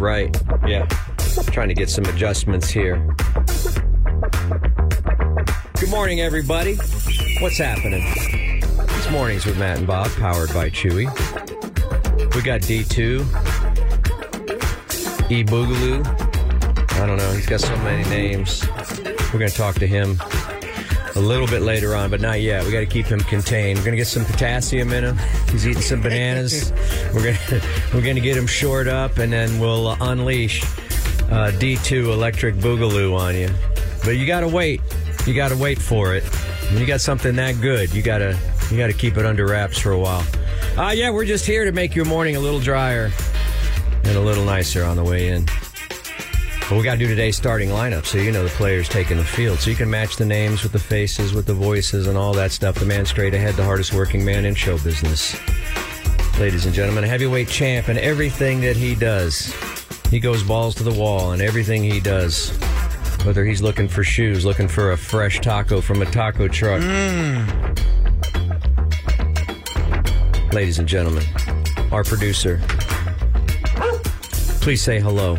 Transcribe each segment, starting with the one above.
right. Yeah. Trying to get some adjustments here. Good morning, everybody. What's happening? It's mornings with Matt and Bob, powered by Chewy. We got D2, E Boogaloo. I don't know. He's got so many names. We're going to talk to him a little bit later on, but not yet. We got to keep him contained. We're going to get some potassium in him. He's eating some bananas. we're to we're to get him shored up, and then we'll unleash uh, D2 Electric Boogaloo on you. But you got to wait. You got to wait for it. When you got something that good, you got to you got to keep it under wraps for a while. Uh, yeah, we're just here to make your morning a little drier and a little nicer on the way in. But we got to do today's starting lineup so you know the players taking the field. So you can match the names with the faces, with the voices, and all that stuff. The man straight ahead, the hardest working man in show business. Ladies and gentlemen, a heavyweight champ and everything that he does. He goes balls to the wall and everything he does. Whether he's looking for shoes, looking for a fresh taco from a taco truck. Ladies and gentlemen, our producer, please say hello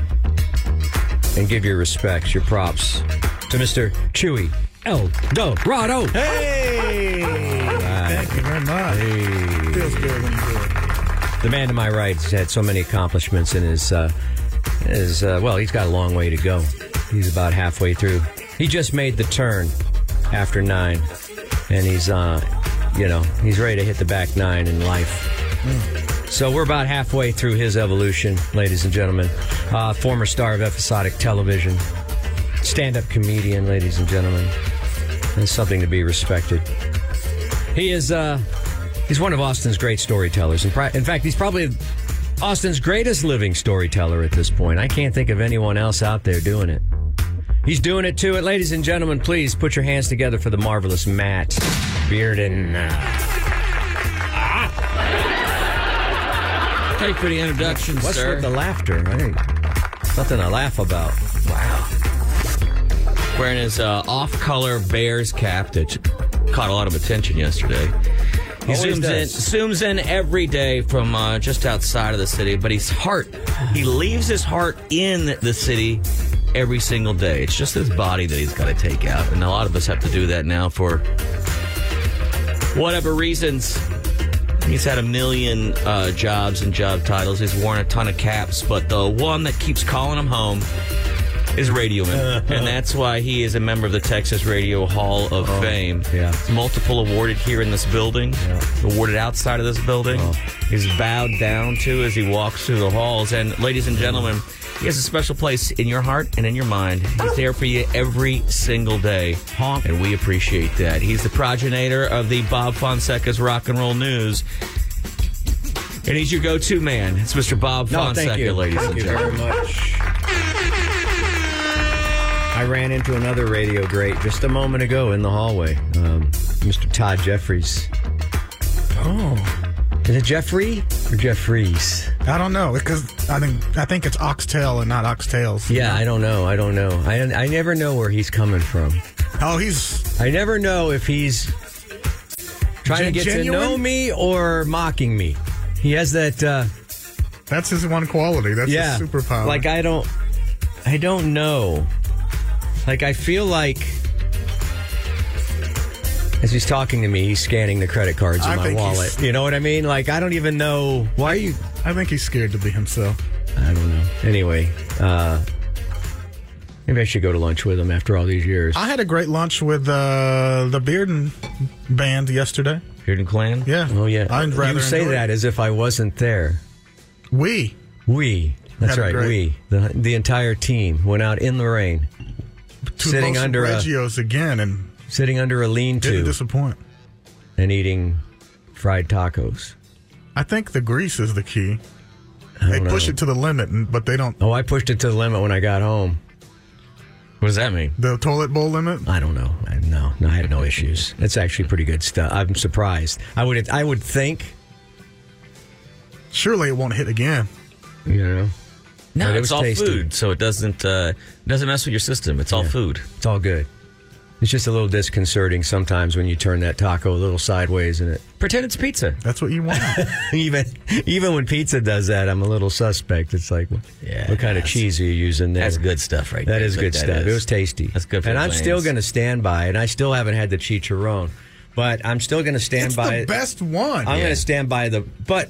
and give your respects, your props to Mr. Chewy El Dorado. Hey! Thank you very much. Feels good The man to my right has had so many accomplishments in his, uh, his uh, well, he's got a long way to go. He's about halfway through. He just made the turn after nine, and he's, uh, you know, he's ready to hit the back nine in life. So we're about halfway through his evolution, ladies and gentlemen. Uh, former star of episodic television, stand-up comedian, ladies and gentlemen. And something to be respected. He is, uh, he's one of Austin's great storytellers. In, in fact, he's probably Austin's greatest living storyteller at this point. I can't think of anyone else out there doing it. He's doing it too. Ladies and gentlemen, please put your hands together for the marvelous Matt Bearden. Thank you for the introduction, What's sir. with the laughter? Hey, nothing to laugh about. Wow. Wearing his uh, off-color Bears cap that caught a lot of attention yesterday. He Always zooms in, zooms in every day from uh, just outside of the city, but his heart, he leaves his heart in the city every single day. It's just his body that he's got to take out, and a lot of us have to do that now for whatever reasons. He's had a million uh, jobs and job titles. He's worn a ton of caps, but the one that keeps calling him home is Radioman. and that's why he is a member of the Texas Radio Hall of oh, Fame. yeah. Multiple awarded here in this building, awarded outside of this building. Oh. He's bowed down to as he walks through the halls. And ladies and gentlemen, he has a special place in your heart and in your mind. He's there for you every single day. Honk. And we appreciate that. He's the progenitor of the Bob Fonseca's Rock and Roll News. And he's your go-to man. It's Mr. Bob No, Fonseca, ladies Thank and you gentlemen. very much. I ran into another radio great just a moment ago in the hallway. Um, Mr. Todd Jeffries. Oh, Is it Jeffrey or Jeffries? I don't know because I think I think it's oxtail and not oxtails. Yeah, I don't know. I don't know. I, I never know where he's coming from. Oh, he's I never know if he's trying to get to know me or mocking me. He has that. Uh, that's his one quality. That's yeah, his superpower. Like I don't, I don't know. Like I feel like as he's talking to me, he's scanning the credit cards in I my wallet. You know what I mean? Like I don't even know why are you. I think he's scared to be himself. I don't know. Anyway, uh, maybe I should go to lunch with him after all these years. I had a great lunch with uh, the Bearden band yesterday. Bearden Clan? Yeah. oh yeah, I'd rather you say that it. as if I wasn't there. We We. That's right. We. The the entire team went out in the rain, Sitting under a- Regios again and sitting under a didn't lean-to disappoint. and eating fried tacos. I think the grease is the key. They don't push it to the limit, but they don't. Oh, I pushed it to the limit when I got home. What does that mean? The toilet bowl limit. I don't know. I, no, no, I had no issues. It's actually pretty good stuff. I'm surprised. I would, I would think, Surely it won't hit again. you know, No, But it it's was all tasty. food, so it doesn't uh, doesn't mess with your system. It's all Yeah. food. it's all good. It's just a little disconcerting sometimes when you turn that taco a little sideways and it Pretend it's pizza. That's what you want. even even when pizza does that, I'm a little suspect. It's like, what, Yeah, what kind of cheese are you using there? That's good stuff, right That there. is good that stuff. is- It was tasty. That's good for And the I'm still going to stand by it. I still haven't had the chicharron, but I'm still going to stand it's by the it. best one. I'm Yeah. going to stand by the. But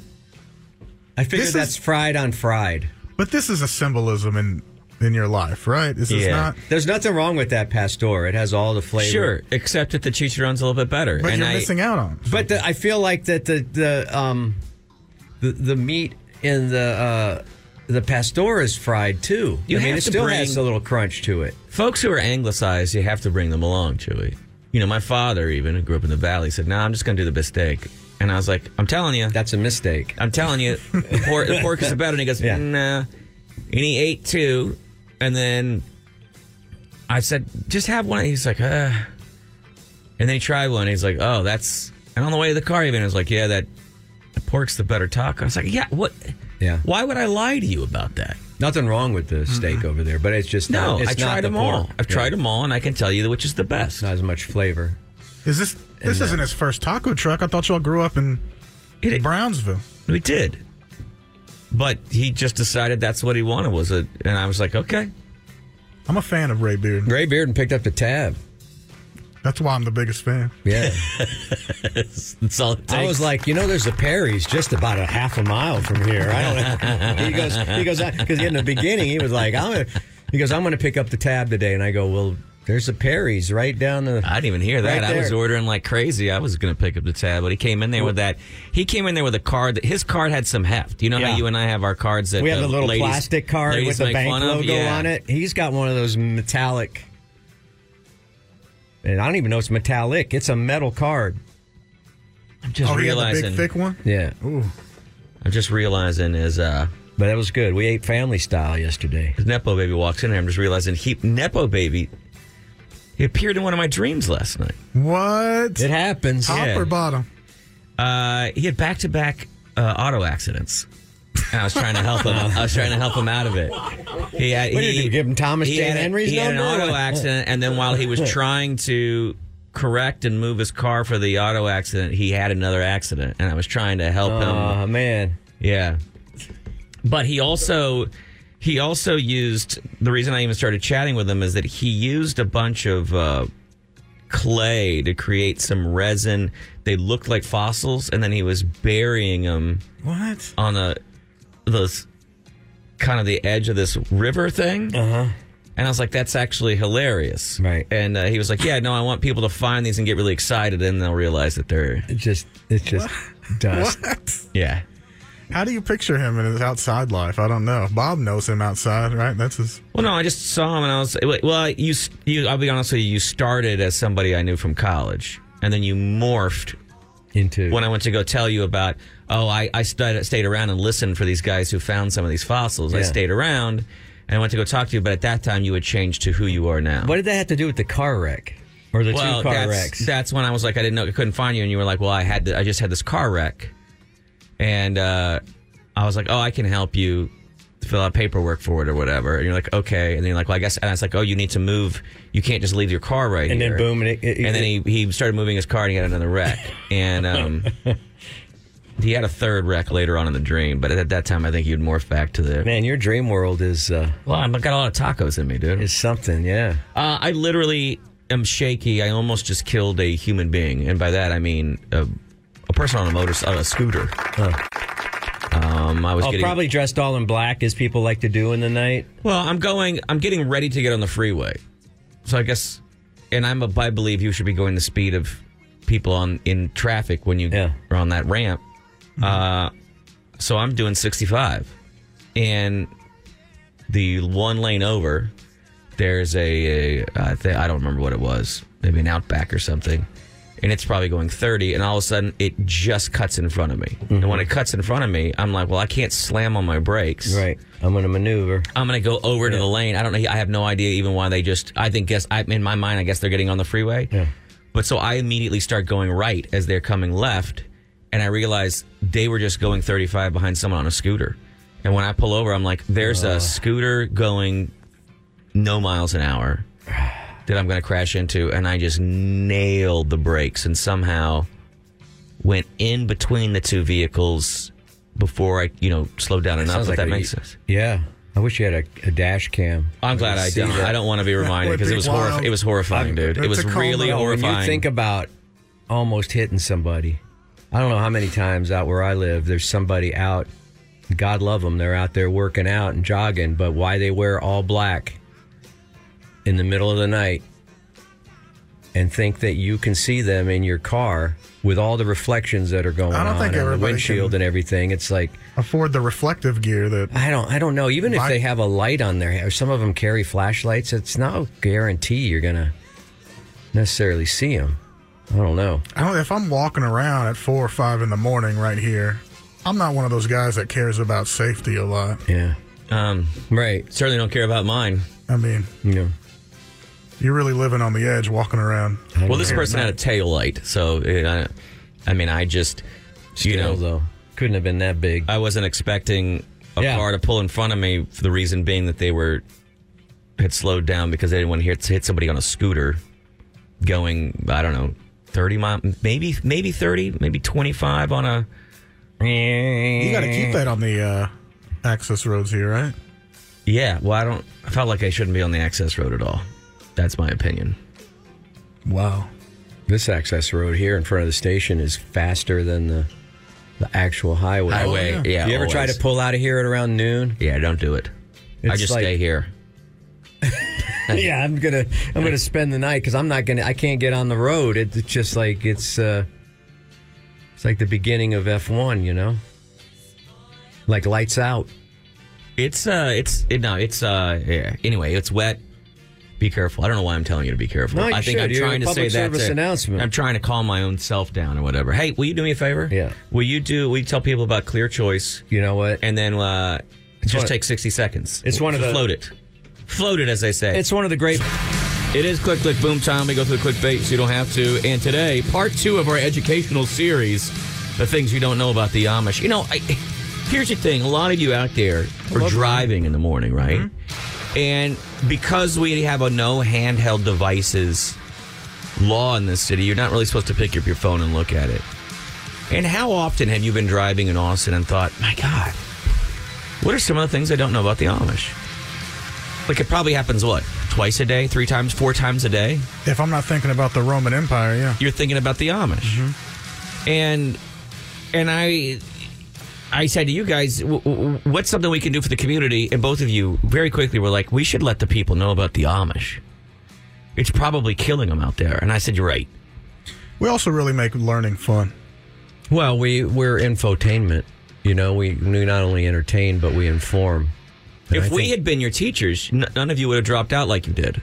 I figure This is- that's fried on fried. But this is a symbolism in in your life, right? Is this Yeah. not? There's nothing wrong with that pastor. It has all the flavor. Sure, except that the chicharron's a little bit better. But and you're I, missing out on. But the, I feel like that the the um the the meat in the uh the pastor is fried too. You I mean, have it to still bring- has a little crunch to it. folks who are anglicized, you have to bring them along, Chewy. You know, my father, even who grew up in the valley, said, "No, nah, I'm just going to do the bistec." And I was like, "I'm telling you, That's a mistake. I'm telling you, the pork, the pork is the better." And he goes, Yeah. "Nah." And he ate two, and then I said, "Just have one." He's like, "Uh," and then he tried one. He's like, "Oh, that's." And on the way to the car, even he was like, "Yeah, that the pork's the better taco." I was like, "Yeah, what?" Yeah. Why would I lie to you about that? Nothing wrong with the steak over there, but it's just No, not, it's I not tried the them all. I've Yeah. tried them all, and I can tell you which is the best. Not as much flavor. Is this this uh, isn't his first taco truck? I thought y'all grew up in It- Brownsville. We did. But he just decided that's what he wanted was it and I was like, okay. I'm a fan of Ray Beard. Ray Bearden picked up the tab. That's why I'm the biggest fan. Yeah. That's all it takes. I was like, you know, there's a Perry's just about a half a mile from here. I don't know. he goes, he goes, uh, because in the beginning he was like, I'm gonna, he goes, I'm going to pick up the tab today, and I go, well, there's a Perry's right down the. I didn't even hear that. Right I was ordering like crazy. I was going to pick up the tab, but he came in there with that. He came in there with a card that his card had some heft. You know Yeah. how you and I have our cards that we have the the little ladies- plastic card with the bank logo Yeah. on it. He's got one of those metallic, and I don't even know it's metallic. It's a metal card. I'm just oh, he had the realizing. big thick one. Yeah, Ooh, I'm just realizing is uh, but that was good. We ate family style yesterday. Nepo baby walks in there. I'm just realizing he Nepo baby. He appeared in one of my dreams last night. what? It happens. Top yeah. or bottom? Uh, he had back to back auto accidents. And I was trying to help him. I was trying to help him out of it. He had, What did he, you give him Thomas he Jane had a- Henry's He had an auto accident, and then while he was trying to correct and move his car for the auto accident, he had another accident, and I was trying to help him. Oh man. Yeah. But he also he also used the reason I even started chatting with him is that he used a bunch of uh, clay to create some resin. They looked like fossils, and then he was burying them What? on a the kind of the edge of this river thing. Uh huh. And I was like, that's actually hilarious. Right. And uh, he was like, yeah, no, I want people to find these and get really excited, and they'll realize that they're, It just it's just dust. What? yeah. How do you picture him in his outside life? I don't know. Bob knows him outside, right? That's his. Well, no, I just saw him and I was well. You, you, I'll be honest with you. You started as somebody I knew from college, and then you morphed Into when I went to go tell you about. Oh, I, I stayed, stayed around and listened for these guys who found some of these fossils. I stayed around and I went to go talk to you, but at that time you had changed to who you are now. what did that have to do with the car wreck or the well, two car that's, wrecks? that's when I was like, I didn't know, I couldn't find you, and you were like, well, I had, to, I just had this car wreck, and uh, I was like, oh, I can help you fill out paperwork for it or whatever. And you're like, okay, and then you're like, well, I guess, and I was like, oh, you need to move. You can't just leave your car right And then boom, and it- it- and then he he started moving his car and he had another wreck, and um. He had a third wreck later on in the dream, but at that time, I think you'd morph back to the. Man, your dream world is uh, Well, I've got a lot of tacos in me, dude. is something. Yeah. Uh, I literally am shaky. I almost just killed a human being, and by that I mean a, a person on a motor, on a scooter. Um, I was Oh, getting probably dressed all in black as people like to do in the night. well. I'm going. I'm getting ready to get on the freeway, so I guess, and I'm a. I believe you should be going the speed of people on in traffic when you Yeah. are on that ramp. Uh, so I'm doing 65, and the one lane over, there's a, a I, th- I don't remember what it was, maybe an Outback or something, and it's probably going 30, and all of a sudden it just cuts in front of me. And when it mm-hmm. cuts in front of me, I'm like, well, I can't slam on my brakes. Right. I'm going to maneuver. I'm going to go over to the lane. I don't know. I have no idea even why they just. I think guess I in my mind, I guess they're getting on the freeway. Yeah. But so I immediately start going right as they're coming left, and I realize they were just going 35 behind someone on a scooter. And when I pull over, I'm like, "There's a scooter going no miles an hour." that I'm going to crash into, and I just nailed the brakes and somehow went in between the two vehicles before I, you know, slowed down enough. If like that a- makes sense. Yeah. I wish you had a, a dash cam. I'm glad I don't. that. I don't want to be reminded because be it was wild. it was horrifying, dude. It was really coma. Oh, when you think about almost hitting somebody, I don't know how many times out where I live, there's somebody out. God love them. They're out there working out and jogging, but why they wear all black in the middle of the night and think that you can see them in your car with all the reflections that are going I don't on think and the everybody windshield can- and everything. It's like Afford the reflective gear that I don't I don't know. Even if My- they have a light on their or some of them carry flashlights, it's no guarantee you're gonna necessarily see them. I don't know. I don't, if I'm walking around at four or five in the morning right here, I'm not one of those guys that cares about safety a lot. Yeah. um, Right. certainly don't care about mine. I mean, You know. You're really living on the edge walking around. Well, this person had a tail light, so uh, I mean, I just, you Still, know, though, couldn't have been that big. I wasn't expecting a Yeah. car to pull in front of me for the reason being that they were had slowed down because they didn't want to hit, hit somebody on a scooter going, I don't know, 30 mile, maybe, maybe 30, maybe 25 on a. You got to keep that on the uh, access roads here, right? Yeah, well, I don't, I felt like I shouldn't be on the access road at all. That's my opinion. Wow. This access road here in front of the station is faster than the the actual highway. Highway, yeah. yeah. you ever try to pull out of here at around noon? Yeah, don't do it. I just like- stay here. yeah, I'm gonna I'm gonna spend the night because I'm not gonna I can't get on the road. It, it's just like it's uh it's like the beginning of F1, you know, like lights out. It's uh, it's it, no, it's uh, yeah. Anyway, it's wet. Be careful. I don't know why I'm telling you to be careful. No, I think should. I'm You're trying to say that. to- announcement. I'm trying to calm my own self down or whatever. Hey, will you do me a favor? Yeah. Will you do? Will you tell people about Clear Choice You know what? and then uh, just take 60 seconds? It's one of the- float it, float it, as they say. It's one of the great. It is click click boom time. We go through the clickbait so you don't have to. And today, part two of our educational series, the things you don't know about the Amish. You know, I, here's the thing: a lot of you out there are driving in the morning, right? And because we have a no handheld devices law in this city, you're not really supposed to pick up your phone and look at it. And how often have you been driving in Austin and thought, my God, what are some of the things I don't know about the Amish? Like it probably happens what twice a day, three times, four times a day. If I'm not thinking about the Roman Empire, yeah. You're thinking about the Amish, mm-hmm. and and I I said to you guys, w- w- what's something we can do for the community? And both of you very quickly were like, we should let the people know about the Amish. It's probably killing them out there. And I said, you're right. We also really make learning fun. Well, we we're infotainment. You know, we we not only entertain but we inform. And if I we think- had been your teachers, n- none of you would have dropped out like you did.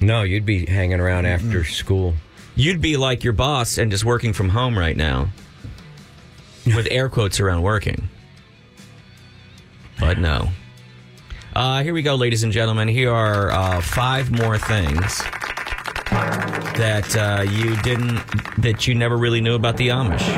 no, you'd be hanging around after school. You'd be like your boss and just working from home right now, with air quotes around working. But no. Uh, here we go, ladies and gentlemen. Here are uh, five more things that uh, you didn't, that you never really knew about the Amish.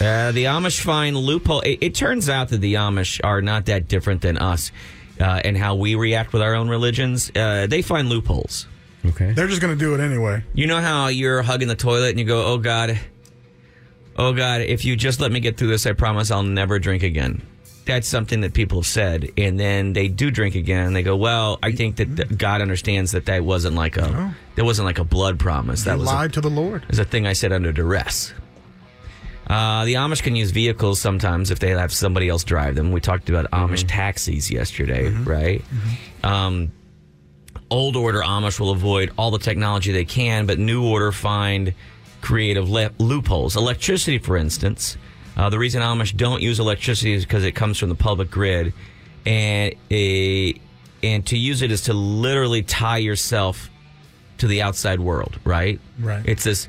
Uh, the Amish find loophole. It, it turns out that the Amish are not that different than us, uh, and how we react with our own religions. Uh, they find loopholes. Okay. They're just going to do it anyway. You know how you're hugging the toilet and you go, "Oh God, oh God, if you just let me get through this, I promise I'll never drink again." That's something that people have said, and then they do drink again. And they go, "Well, I think that th- God understands that that wasn't like a that wasn't like a blood promise. That They was a, lied to the Lord. is a thing I said under duress." Uh, the Amish can use vehicles sometimes if they have somebody else drive them. We talked about Amish taxis yesterday, right? Um, old order Amish will avoid all the technology they can, but new order find creative le- loopholes. Electricity, for instance. Uh, the reason Amish don't use electricity is because it comes from the public grid, and a, and to use it is to literally tie yourself to the outside world. Right. Right. It's this.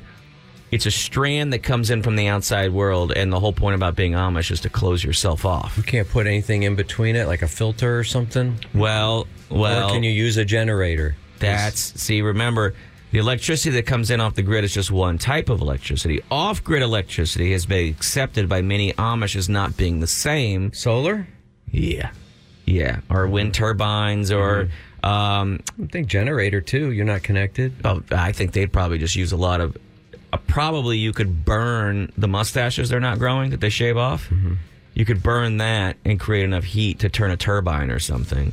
It's a strand that comes in from the outside world, and the whole point about being Amish is to close yourself off. You can't put anything in between it, like a filter or something. Well, well, or can you use a generator? That's see. Remember, the electricity that comes in off the grid is just one type of electricity. Off-grid electricity has been accepted by many Amish as not being the same. solar. Yeah, yeah, or wind turbines, or Um, I think generator too. You're not connected. oh, I think they'd probably just use a lot of. Uh, probably you could burn the mustaches they're not growing that they shave off. You could burn that and create enough heat to turn a turbine or something.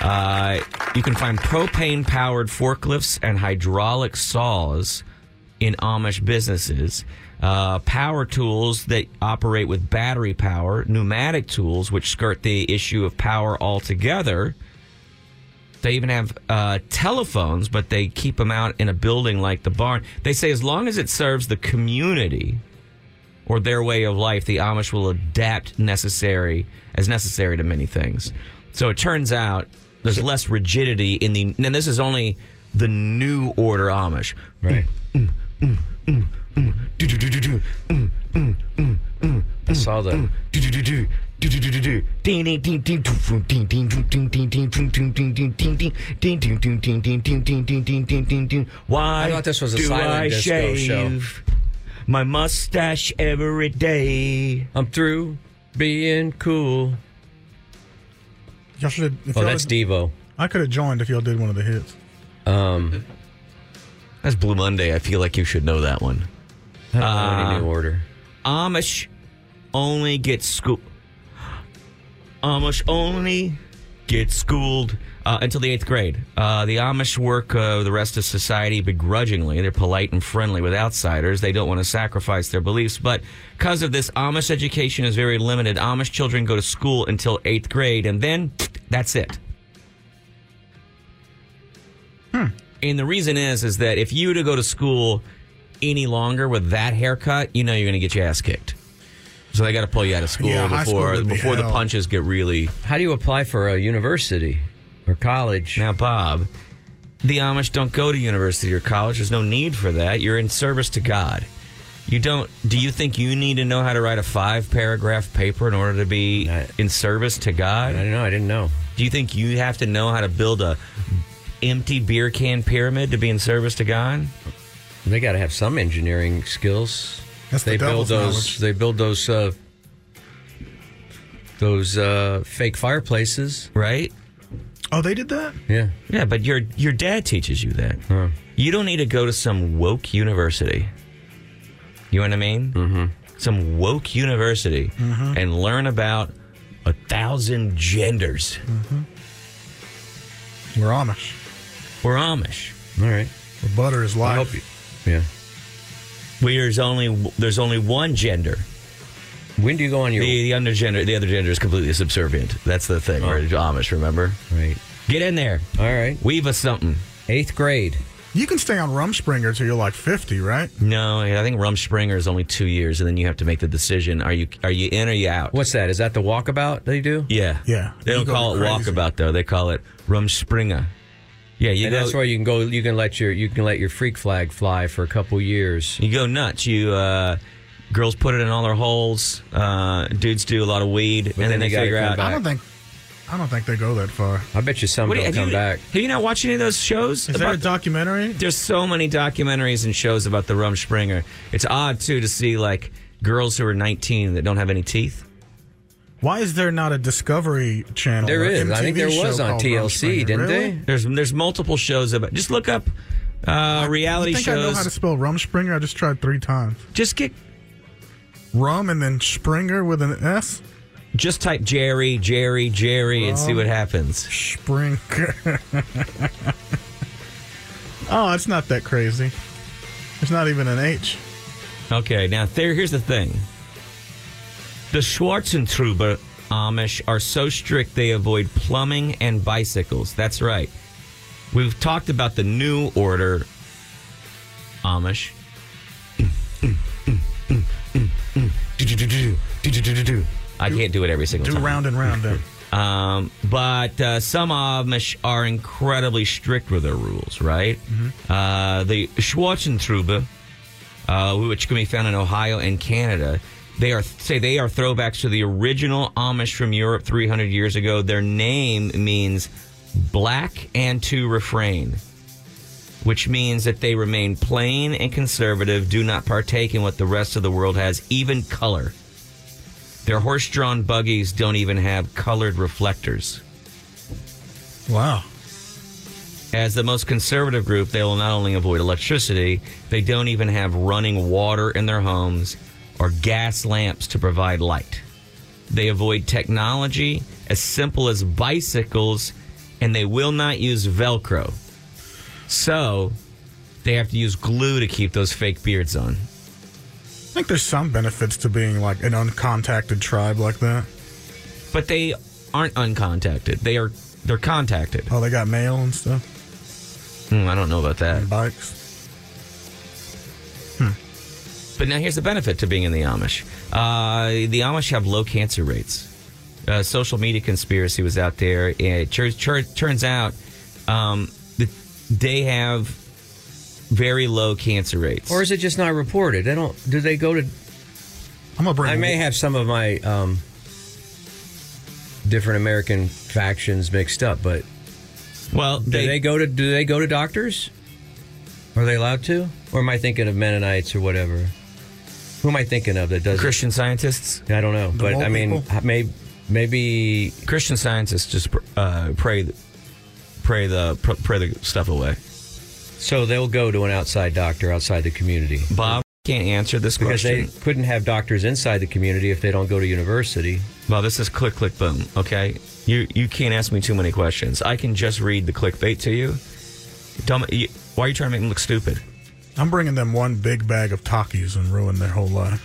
Uh, you can find propane powered forklifts and hydraulic saws in Amish businesses. Uh, power tools that operate with battery power, pneumatic tools which skirt the issue of power altogether. They even have uh, telephones, but they keep them out in a building like the barn. They say as long as it serves the community or their way of life, the Amish will adapt necessary as necessary to many things. So it turns out there's less rigidity in the. And this is only the new order Amish. Right. I saw that. Why I thought this was a do silent I disco show. my mustache every day? I'm through being cool. Y'all should. If Oh, y'all that's had- Devo. I could have joined if y'all did one of the hits. Um, That's Blue Monday. I feel like you should know that one. I don't know Uh, any new order. Amish only get school. Amish only get schooled uh, until the eighth grade. Uh, the Amish work uh, the rest of society begrudgingly. They're polite and friendly with outsiders. They don't want to sacrifice their beliefs. But because of this, Amish education is very limited. Amish children go to school until eighth grade, and then that's it. And the reason is, is that if you were to go to school any longer with that haircut, you know you're going to get your ass kicked. So they got to pull you out of school Yeah, high school before be before the hell. punches get really. How do you apply for a university or college? Now, Bob, the Amish don't go to university or college. There's no need for that. You're in service to God. You don't. Do you think you need to know how to write a five paragraph paper in order to be I- in service to God? I don't know. I didn't know. Do you think you have to know how to build a empty beer can pyramid to be in service to God? They got to have some engineering skills. That's the they build those. knowledge. They build those. Uh, those uh, fake fireplaces. Right? Oh, they did that. Yeah. Yeah, but your your dad teaches you that. You don't need to go to some woke university. You know what I mean? Mm-hmm. Some woke university and learn about a thousand genders. We're Amish. We're Amish. All right. Where butter is I life. you. Yeah. We, there's only there's only one gender. When do you go on your The the under gender the other gender is completely subservient. That's the thing. We're Amish. Remember? right? Get in there. All right. Weave us something. Eighth grade. You can stay on Rumspringer till you're like 50, right? No, I think Rumspringer is only two years, and then you have to make the decision: are you are you in or you out? What's that? Is that the walkabout they do? Yeah. Yeah. They don't call it crazy. walkabout though. They call it rumspringa. Yeah, you and go that's where you can go. You can let your you can let your freak flag fly for a couple years. you go nuts. You uh girls put it in all their holes. Uh dudes do a lot of weed and then, then they you figure out back. I don't think. I don't think they go that far. I bet you some What do you- don't have, come you, back. have you not watched any of those shows? Is there a about- documentary? there's so many documentaries and shows about the Rumspringer. It's odd too to see like girls who are 19 that don't have any teeth. Why is there not a Discovery Channel? There is. or is. I think there was on TLC, didn't Really? they? There's there's multiple shows about. Just look up uh, reality you think I know how to spell Rumspringer? I just tried three times. just get Rum and then Springer with an S. just type Jerry, Jerry, Jerry, and see what happens. Springer. oh, it's not that crazy. There's not even an H. Okay, now there, here's the thing. The Swartzentruber Amish are so strict they avoid plumbing and bicycles. That's right. We've talked about the new order Amish. I can't do it every single Do time. Do round and round. Then. Um, but uh, some Amish are incredibly strict with their rules, right? Uh, the Swartzentruber, uh, which can be found in Ohio and Canada, they are say they are throwbacks to the original Amish from Europe 300 years ago. Their name means black and to refrain, which means that they remain plain and conservative, do not partake in what the rest of the world has, even color. Their horse drawn buggies don't even have colored reflectors. Wow. as the most conservative group, they will not only avoid electricity, they don't even have running water in their homes or gas lamps to provide light. They avoid technology as simple as bicycles, and they will not use Velcro. So they have to use glue to keep those fake beards on. I think there's some benefits to being like an uncontacted tribe like that. But they aren't uncontacted. They are they're contacted. Oh, they got mail and stuff, Hmm, I don't know about that. and bikes. But now here's the benefit to being in the Amish. Uh, the Amish have low cancer rates. Uh, social media conspiracy was out there. It tur- tur- turns out um, they have very low cancer rates. Or is it just not reported? They don't. Do they go to? I'm gonna bring. I may have some of my um, different American factions mixed up, but well, do they, they, go to? Do they go to doctors? Are they allowed to? Or am I thinking of Mennonites or whatever? Who am I thinking of that does? it? Christian scientists. I don't know, but I mean, people? maybe maybe Christian scientists just uh, pray, pray the pray the stuff away. so they'll go to an outside doctor outside the community Bob can't answer this question. because question. they couldn't have doctors inside the community if they don't go to university. Well, this is click, click, boom. Okay, you you can't ask me too many questions. I can just read the clickbait to you. Dumb, you why are you trying to make me look stupid? I'm bringing them one big bag of Takis and ruin their whole life.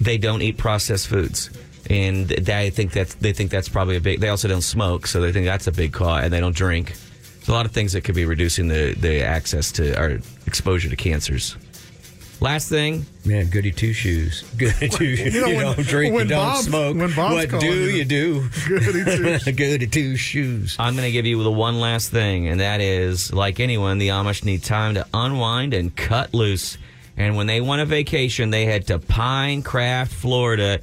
They don't eat processed foods, and they, think that's they think that's probably a big. They also don't smoke, so they think that's a big cause, and they don't drink. There's a lot of things that could be reducing the the access to our exposure to cancers. Last thing, Man, goody two shoes. Goody two shoes. You, know, when- don't drink, when you don't Bob's- smoke. when Bob's what do you- you do? Goody two- goody two shoes. I'm going to give you the one last thing, and that is like anyone, the Amish need time to unwind and cut loose. And when they want a vacation, they head to Pinecraft, Florida.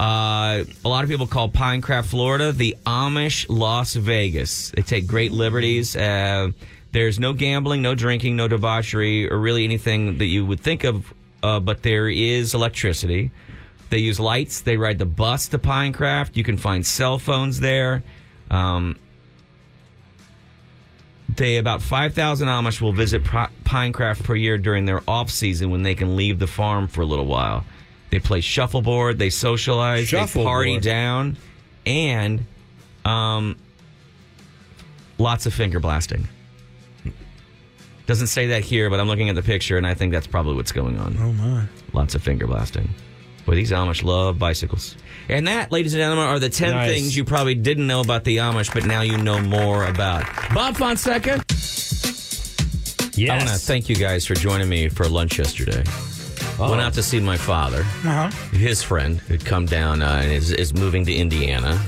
Uh, a lot of people call Pinecraft, Florida, the Amish Las Vegas. They take great liberties. Uh, there's no gambling, no drinking, no debauchery, or really anything that you would think of, uh, but there is electricity. They use lights. They ride the bus to Pinecraft. You can find cell phones there. Um, they about 5,000 Amish will visit Pi- Pinecraft per year during their off season when they can leave the farm for a little while. They play shuffleboard, they socialize, they party down, and um, lots of finger blasting. Doesn't say that here, but I'm looking at the picture and I think that's probably what's going on. Oh my! Lots of finger blasting. Boy, these Amish love bicycles. And that, ladies and gentlemen, are the 10 Nice. things you probably didn't know about the Amish, but now you know more about. Bob Fonseca, Yes. I want to thank you guys for joining me for lunch yesterday. Oh. Went out to see my father. Uh huh. His friend had come down uh, and is, is moving to Indiana.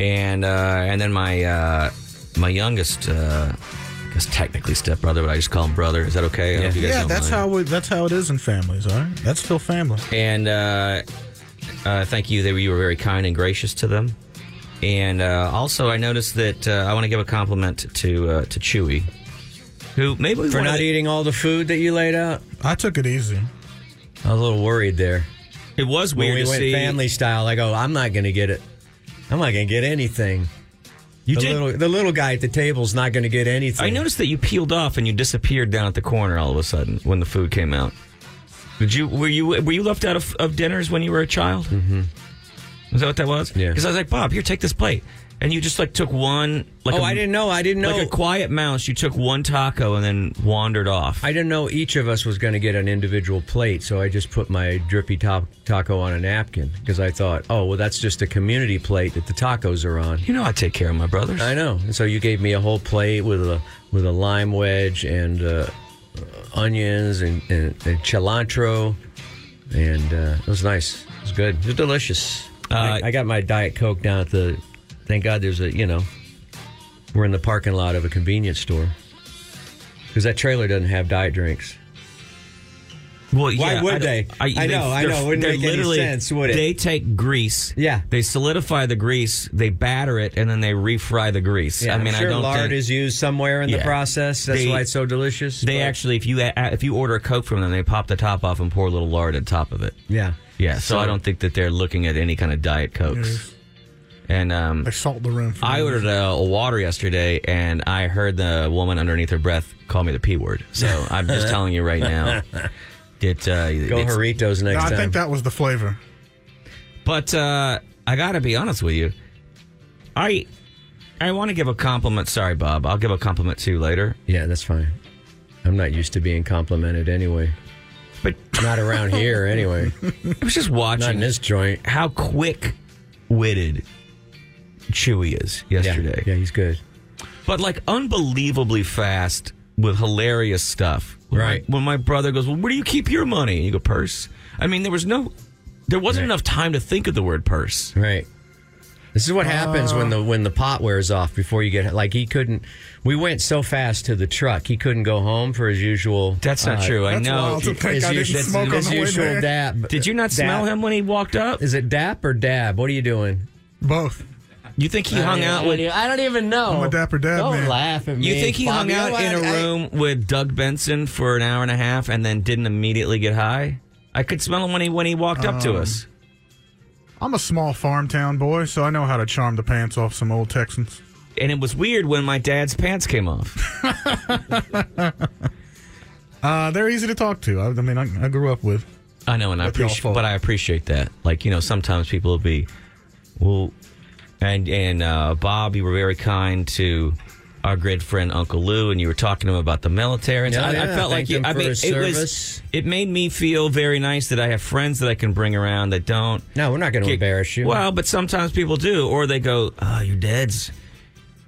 And uh, and then my uh, my youngest, uh, I guess technically stepbrother, but I just call him brother. Is that okay? I hope you guys Yeah, that's mind. how we, that's how it is in families. All right, that's still family. And uh, uh, thank you. They were, you were very kind and gracious to them. And uh, also, I noticed that uh, I want to give a compliment to uh, to Chewy, who maybe For not the- eating all the food that you laid out? I took it easy. I was a little worried there. It was When weird we to went see. family style, I go, I'm not going to get it. I'm not going to get anything. you the, did. little, the little guy at the table's not going to get anything. I noticed that you peeled off and you disappeared down at the corner all of a sudden when the food came out. Did you were you were you left out of, of dinners when you were a child? Mm-hmm. Was that what that was? Yeah. Because I was like, Bob, here, take this plate, and you just like took one. Like oh, a- I didn't know. I didn't know. Like a quiet mouse, you took one taco and then wandered off. I didn't know each of us was going to get an individual plate, so I just put my drippy top taco on a napkin because I thought, oh, well, that's just a community plate that the tacos are on. you know, I take care of my brothers. I know. And so you gave me a whole plate with a with a lime wedge and uh, onions and, and, and cilantro, and uh, it was nice. It was good. It was delicious. Uh, I, I got my diet coke down at the. Thank God, there's a you know, we're in the parking lot of a convenience store because that trailer doesn't have diet drinks. Well, Why yeah, would I they? I know, I they're- know. It wouldn't they're make any literally- sense, would it? They take grease. Yeah. They solidify the grease, they batter it, and then they refry the grease. Yeah, I mean, am sure I don't lard think, is used somewhere in the process. That's They- why it's so delicious. They but- actually, if you if you order a Coke from them, they pop the top off and pour a little lard on top of it. yeah, Yeah, so, I don't think that they're looking at any kind of diet cokes. And um, They salt the rim. For I no ordered a, a water yesterday, and I heard the woman underneath her breath call me the p word. So I'm just telling you right now. That, uh, Go it's- Jarritos next I time. think that was the flavor. But uh, I got to be honest with you. I I want to give a compliment. Sorry, Bob. I'll give a compliment to you later. yeah, that's fine. I'm not used to being complimented anyway. But Not around here anyway. I was just watching Not in watching this joint. how quick witted Chewy is yesterday. yeah, he's good. But like unbelievably fast with hilarious stuff. When my- Right. when my brother goes, Well, where do you keep your money? And you go, Purse. I mean, there was no, there wasn't Right. enough time to think of the word purse. Right. This is what happens when the when the pot wears off before you get like he couldn't. We went so fast to the truck he couldn't go home for his usual. That's not uh, true. I know. wild to His, I didn't usual- smoke on his the way usual dab. Did you not smell Dab- him when he walked up? Is it dap or dab? What are you doing? Both. You think he hung out with? I don't even know. I'm a dapper dab Don't man. laugh at me. You think he hung Bobby. out I- in a I- room with Doug Benson for an hour and a half and then didn't immediately get high? I could smell him when he when he walked up to us. I'm a small farm town boy, so I know how to charm the pants off some old Texans. And it was weird when my dad's pants came off. Uh, they're easy to talk to. I, I mean, I, I grew up with. I know, and I That's y'all appreciate, fault. but I appreciate that. Like you know, sometimes people will be, well, and and uh, Bob, you were very kind to our good friend Uncle Lou, and you were talking to him about the military. Yeah, I, I yeah, felt like you, I mean, it service. was. It made me feel very nice that I have friends that I can bring around that don't. No, we're not going to embarrass you. Well, but sometimes people do, or they go, "Oh, your dad's."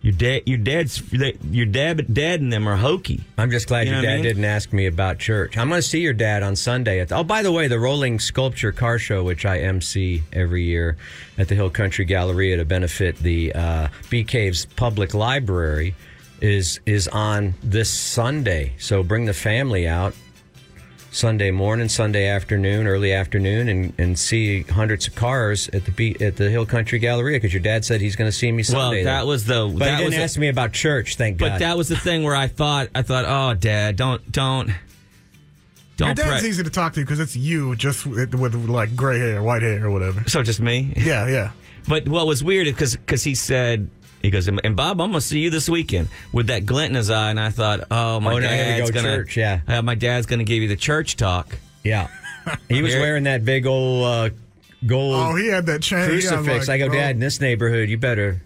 Your dad, your dad's, your dad, dad, and them are hokey. I'm just glad You know your what I dad mean? didn't ask me about church. I'm going to see your dad on Sunday. At the, oh, by the way, the Rolling Sculpture Car Show, which I MC every year at the Hill Country Galleria to benefit the uh, Bee Caves Public Library, is is on this Sunday. So bring the family out Sunday morning, Sunday afternoon, early afternoon, and, and see hundreds of cars at the Bee, at the Hill Country Galleria because your dad said he's going to see me Well, Sunday. that there. was the. But that he didn't was the- ask me about church. Thank But God. But that was the thing where I thought, I thought, oh, Dad, don't, don't, Your don't. dad's pre- easy to talk to because it's you, just with, with like gray hair, white hair, or whatever. so just me. Yeah, yeah. But what was weird is because because he said he goes and Bob, I'm gonna see you this weekend with that glint in his eye, and I thought, oh my Oh, now I gotta dad's go gonna church, yeah. uh, my dad's gonna give you the church talk. Yeah. He was wearing that big old uh, gold Oh, he had that chain. He had, crucifix. like, I go, bro, Dad, in this neighborhood, you better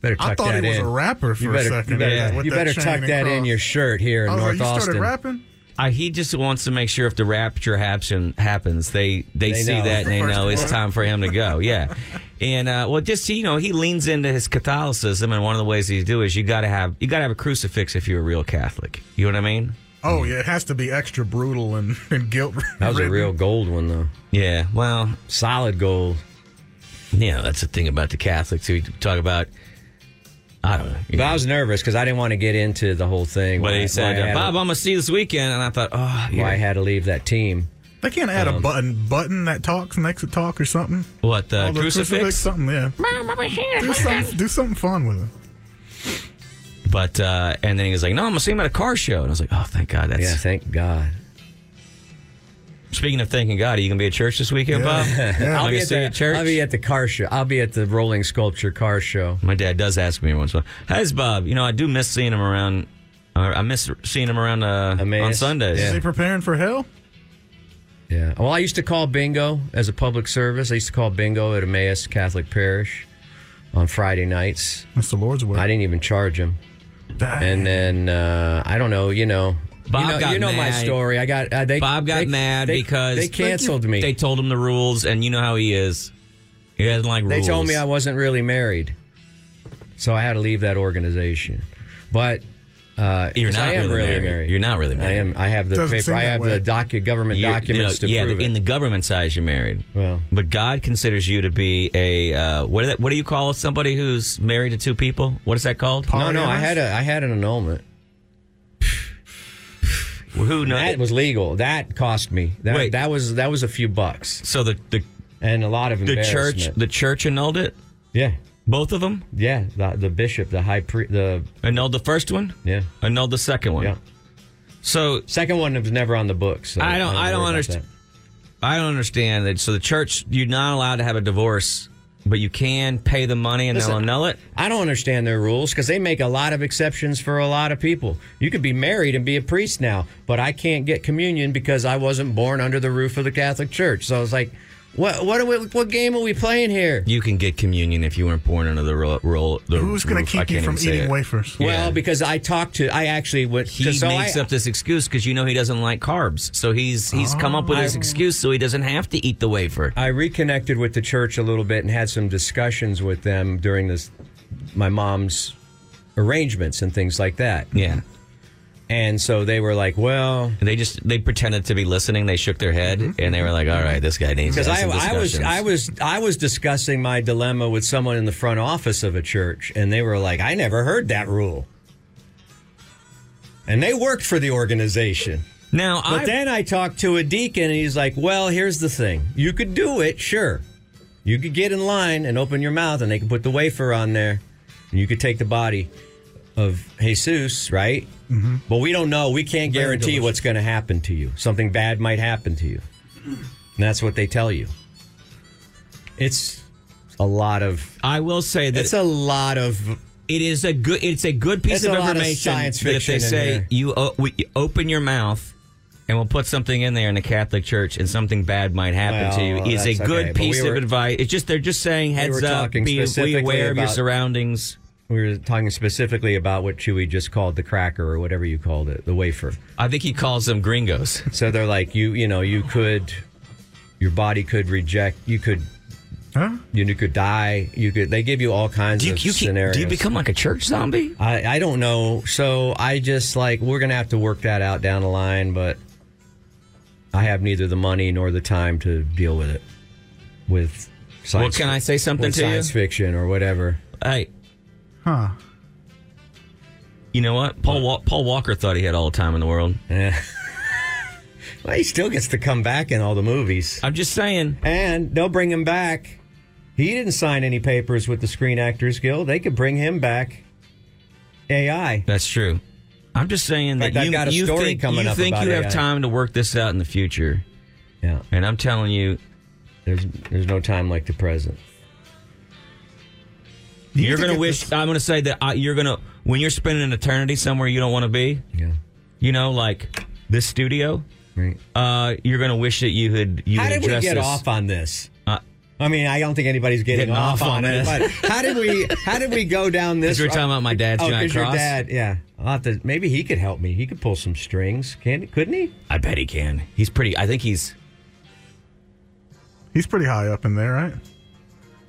better tuck I thought that he was in. a rapper for you better, a second. You better, yeah, you better tuck and that in your shirt here in I was North like, you Austin. started rapping? I, he just wants to make sure if the rapture happen, happens, they they, They see know. that and they know it's time for him to go. Yeah, and uh, well, just you know, he leans into his Catholicism, and one of the ways he do is you got to have you got to have a crucifix if you're a real Catholic. You know what I mean? Oh, yeah, it has to be extra brutal and, and guilt. That was a real gold one, though. Yeah. Well, Solid gold. you know, that's the thing about the Catholics. We talk about. I don't know. you But. I was nervous because I didn't want to get into the whole thing. But why- he said, I uh, had Bob, to- I'm going to see you this weekend. And I thought, oh, why I had to leave that team. They can't add Um, a button button that talks next to talk or something. what, the Oh, the crucifix? something, yeah. do, something, do something fun with it. But, uh, and then he was like, no, I'm going to see him at a car show. And I was like, oh, thank God. That's Yeah, thank God. Speaking of thanking God, are you going to be at church this weekend, Bob? Yeah. I I'll be, at the, at church? I'll be at the car show. I'll be at the Rolling Sculpture Car Show. My dad does ask me once in a while, how's Bob? You know, I do miss seeing him around. Uh, I miss seeing him around uh, Emmaus? on Sundays. Is he preparing for hell? Yeah. Well, I used to call bingo as a public service. I used to call bingo at Emmaus Catholic Parish on Friday nights. That's the Lord's work. I didn't even charge him. And then uh, I don't know. You know, Bob you know, got you know my story. I got uh, they. Bob got they- mad they- because they canceled me. They told him the rules, and you know how he is. He doesn't like rules. They told me I wasn't really married, so I had to leave that organization. But uh, You're 'cause not I am really really married. You're not really married. I married. am. I have the Doesn't paper. I have way. the docu- government You're- documents you know, to yeah, prove in it. the government size, you're married. Well. but God considers you to be a uh, what? Do they, what do you call somebody who's married to two people? What is that called? no, no, I had a I had an annulment. Who knows? That was legal. That cost me. That, Wait. that was that was a few bucks so the the, and a lot of the church the church annulled it. yeah, Both of them yeah. The, the bishop, the high priest, the annulled the first one. yeah, Annulled the second one. yeah. So Second one was never on the books. so I don't- I don't worry about understand. I don't understand that. So the church, you're not allowed to have a divorce but you can pay the money and Listen, they'll annul it. I don't understand their rules because they make a lot of exceptions for a lot of people. You could be married and be a priest now, but I can't get communion because I wasn't born under the roof of the Catholic Church. So I was like, what what are we, what game are we playing here? You can get communion if you weren't born under the ro- ro- the Who's going to keep you from eating it. wafers? Yeah. Well, because I talked to, I actually went. He so makes I, up this excuse because you know he doesn't like carbs, so he's he's come up with this I- excuse so he doesn't have to eat the wafer. I reconnected with the church a little bit and had some discussions with them during this my mom's arrangements and things like that. Yeah. And so they were like, well, And they just they pretended to be listening. They shook their head mm-hmm. and they were like, "All right, this guy needs to because I, I was. I was I was discussing my dilemma with someone in the front office of a church, and they were like, "I never heard that rule," and they worked for the organization. now. But I then I talked to a deacon, and he's like, "Well, here's the thing: you could do it, sure. You could get in line and open your mouth, and they could put the wafer on there, and you could take the body of Jesus, right? Mm-hmm. But we don't know. We can't guarantee what's going to happen to you. Something bad might happen to you, and that's what they tell you. It's a lot of. I will say that It's a lot of. it is a good it's a good piece of lot of information science that if they say you, o- we, you open your mouth and we'll put something in there in the Catholic Church and something bad might happen to you is a good okay, but we piece were- of advice. It's just they're just saying heads were up, be, be aware of your surroundings. We were talking specifically about what Chewy just called the cracker or whatever you called it, the wafer. I think he calls them gringos. So they're like, you, you know, you could, your body could reject, you could, Huh? you, you could die, you could. They give you all kinds Do you, of you scenarios. do you become like a church zombie? I, I don't know. So I just like we're gonna have to work that out down the line, but I have neither the money nor the time to deal with it. With science, can I say something with to you? science fiction or whatever. Hey, Huh. you know what? Paul Wa- Paul Walker thought he had all the time in the world. Yeah. well, he still gets to come back in all the movies. I'm just saying. And they'll bring him back. He didn't sign any papers with the Screen Actors Guild. They could bring him back. AI. That's true. I'm just saying fact, that you, got a you story think, coming you up think about you have AI. time to work this out in the future. Yeah. And I'm telling you, There's there's no time like the present. You're going to wish, this- I'm going to say that uh, you're going to, when you're spending an eternity somewhere you don't want to be, Yeah. you know, like this studio, Right. uh, you're going to wish that you had, you How had did we addressed get this. off on this? Uh, I mean, I don't think anybody's getting, Getting off, off on on it. this. But how did we? How did we go down this? 'Cause we were talking about my dad's oh, giant 'cause your cross? dad, yeah. I'll have to, maybe he could help me. He could pull some strings. Can couldn't he? I bet he can. He's pretty, I think he's, He's pretty high up in there, right?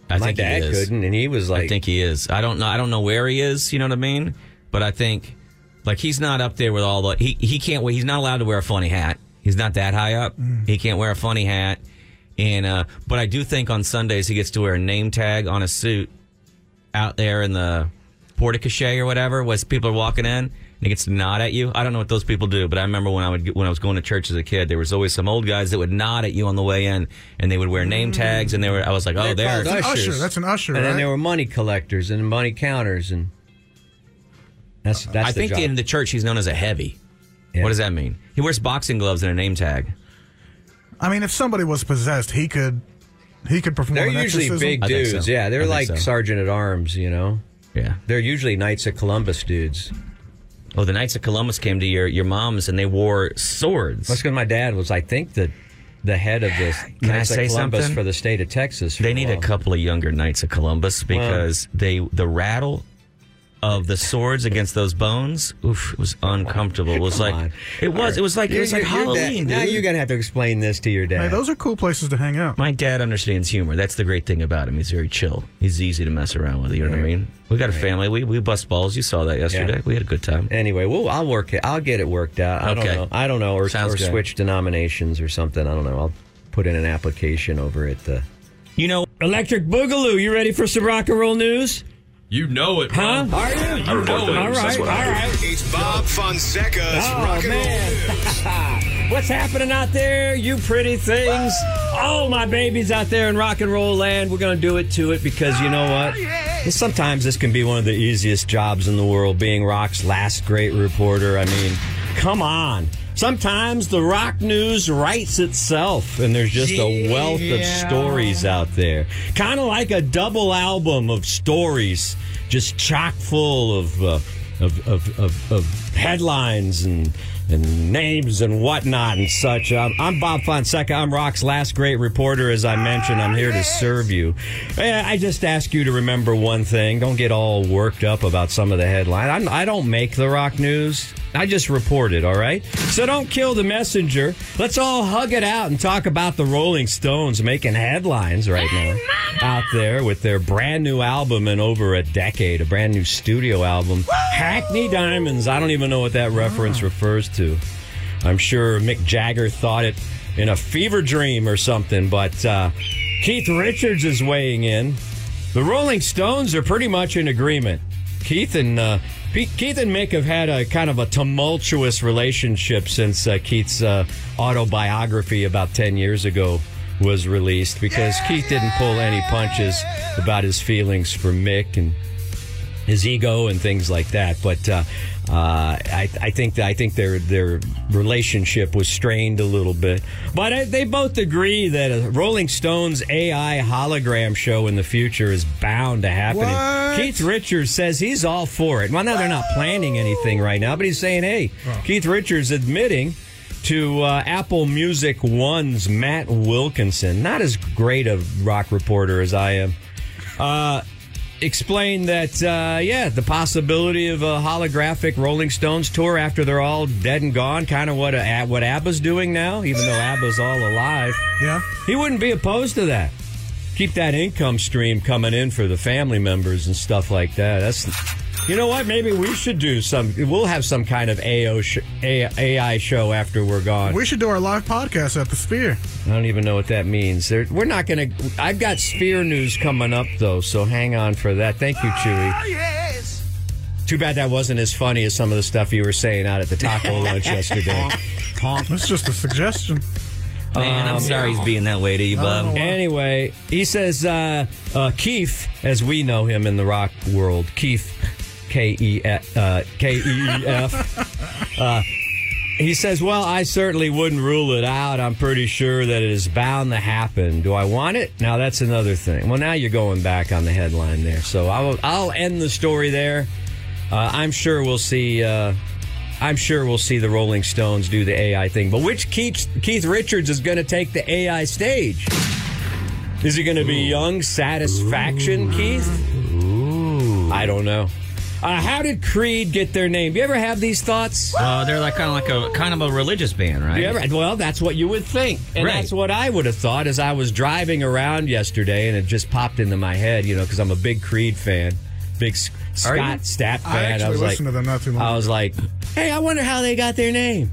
I My think dad he is. couldn't, and he was like, I think he is. I don't know. I don't know where he is. You know what I mean? But I think like he's not up there with all the. He he can't. Wait, he's not allowed to wear a funny hat. He's not that high up. He can't wear a funny hat. And uh, but I do think on Sundays he gets to wear a name tag on a suit out there in the porta cachet or whatever, as people are walking in. And he gets to nod at you. I don't know what those people do, but I remember when I would when I was going to church as a kid, there was always some old guys that would nod at you on the way in, and they would wear name mm. tags, and they were. I was like, oh, They're there. That's an usher. That's an usher, And then there were money collectors and money counters, and that's uh, that's. I the think job. in the church he's known as a heavy. Yeah. What does that mean? He wears boxing gloves and a name tag. I mean, if somebody was possessed, he could he could perform They're an usually exorcism. big dudes. so. Yeah, they're like so. sergeant at arms. You know, Yeah. they're usually Knights of Columbus dudes. Oh, the Knights of Columbus came to your your mom's and they wore swords. That's because my dad was, I think, the the head of the I Knights say of Columbus something? for the state of Texas. They need a couple of younger Knights of Columbus because they the rattle of the swords against those bones. Oof, it was uncomfortable. It was Come like on. it was. It was like it was like you- your dad- Halloween. Now dude. you're gonna have to explain this to your dad. Hey, those are cool places to hang out. My dad understands humor. That's the great thing about him. He's very chill. He's easy to mess around with. You know what I mean? We got a family. We we bust balls. You saw that yesterday. Yeah. We had a good time. Anyway, well, I'll work it. I'll get it worked out. I Okay. don't know. I don't know, or, Sounds or good. switch denominations or something. I don't know. I'll put in an application over at the You know, Electric Boogaloo. You ready for some rock and roll news? You know it, Huh? bro. Are you? I report the All news. That's right, what I all do. right. It's Bob Fonseca's Oh, Rock and man. Roll What's happening out there, you pretty things? All my babies out there in rock and roll land. We're going to do it to it because you know what? Oh, sometimes this can be one of the easiest jobs in the world, being rock's last great reporter. I mean, come on. Sometimes the rock news writes itself, and there's just a wealth of stories out there. Kind of like a double album of stories, just chock full of, uh, of, of, of, of headlines and and names and whatnot and such. Um, I'm Bob Fonseca. I'm Rock's last great reporter. As I mentioned, I'm here to serve you. I just ask you to remember one thing. Don't get all worked up about some of the headlines. I'm, I don't make the rock news. I just reported, all right? So don't kill the messenger. Let's all hug it out and talk about the Rolling Stones making headlines right now out there with their brand new album in over a decade, a brand new studio album, Hackney Diamonds. I don't even know what that reference refers to. I'm sure Mick Jagger thought it in a fever dream or something, but uh, Keith Richards is weighing in. The Rolling Stones are pretty much in agreement. Keith and uh, Pete, Keith and Mick have had a kind of a tumultuous relationship since uh, Keith's uh, autobiography about ten years ago was released because Keith didn't pull any punches about his feelings for Mick and his ego and things like that. But uh, uh, I, I think I think their their relationship was strained a little bit. But I, they both agree that a Rolling Stones AI hologram show in the future is bound to happen. And? Keith Richards says he's all for it. Well, now they're not planning anything right now, but he's saying, "Hey, Keith Richards admitting." To uh, Apple Music One's Matt Wilkinson, not as great a rock reporter as I am, uh, explained that uh, yeah, the possibility of a holographic Rolling Stones tour after they're all dead and gone, kind of what uh, what ABBA's doing now, even though ABBA's all alive. Yeah. He wouldn't be opposed to that. Keep that income stream coming in for the family members and stuff like that. That's, you know what? Maybe we should do some. We'll have some kind of AO sh- A- AI show after we're gone. We should do our live podcast at the Sphere. I don't even know what that means. There, we're not going to. I've got Sphere news coming up though, so hang on for that. Thank you, Chewy. Too bad that wasn't as funny as some of the stuff you were saying out at the taco lunch yesterday. That's just a suggestion. Man, I'm sorry he's being that way to you, Bob. Anyway, he says uh, uh, Keith, as we know him in the rock world, Keith, K E uh, K E F. Uh, he says, "Well, I certainly wouldn't rule it out. I'm pretty sure that it is bound to happen. Do I want it? Now that's another thing. Well, now you're going back on the headline there, so I'll I'll end the story there. Uh, I'm sure we'll see." Uh, I'm sure we'll see the Rolling Stones do the AI thing. But which Keith, Keith Richards is going to take the AI stage? Is he going to be Young Satisfaction, Keith? I don't know. Uh, how did Creed get their name? Do you ever have these thoughts? Uh, they're like kind of like a kind of a religious band, right? You ever- well, that's what you would think, and Right. that's what I would have thought as I was driving around yesterday, and it just popped into my head, you know, because I'm a big Creed fan, big S- Are you? Scott Stapp I fan. actually was like, to them not too long I was like, hey, I wonder how they got their name.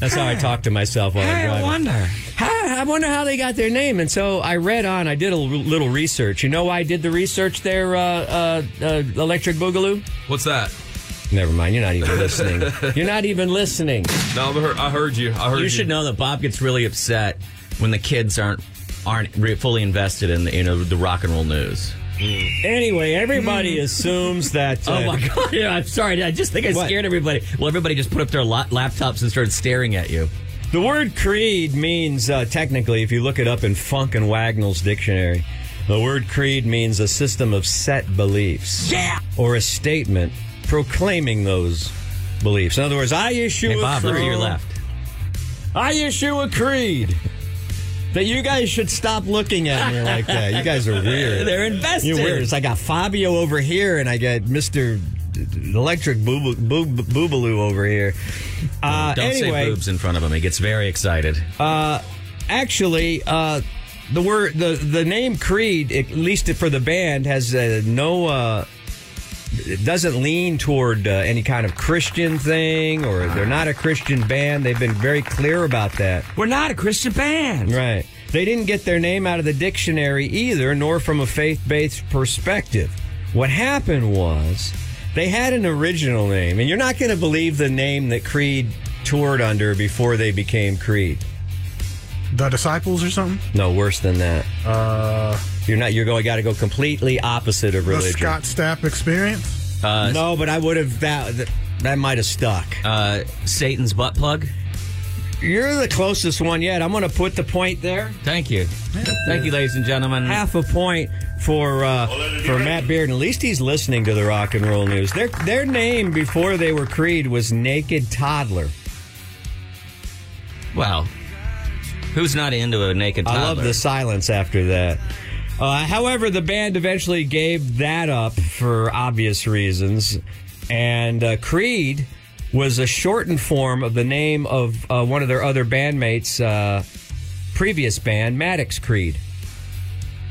That's how I talk to myself while I'm Hey, I driving. wonder. Hi, I wonder how they got their name. And so I read on. I did a l- little research. You know why I did the research there, uh, uh, uh, Electric Boogaloo? What's that? Never mind. You're not even listening. You're not even listening. No, I heard, I heard you. I heard you. You should know that Bob gets really upset when the kids aren't aren't re- fully invested in the, you know the rock and roll news. Anyway, everybody assumes that. Uh, Oh my god! Yeah, I'm sorry. I just think I scared everybody. Well, everybody just put up their la- laptops and started staring at you. The word creed means, uh, technically, if you look it up in Funk and Wagnalls dictionary, the word creed means a system of set beliefs. Yeah. Or a statement proclaiming those beliefs. In other words, I issue Hey, a Bob, creed. look to your left. I issue a creed that you guys should stop looking at me like that. You guys are weird. They're invested. You're weird. It's like I got Fabio over here, and I got Mister Electric Boob- Boob- Boobaloo over here. Uh, Don't anyway, say boobs in front of him. He gets very excited. actually, uh, the word the the name Creed, at least for the band, has uh, no. It doesn't lean toward uh, any kind of Christian thing, or they're not a Christian band. They've been very clear about that. We're not a Christian band. Right. They didn't get their name out of the dictionary either, nor from a faith based perspective. What happened was they had an original name, and you're not going to believe the name that Creed toured under before they became Creed. The disciples or something? No, worse than that. Uh, You're not. You're going. Got to go completely opposite of religion. the religion. Scott Stapp experience? Uh, no, but I would have. That, that- That might have stuck. Uh, Satan's butt plug. You're the closest one yet. I'm going to put the point there. Thank you. Thank you, ladies and gentlemen. Half a point for uh, for Matt Beard. At least he's listening to the rock and roll news. Their their name before they were Creed was Naked Toddler. Wow. Who's not into a naked toddler? I love the silence after that. Uh, however, the band eventually gave that up for obvious reasons, and uh, Creed was a shortened form of the name of uh, one of their other bandmates' uh, previous band, Maddox Creed.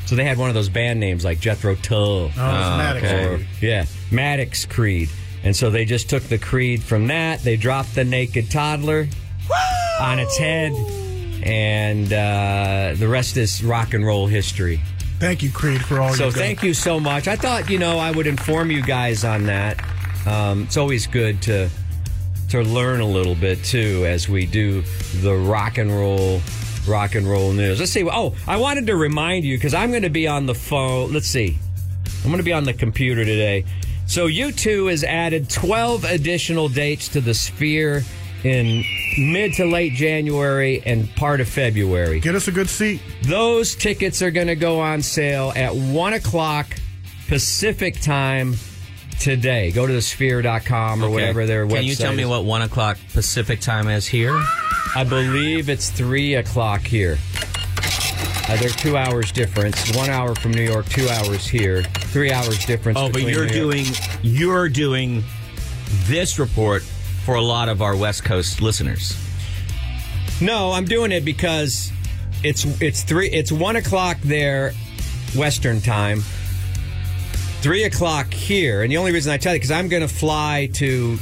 So they had one of those band names like Jethro Tull. Oh, it's Maddox. Or, yeah, Maddox Creed. And so they just took the Creed from that. They dropped the naked toddler on its head. And uh, the rest is rock and roll history. Thank you, Creed, for all So thank you so much. I thought, you know, I would inform you guys on that. Um, it's always good to to learn a little bit too as we do the rock and roll rock and roll news. Let's see. Oh, I wanted to remind you because I'm going to be on the phone. Let's see. I'm going to be on the computer today. So U2 has added 12 additional dates to the Sphere in mid to late January and part of February. Get us a good seat. Those tickets are going to go on sale at 1 o'clock Pacific time today. Go to thesphere.com or Okay. whatever their website Can you tell me is. what one o'clock Pacific time is here? I believe it's 3 o'clock here. Uh, they're two hours difference. One hour from New York, two hours here. Three hours difference. Oh, but you're New York- doing you're doing this report for a lot of our West Coast listeners. No, I'm doing it because it's it's three it's one o'clock there, Western time. Three o'clock here, and the only reason I tell you because I'm going to fly to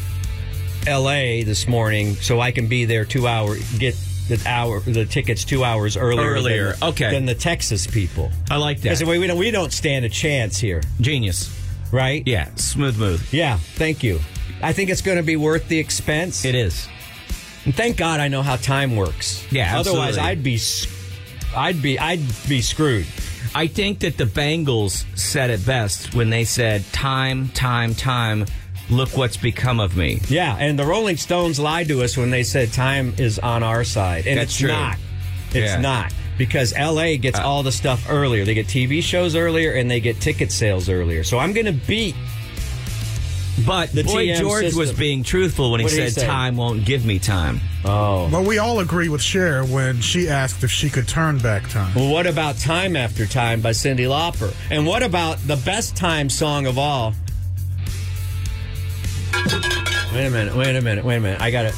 L.A. this morning, so I can be there two hours. Get the hour the tickets two hours earlier. Earlier, than, okay. Than the Texas people. I like that. Because we we don't we don't stand a chance here, Genius. right? Yeah, smooth move. Yeah. Thank you. I think it's going to be worth the expense. It is. And thank God I know how time works. Yeah, Otherwise, absolutely. I'd be, I'd be, I'd be screwed. I think that the Bangles said it best when they said, "Time, time, time. Look what's become of me." Yeah, and the Rolling Stones lied to us when they said time is on our side, and That's it's true. not. It's Yeah. Uh, not because LA gets all the stuff earlier. They get TV shows earlier, and they get ticket sales earlier. So I'm going to beat. But The Boy TM George was being truthful when he What did he said, "Time won't give me time." Oh. Well, we all agree with Cher when she asked if she could turn back time. Well, what about Time After Time by Cyndi Lauper? And what about the best time song of all? Wait a minute, wait a minute, wait a minute. I got it.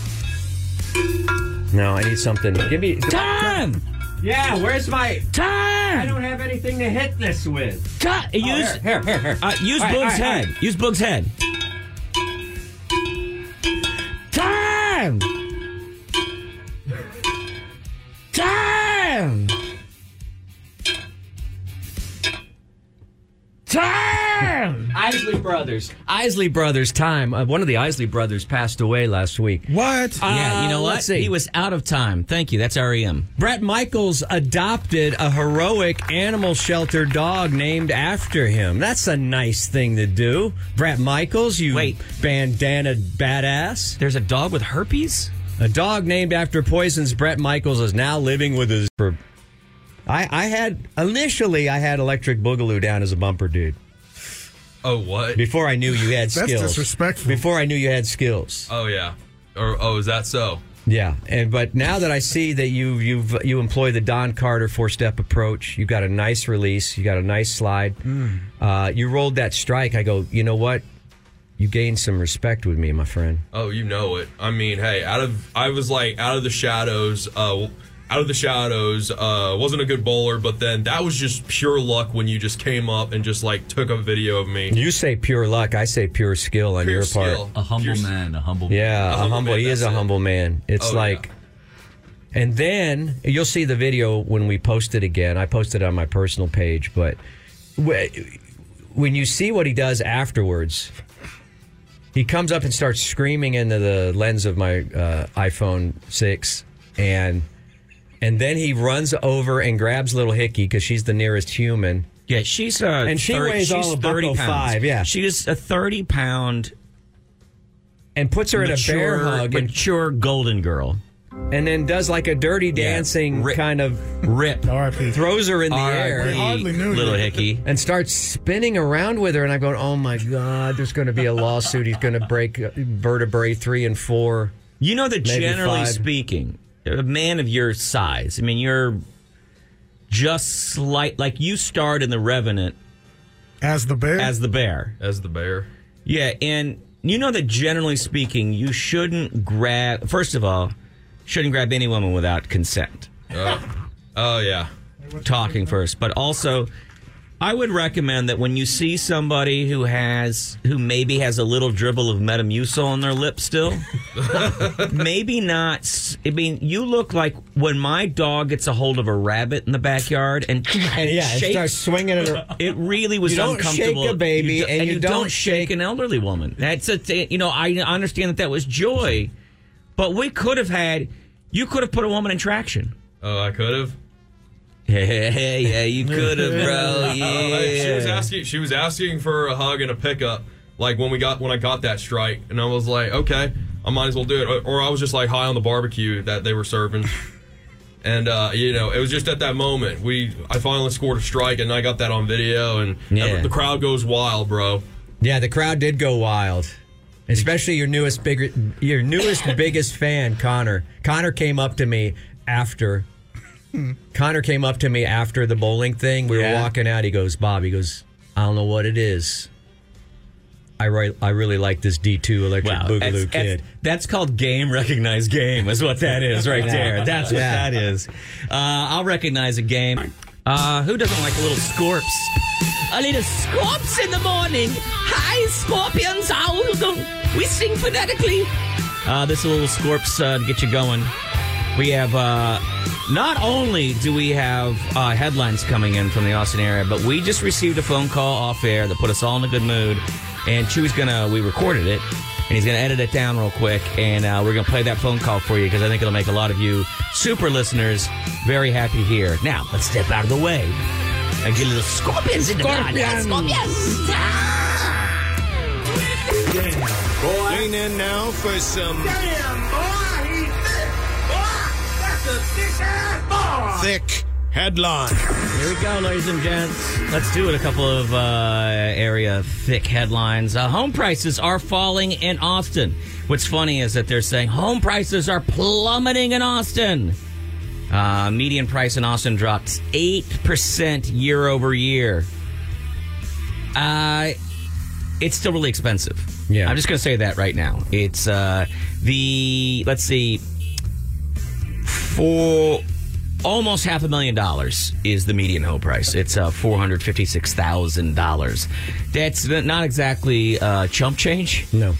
No, I need something. Give me. Time, Yeah, where's my. Time? I don't have anything to hit this with. time. Oh, Use here, here, here. here. uh, use All right, Boog's all right, all head. right. Use Boog's head. Time. Time. Time. Isley Brothers. Isley Brothers time. Uh, one of the Isley brothers passed away last week. What? Yeah, you know Uh, what? let's see. He was out of time. Thank you. That's REM. Bret Michaels adopted a heroic animal shelter dog named after him. That's a nice thing to do. Bret Michaels, you Wait. bandana badass. There's a dog with herpes? A dog named after Poison's Bret Michaels is now living with his. I, I had initially I had Electric Boogaloo down as a bumper dude Oh, what? before I knew you had skills. That's skills. disrespectful. Before I knew you had skills. Oh, yeah. Or oh, is that so? Yeah, and but now that I see that you you've you employ the Don Carter four step approach, you got a nice release, you got a nice slide. Uh, you rolled that strike. I go, you know what? You gained some respect with me, my friend. Oh, you know it. I mean, hey, out of I was like out of the shadows. Uh, out of the shadows. Uh, wasn't a good bowler, but then that was just pure luck when you just came up and just like took a video of me. You say pure luck, I say pure skill on Pure your skill. part. A humble Pure- man, a humble Yeah, A a humble humble. man, he is a it. humble man. It's Oh, like, and then you'll see the video when we post it again. I posted it on my personal page, but when you see what he does afterwards, he comes up and starts screaming into the lens of my uh, iPhone six, and and then he runs over and grabs little Hickey because she's the nearest human. Yeah, she's uh, And she weighs she's all of buck 30 pounds. five, yeah. She's a 30 pound and puts her in a bear hug and, mature golden girl. and then does like a dirty dancing Rip. kind of Rip. R.I.P. throws her in the R.I.P. air hardly knew Little you. hickey. and starts spinning around with her. And I'm going, oh my God, there's going to be a lawsuit. He's going to break uh, vertebrae three and four. You know that generally five. speaking, a man of your size, I mean, you're just slight, like you starred in The Revenant As the bear? as the bear. As the bear. Yeah, and you know that generally speaking, you shouldn't grab, first of all, shouldn't grab any woman without consent. Oh, oh yeah. talking first, but also I would recommend that when you see somebody who has who maybe has a little dribble of Metamucil on their lip still, maybe not. I mean, you look like when my dog gets a hold of a rabbit in the backyard and, And yeah, and shakes- starts swinging it. her. it really was You don't uncomfortable. shake a baby, do- and you don't shake an elderly woman. That's a you know I understand that that was joy, but we could have had you could have put a woman in traction. Oh, I could have. Hey, yeah, you could have, bro. Yeah. She was asking. She was asking for a hug and a pickup. Like when we got when I got that strike, and I was like, okay, I might as well do it. Or, or I was just like high on the barbecue that they were serving. And uh, you know, it was just at that moment we I finally scored a strike, and I got that on video, and Yeah. the crowd goes wild, bro. Yeah, the crowd did go wild. Especially your newest bigger your newest biggest fan, Connor. Connor came up to me after Connor came up to me after the bowling thing. We Yeah. were walking out. He goes, Bob, he goes, I don't know what it is. I right, I really like this D2 electric Wow, boogaloo that's, kid. that's, that's called game recognized game, is what that is right there. That's what Yeah. that is. Uh, I'll recognize a game. Uh, who doesn't like a little scorps? A little scorps in the morning. Hi, scorpions. Ow. We sing phonetically. Uh, this little scorps uh, to get you going. We have, uh, not only do we have uh, headlines coming in from the Austin area, but we just received a phone call off air that put us all in a good mood. And Chewy's gonna, we recorded it, and he's gonna edit it down real quick, and uh, we're gonna play that phone call for you because I think it'll make a lot of you super listeners very happy here. Now, let's step out of the way and get a little scorpions in the garden. Scorpions! Lean in now for some thick headline. Here we go, ladies and gents. Let's do it. A couple of uh, area thick headlines. Uh, home prices are falling in Austin. What's funny is that they're saying home prices are plummeting in Austin. Uh, median price in Austin dropped 8% year over year. Uh, it's still really expensive. Yeah. I'm just going to say that right now. It's uh, the, let's see, for almost half a million dollars is the median home price. It's uh, four hundred fifty six thousand dollars. That's not exactly uh, chump change. no.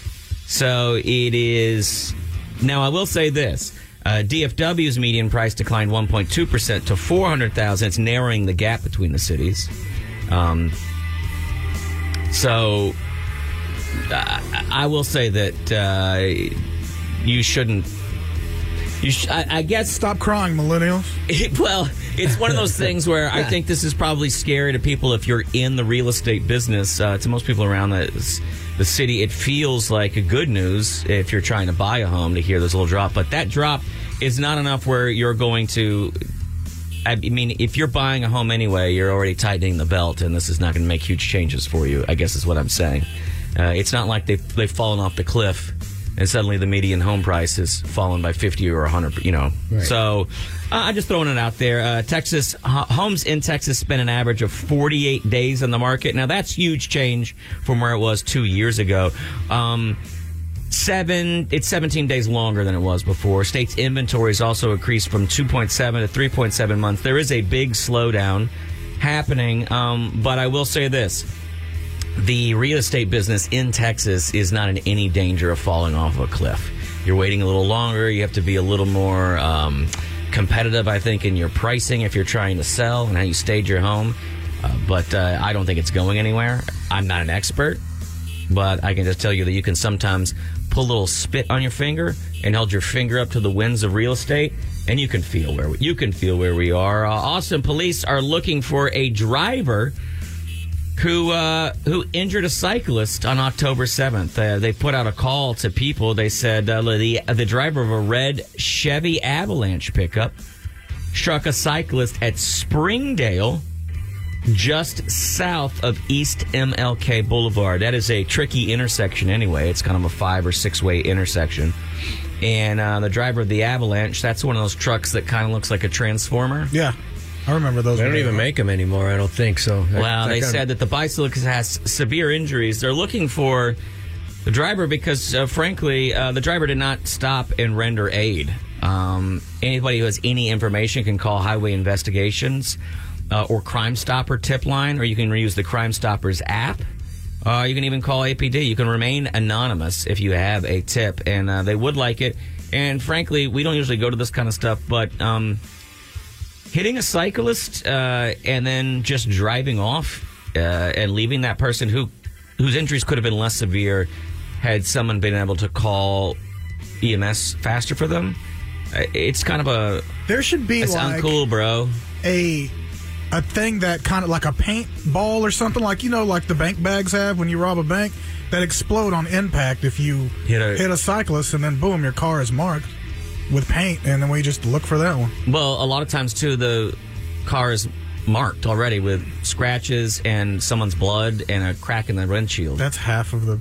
So it is. Now I will say this: uh, DFW's median price declined one point two percent to four hundred thousand. It's narrowing the gap between the cities. Um, so uh, I will say that uh, you shouldn't. You sh- I, I guess Stop crying, millennials. it, well, it's one of those things where I think this is probably scary to people if you're in the real estate business. Uh, to most people around the, the city, it feels like a good news if you're trying to buy a home to hear this little drop. But that drop is not enough where you're going to. I mean, if you're buying a home anyway, you're already tightening the belt, and this is not going to make huge changes for you. I guess is what I'm saying. Uh, it's not like they've they've fallen off the cliff, and suddenly the median home price has fallen by 50 or 100. You know, so uh, I'm just throwing it out there. Uh, Texas ho- homes in Texas spend an average of 48 days on the market. Now that's huge change from where it was two years ago. Um, seven it's 17 days longer than it was before state's inventories also increased from 2.7 to 3.7 months there is a big slowdown happening um, but i will say this the real estate business in texas is not in any danger of falling off a cliff. You're waiting a little longer. You have to be a little more um, competitive i think in your pricing if you're trying to sell and how you stage your home. Uh, but uh, i don't think it's going anywhere. I'm not an expert but I can just tell you that you can sometimes pull a little spit on your finger and hold your finger up to the winds of real estate, and you can feel where we, you can feel where we are. Uh, Austin police are looking for a driver who uh, who injured a cyclist on October 7th. Uh, they put out a call to people. They said uh, the the driver of a red Chevy Avalanche pickup struck a cyclist at Springdale, just south of East MLK Boulevard. That is a tricky intersection anyway. It's kind of a five or six way intersection. And uh, the driver of the Avalanche, that's one of those trucks that kind of looks like a transformer. Yeah, I remember those. They don't even make them anymore. I don't think so. That- Well, that they kinda- said that the bicyclist has severe injuries. They're looking for the driver because, uh, frankly, uh, the driver did not stop and render aid. Um, anybody who has any information can call Highway Investigations uh, or Crime Stopper tip line, or you can use the Crime Stoppers app. Uh, you can even call APD. You can remain anonymous if you have a tip, and uh, they would like it. And frankly, we don't usually go to this kind of stuff, but um, hitting a cyclist uh, and then just driving off uh, and leaving that person who whose injuries could have been less severe had someone been able to call EMS faster for them. Uh, It's kind of a There should be it's like uncool, bro. a a thing that kind of like a paint ball or something like you know like the bank bags have when you rob a bank that explode on impact if you Hit a- hit a cyclist and then boom your car is marked with paint and then we just look for that one. Well, a lot of times too, the car is marked already with scratches and someone's blood and a crack in the windshield. That's half of the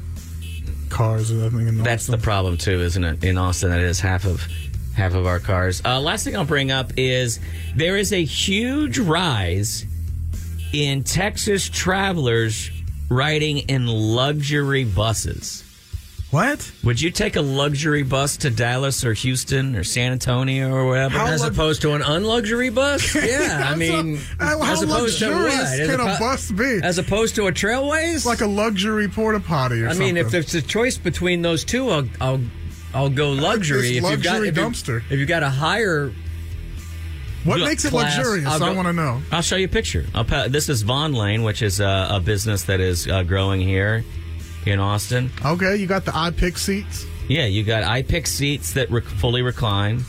cars. I think in That's the problem too, isn't it? In Austin, that is half of half of our cars. Uh, last thing I'll bring up is there is a huge rise in Texas travelers riding in luxury buses. What? Would you take a luxury bus to Dallas or Houston or San Antonio or whatever? How As opposed to an unluxury bus? Yeah, I mean, How- how as opposed to what? As can a bus be? As opposed to a trailways? like a luxury porta potty or something. I something. mean, if there's a choice between those two, I'll I'll, I'll go luxury. if you've got luxury if you, if you've got a higher, what makes it class, luxurious? I'll I want to know. I'll show you a picture. Pa- this is Vonlane, which is uh, a business that is uh, growing here in Austin. Okay, you got the iPick seats. Yeah, you got iPick seats that rec- fully recline.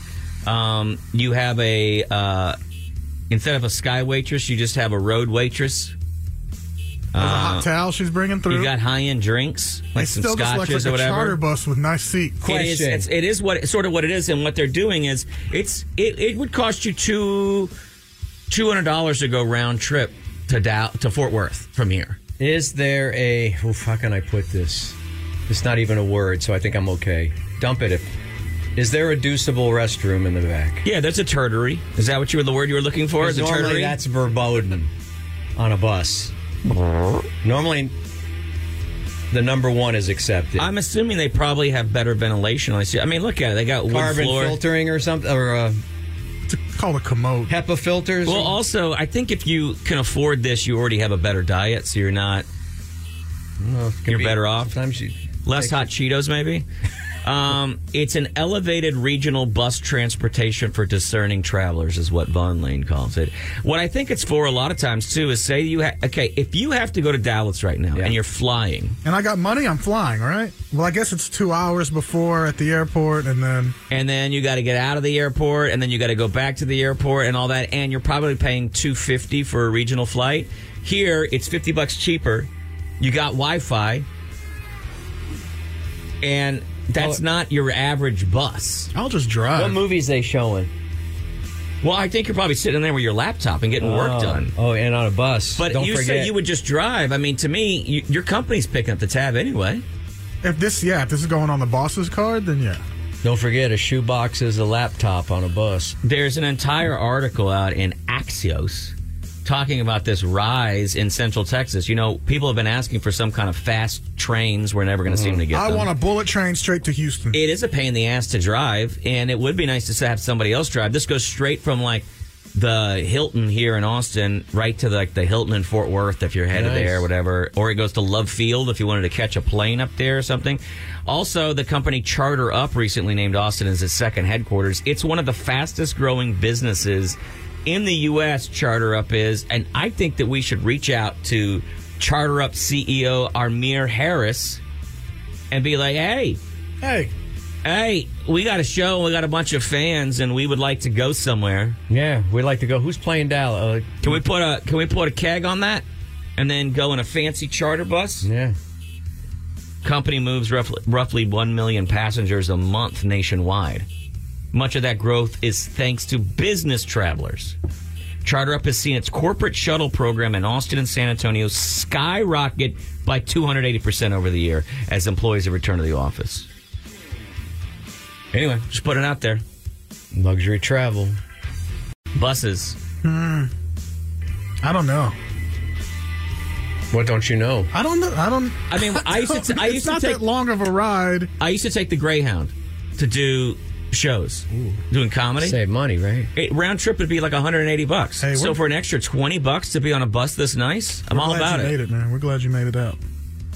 Um, you have a uh, instead of a sky waitress, you just have a road waitress. There's a hot towel she's bringing through. Uh, You got high end drinks like it some still just looks scotches like or a charter bus with nice seats. It is, it's, it is what sort of what it is, and what they're doing is it's it, it would cost you two two hundred dollars to go round trip to Dow, to Fort Worth from here. Is there a? Oof, how can I put this? It's not even a word, so I think I'm okay. Dump it. If is there a deuceable restroom in the back? Yeah, that's a turtery. Is that what you were the word you were looking for? Is a normally that's verboten on a bus. Normally, the number one is accepted. I'm assuming they probably have better ventilation. I see. I mean, look at it. They got wood Carbon floor. filtering or something, or uh, It's called a commode. HEPA filters. Well, also, I think if you can afford this, you already have a better diet, so you're not Well, it can you're be- better off. Sometimes you less take- hot Cheetos, maybe. Um, it's an elevated regional bus transportation for discerning travelers, is what Vonlane calls it. What I think it's for a lot of times too is say you ha- okay if you have to go to Dallas right now Yeah. and you're flying, And I got money, I'm flying, right? Well, I guess it's two hours before at the airport, and then and then you got to get out of the airport, and then you got to go back to the airport and all that, and you're probably paying two fifty for a regional flight. Here, it's fifty bucks cheaper. You got Wi-Fi, and that's Oh. not your average bus. I'll just drive. What movies they showing? Well, I think you're probably sitting there with your laptop and getting work Oh. done. Oh, and on a bus. But Don't you forget. said you would just drive. I mean, to me, you, your company's picking up the tab anyway. If this, yeah, if this is going on the boss's card, then yeah. Don't forget, a shoebox is a laptop on a bus. There's an entire article out in Axios talking about this rise in Central Texas. You know, people have been asking for some kind of fast trains. We're never going to seem to get I them. want a bullet train straight to Houston. it is a pain in the ass to drive, and it would be nice to have somebody else drive. This goes straight from like the Hilton here in Austin right to like the Hilton in Fort Worth if you're headed Nice. there, or whatever, or it goes to Love Field if you wanted to catch a plane up there or something. Also, the company CharterUp recently named Austin as its second headquarters. It's one of the fastest growing businesses in the U.S. CharterUp is, and I think that we should reach out to CharterUp CEO Armir Harris and be like, hey. hey, Hey, we got a show. We got a bunch of fans, and we would like to go somewhere. Yeah, we'd like to go. Who's playing Dallas? Uh, Can we put a Can we put a keg on that and then go in a fancy charter bus. Yeah. Company moves roughly, roughly 1 million passengers a month nationwide. Much of that growth is thanks to business travelers. CharterUp has seen its corporate shuttle program in Austin and San Antonio skyrocket by 280% over the year as employees have returned to the office. Anyway, just put it out there. Luxury travel. Buses. Hmm. I don't know. What don't you know? I don't know. I don't. I mean, I used to, I it's used to not take that long of a ride. I used to take the Greyhound to do shows, doing comedy. Save money, right? It, round trip would be like 180 bucks. Hey, so for an extra 20 bucks to be on a bus this nice, I'm We're all glad about you it. made it, man. We're glad you made it out.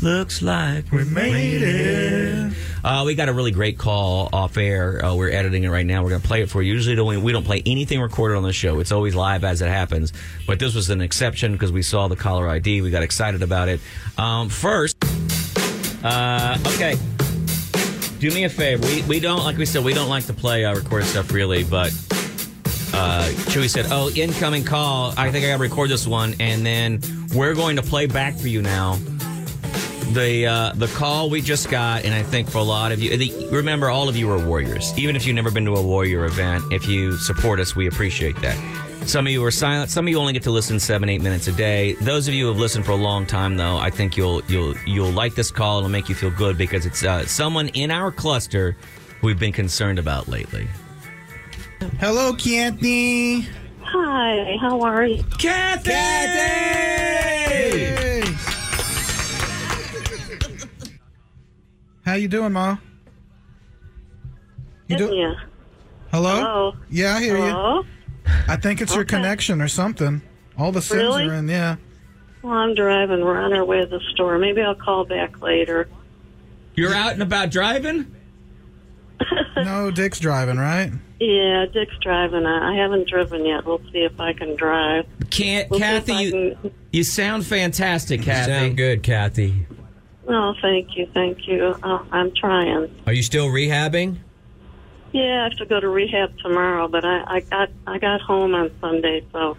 Looks like We made it. Uh, we got a really great call off air. Uh, we're editing it right now. We're going to play it for you. Usually, don't, we don't play anything recorded on the show. It's always live as it happens. But this was an exception because we saw the caller ID. We got excited about it. Um, first, uh, okay. Do me a favor. We, we don't, like we said, we don't like to play uh, recorded stuff really, but uh, Chewy said, "Oh, incoming call. I think I got to record this one, and then we're going to play back for you now." The uh, the call we just got, and I think for a lot of you, the, remember all of you are warriors. Even if you've never been to a warrior event, if you support us, we appreciate that. Some of you are silent. Some of you only get to listen seven, eight minutes a day. Those of you who have listened for a long time, though, I think you'll you'll you'll like this call. It'll make you feel good because it's uh, someone in our cluster we've been concerned about lately. Hello, Kathy. Hi, how are you? Kathy! Hey. How you doing, Ma? You do- Yeah. Hello? Hello. Yeah, I hear you. Hello? I think it's your connection or something. All the sims Really? are in. Yeah. Well, I'm driving. We're on our way to the store. Maybe I'll call back later. You're out and about driving? No, Dick's driving, right? Yeah, Dick's driving. I I haven't driven yet. We'll see if I can drive. Can't, We'll Kathy, I you, can- you sound fantastic, Kathy. You sound good, Kathy. Oh, thank you, thank you. Oh, I'm trying. Are you still rehabbing? Yeah, I have to go to rehab tomorrow, but I, I got I got home on Sunday, so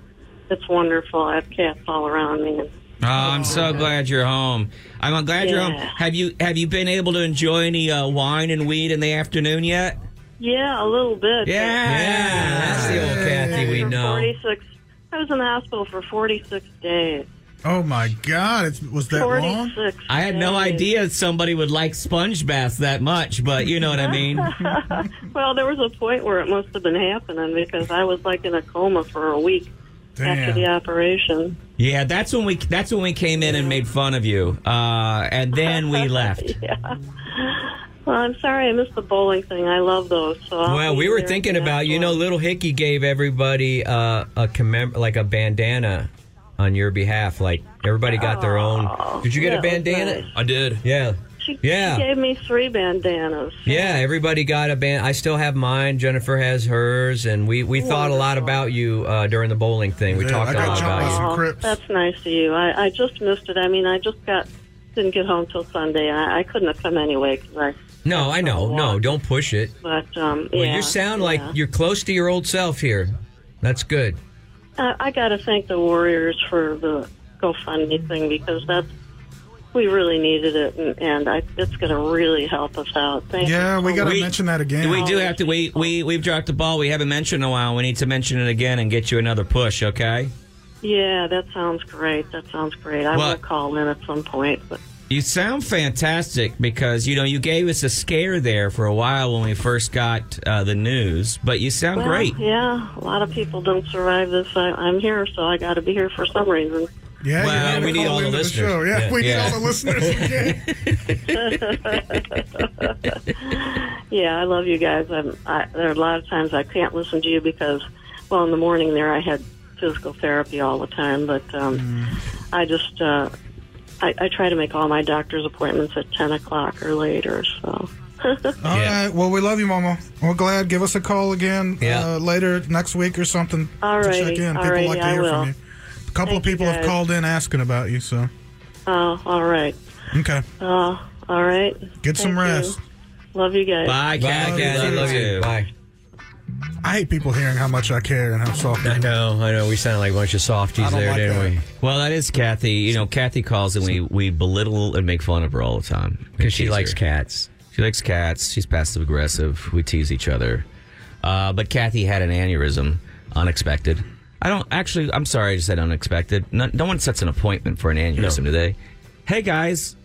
it's wonderful. I have cats all around me. And Oh, I'm so glad you're home. I'm glad you're home. Have you have you been able to enjoy any uh, wine and weed in the afternoon yet? yeah, a little bit. Yeah, that's the old Kathy we know. 46. I was in the hospital for 46 days. Oh my God! It was that long? 46. I had no idea somebody would like sponge baths that much, but you know what I mean. Well, there was a point where it must have been happening because I was like in a coma for a week after the operation. Yeah, that's when we that's when we came in and made fun of you, uh, and then we left. Yeah. Well, I'm sorry I missed the bowling thing. I love those. So I'll Well, we were thinking about next you know, little Hickey gave everybody uh, a commem- like a bandana on your behalf. Like everybody got their own. Did you get a that was bandana? nice. I did. Yeah, She, Yeah. she gave me three bandanas. yeah. Everybody got a band. I still have mine. Jennifer has hers, and we we thought a lot about you uh, during the bowling thing. We Yeah, talked I a got lot jumped about you. some Crips. that's nice of you. I, I just missed it. I mean, I just got didn't get home till Sunday. I, I couldn't have come anyway because I. No, I know. No, don't push it. But um, Well, yeah, you sound yeah. like you're close to your old self here. That's good. I, I got to thank the Warriors for the GoFundMe thing because that's we really needed it, and, and I, it's going to really help us out. Thank Yeah, you we got to much. mention that again. We do have to. We we we've dropped the ball. We haven't mentioned in a while. We need to mention it again and get you another push. Okay. Yeah, that sounds great. That sounds great. I will What? call in at some point. But You sound fantastic because you know you gave us a scare there for a while when we first got uh, the news, but you sound well, great. Yeah, a lot of people don't survive this. I, I'm here, so I got to be here for some reason. Yeah, Well, we need all the into listeners. show. Yeah, Yeah. we need Yeah. all the listeners. Yeah, I love you guys. I'm, I, there are a lot of times I can't listen to you because, well, in the morning there I had physical therapy all the time, but um, Mm. I just uh, I, I try to make all my doctor's appointments at ten o'clock or later. So All right. Well, we love you, Mama. We're glad. Give us a call again Yeah. uh, later next week or something All to check in. People righty, like to hear from you. A couple Thank of people have called in asking about you. So oh, all right. okay, Oh, all right. get some Thank you. rest. Love you guys. Bye, Kat. Bye, Kat, love Love you. you. Bye. I hate people hearing how much I care and how soft I I know, I know. We sound like a bunch of softies there, like didn't that. we? Well, that is Kathy. You know, Kathy calls and we, we belittle and make fun of her all the time. Because she likes her. cats. She likes cats. She's passive aggressive. We tease each other. Uh, but Kathy had an aneurysm, unexpected. I don't actually. I'm sorry, I just said unexpected. No, no one sets an appointment for an aneurysm, do they? Hey guys,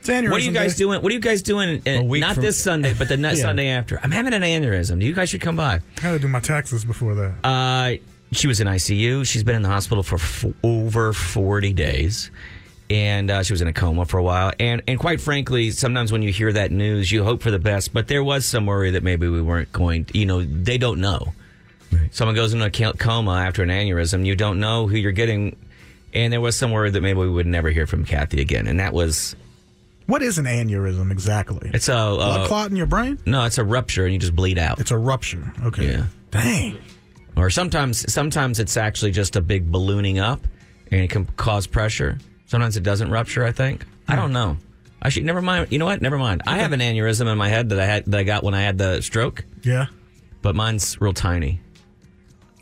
It's aneurysm what are you guys day. doing? What are you guys doing? uh, not from- this Sunday, but the next Yeah. Sunday after. I'm having an aneurysm. You guys should come by. I had to do my taxes before that. Uh, she was in ICU. She's been in the hospital for f- over 40 days. And uh, she was in a coma for a while. And, and quite frankly, sometimes when you hear that news, you hope for the best. But there was some worry that maybe we weren't going, you know, they don't know. Someone goes into a coma after an aneurysm, you don't know who you're getting. And there was some worry that maybe we would never hear from Kathy again. And that was, What is an aneurysm exactly? it's a, blood uh, clot in your brain? no, it's a rupture and you just bleed out. It's a rupture. Okay. Yeah. Dang. Or sometimes, sometimes it's actually just a big ballooning up, and it can cause pressure. Sometimes it doesn't rupture. I think. I don't know. I should never mind. You know what? Never mind. I have an aneurysm in my head that I had that I got when I had the stroke, Yeah. but mine's real tiny.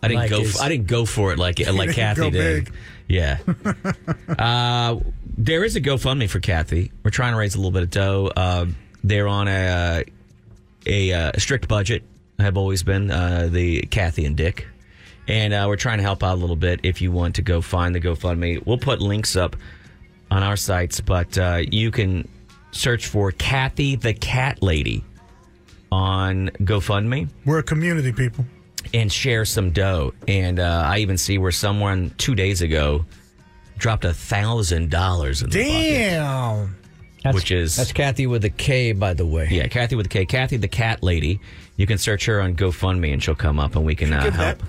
I didn't Like go. his- f- I didn't go for it like like Kathy did. big. Yeah. uh, there is a GoFundMe for Kathy. We're trying to raise a little bit of dough. Uh, they're on a a, uh, a strict budget. Have always been uh, the Kathy and Dick, and uh, we're trying to help out a little bit. If you want to go find the GoFundMe, we'll put links up on our sites, but uh, you can search for Kathy the Cat Lady on GoFundMe We're a community, people. and share some dough. And uh, I even see where someone two days ago dropped a thousand dollars in the bucket. Damn. That's, Which is- that's Kathy with a K, by the way. Yeah, Kathy with a K. Kathy the Cat Lady. You can search her on GoFundMe and she'll come up and we can uh, help. that-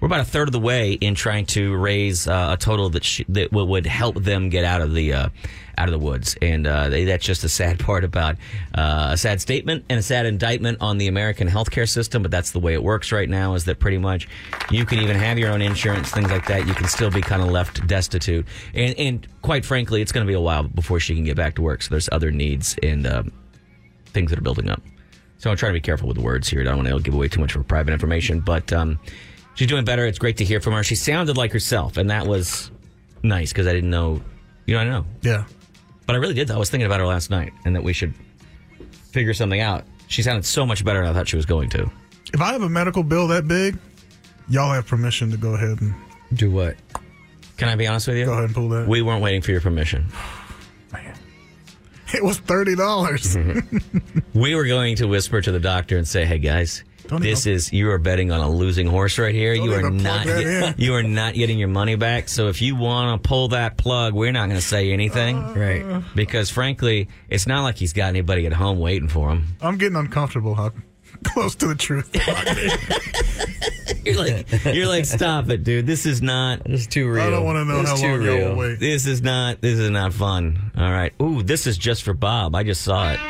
We're about a third of the way in trying to raise uh, a total that sh- that w- would help them get out of the uh, out of the woods, and uh, they, that's just a sad part about uh, a sad statement and a sad indictment on the American healthcare system. But that's the way it works right now. Is that pretty much you can even have your own insurance, things like that. You can still be kind of left destitute, and and quite frankly, it's going to be a while before she can get back to work. So there's other needs and. Um, things that are building up. So I'm trying to be careful with the words here. I don't want to give away too much of her private information, but um, she's doing better. It's great to hear from her. She sounded like herself, and that was nice because I didn't know, you know, I know, Yeah. but I really did. I was thinking about her last night, and that we should figure something out. She sounded so much better than I thought she was going to. If I have a medical bill that big, y'all have permission to go ahead and Do what? Can I be honest with you? go ahead and pull that. We weren't waiting for your permission. Man. It was thirty dollars. We were going to whisper to the doctor and say, "Hey guys, Don't this even- is you are betting on a losing horse right here. Don't you are not get- you are not getting your money back. So if you want to pull that plug, we're not going to say anything, uh, Right. Because frankly, it's not like he's got anybody at home waiting for him. I'm getting uncomfortable how close to the truth. You're like, you're like, stop it, dude. This is not. This is too real. I don't want to know This how is too long y'all real. will wait. This is not. This is not fun. All right. Ooh, this is just for Bob. I just saw it.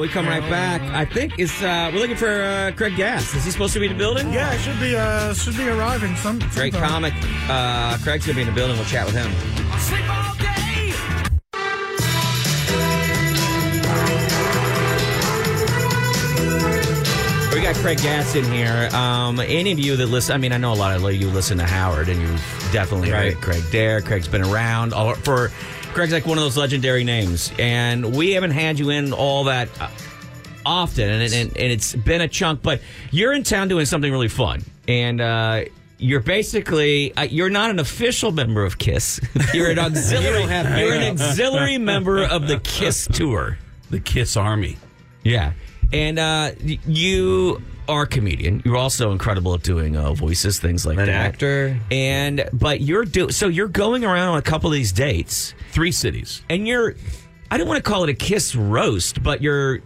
We come right back. I think it's uh, we're looking for uh, Craig Gass. Is he supposed to be in the building? Yeah, should be uh should be arriving some Great sometime. comic. Uh, Craig's gonna be in the building. We'll chat with him. We got Craig Gass in here. Um, any of you that listen, I mean, I know a lot of you listen to Howard, and you've definitely Right. heard Craig Dare. Craig's been around all, for. Craig's like one of those legendary names, and we haven't had you in all that uh, often, and, and, and it's been a chunk. But you're in town doing something really fun, and uh, you're basically uh, you're not an official member of Kiss. You're an auxiliary. you're an auxiliary member of the Kiss tour. The Kiss Army. Yeah, and uh, you are a comedian. You're also incredible at doing uh, voices, things like An that. actor. And but you're do so you're going around on a couple of these dates, Three cities. and you're. I don't want to call it a Kiss roast, but you're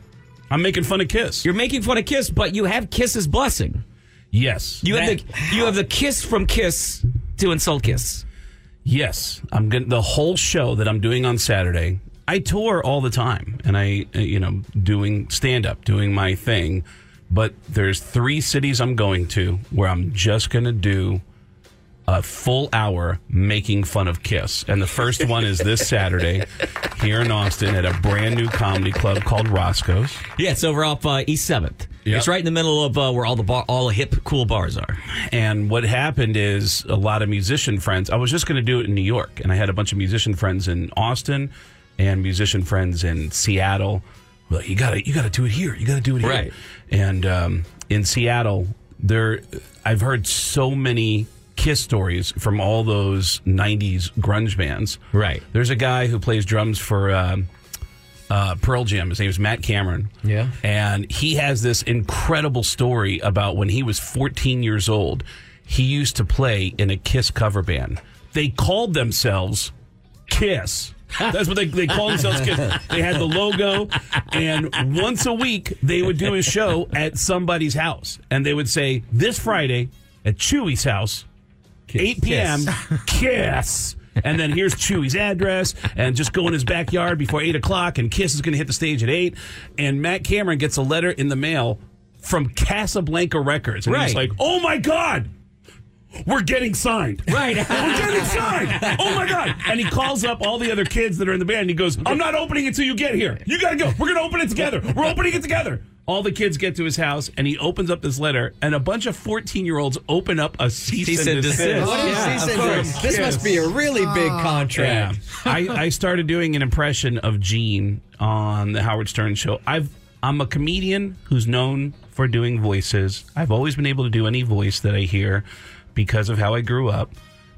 I'm making fun of Kiss. you're making fun of Kiss, but you have Kiss's blessing. yes. You have That- the you have the kiss from Kiss to insult Kiss. Yes, I'm going to the whole show that I'm doing on Saturday. I tour all the time, and I, uh, you know, doing stand up, doing my thing. But there's three cities I'm going to where I'm just going to do a full hour making fun of Kiss. And the first one is this Saturday here in Austin at a brand new comedy club called Roscoe's. Yeah, it's over off uh, East Seventh. Yep. It's right in the middle of uh, where all the bar, all the hip, cool bars are. And what happened is a lot of musician friends. I was just going to do it in New York, and I had a bunch of musician friends in Austin and musician friends in Seattle. Well, you got to you got to do it here. You got to do it here. Right. And um, in Seattle, there I've heard so many Kiss stories from all those '90s grunge bands. Right. There's a guy who plays drums for. Um, uh, Pearl Jam. His name is Matt Cameron. Yeah. And he has this incredible story about when he was 14 years old. He used to play in a Kiss cover band. They called themselves Kiss. That's what they, they called themselves Kiss. They had the logo, and once a week they would do a show at somebody's house. And they would say, This Friday at Chewy's house, 8 p.m., Kiss. And then here's Chewy's address, and just go in his backyard before 8 o'clock, and Kiss is going to hit the stage at 8. And Matt Cameron gets a letter in the mail from Casablanca Records. And he's like, oh my God, we're getting signed. Right. We're getting signed. Oh my God. And he calls up all the other kids that are in the band. And he goes, I'm not opening it until you get here. You got to go. We're going to open it together. We're opening it together. All the kids get to his house and he opens up this letter, and a bunch of 14 year olds open up a cease, Cease and and desist. desist. What is Yeah, he of saying? course. This must be a really big oh. Yeah. contract. I, I started doing an impression of Gene on the Howard Stern show. I've I'm a comedian who's known for doing voices. I've always been able to do any voice that I hear because of how I grew up.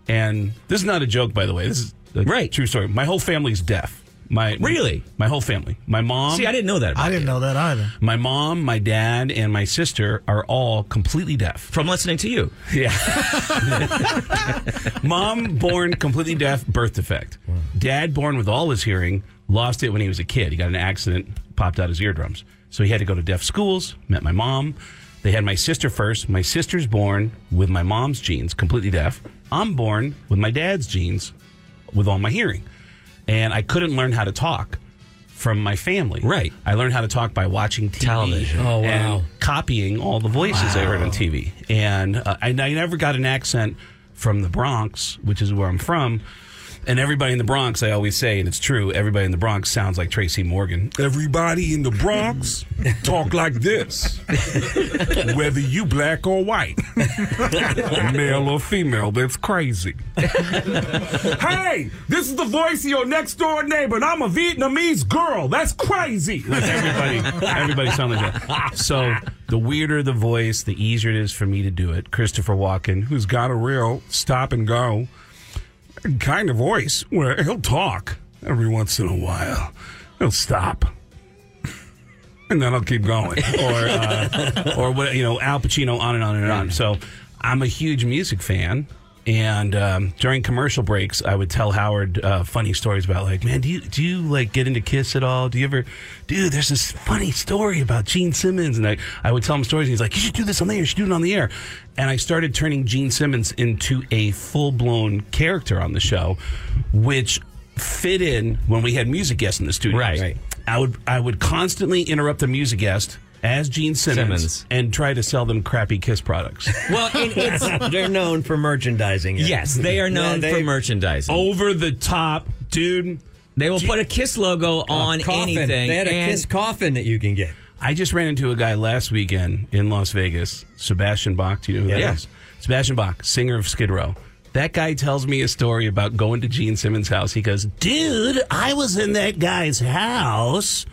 And this is not a joke, by the way. This is a Right. true story. My whole family's deaf. My Really? my whole family. My mom. See, I didn't know that. About I didn't you. know that either. My mom, my dad, and my sister are all completely deaf. from listening to you. Yeah. Mom born completely deaf, birth defect. Dad born with all his hearing, lost it when he was a kid. He got an accident, popped out his eardrums. So he had to go to deaf schools, met my mom. They had my sister first. My sister's born with my mom's genes, completely deaf. I'm born with my dad's genes with all my hearing. And I couldn't learn how to talk from my family. Right. I learned how to talk by watching TV Television. Oh, wow. and copying all the voices I heard on TV. And uh, I, I never got an accent from the Bronx, which is where I'm from. And everybody in the Bronx, I always say, and it's true, everybody in the Bronx sounds like Tracy Morgan. Everybody in the Bronx talk like this. Whether you black or white, male or female, that's crazy. hey, this is the voice of your next door neighbor, and I'm a Vietnamese girl. That's crazy. Like everybody, everybody sounds like that. So the weirder the voice, the easier it is for me to do it. Christopher Walken, Who's got a real stop and go kind of voice where he'll talk every once in a while. He'll stop. And then I'll keep going. or uh, or what you know, Al Pacino, on and on and on. So I'm a huge music fan. And um, during commercial breaks, I would tell Howard uh, funny stories about like, man, do you do you like get into Kiss at all? Do you ever, dude? There's this funny story about Gene Simmons, and I, I would tell him stories. And he's like, you should do this on the air. You should do it on the air. And I started turning Gene Simmons into a full blown character on the show, which fit in when we had music guests in the studio. Right. Right. I would I would constantly interrupt the music guest as Gene Simmons, Simmons. and try to sell them crappy Kiss products. Well, and it's They're known for merchandising. it. yes, they are known Yeah, they- for merchandising. Over the top, dude. they will put a Kiss logo on coffin. anything. They had a and kiss coffin that you can get. I just ran into a guy last weekend in Las Vegas, Sebastian Bach. Do you know who that Yeah. is? Sebastian Bach, singer of Skid Row. That guy tells me a story about going to Gene Simmons' house. He goes, Dude, I was in that guy's house.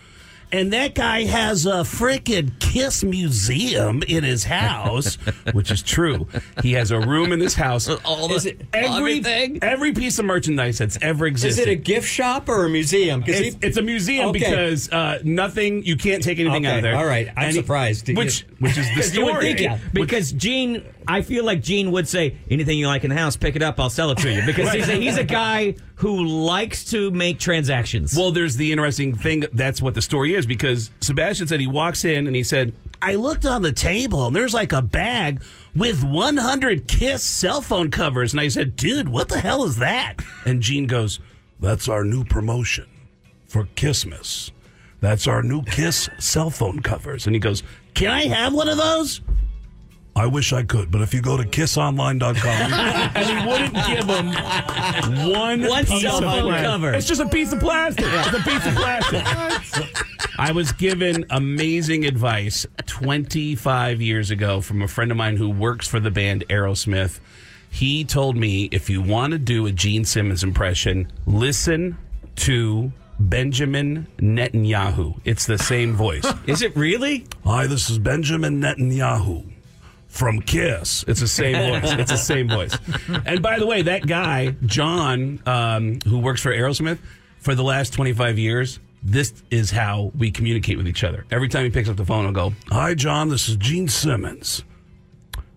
And that guy has a frickin' Kiss museum in his house, which is true. He has a room in his house. all the Is it every everything. every piece of merchandise that's ever existed. Is it a gift shop or a museum? 'Cause It's, he- it's a museum Okay. because uh, nothing. You can't take anything out of there. all right. I'm And he- surprised. which which is the Because story. think, yeah, because Gene, I feel like Gene would say, anything you like in the house, pick it up, I'll sell it to you. Because he's, a, he's a guy who likes to make transactions. Well, there's the interesting thing. That's what the story is because Sebastian said he walks in and he said, I looked on the table and there's like a bag with 100 Kiss cell phone covers. And I said, dude, what the hell is that? And Gene goes, That's our new promotion for Kissmas. That's our new Kiss cell phone covers. And he goes, Can I have one of those? I wish I could, but if you go to kissonline.com, and he wouldn't give him one, One piece cell of phone plastic. cover. It's just a piece of plastic. It's a piece of plastic. I was given amazing advice 25 years ago from a friend of mine who works for the band Aerosmith. He told me if you want to do a Gene Simmons impression, listen to Benjamin Netanyahu. It's the same voice. Is it really? hi, this is Benjamin Netanyahu from Kiss. It's the same voice. It's the same voice. And by the way, that guy, John, um, who works for Aerosmith, for the last 25 years, this is how we communicate with each other. Every time he picks up the phone, I'll go, Hi, John, this is Gene Simmons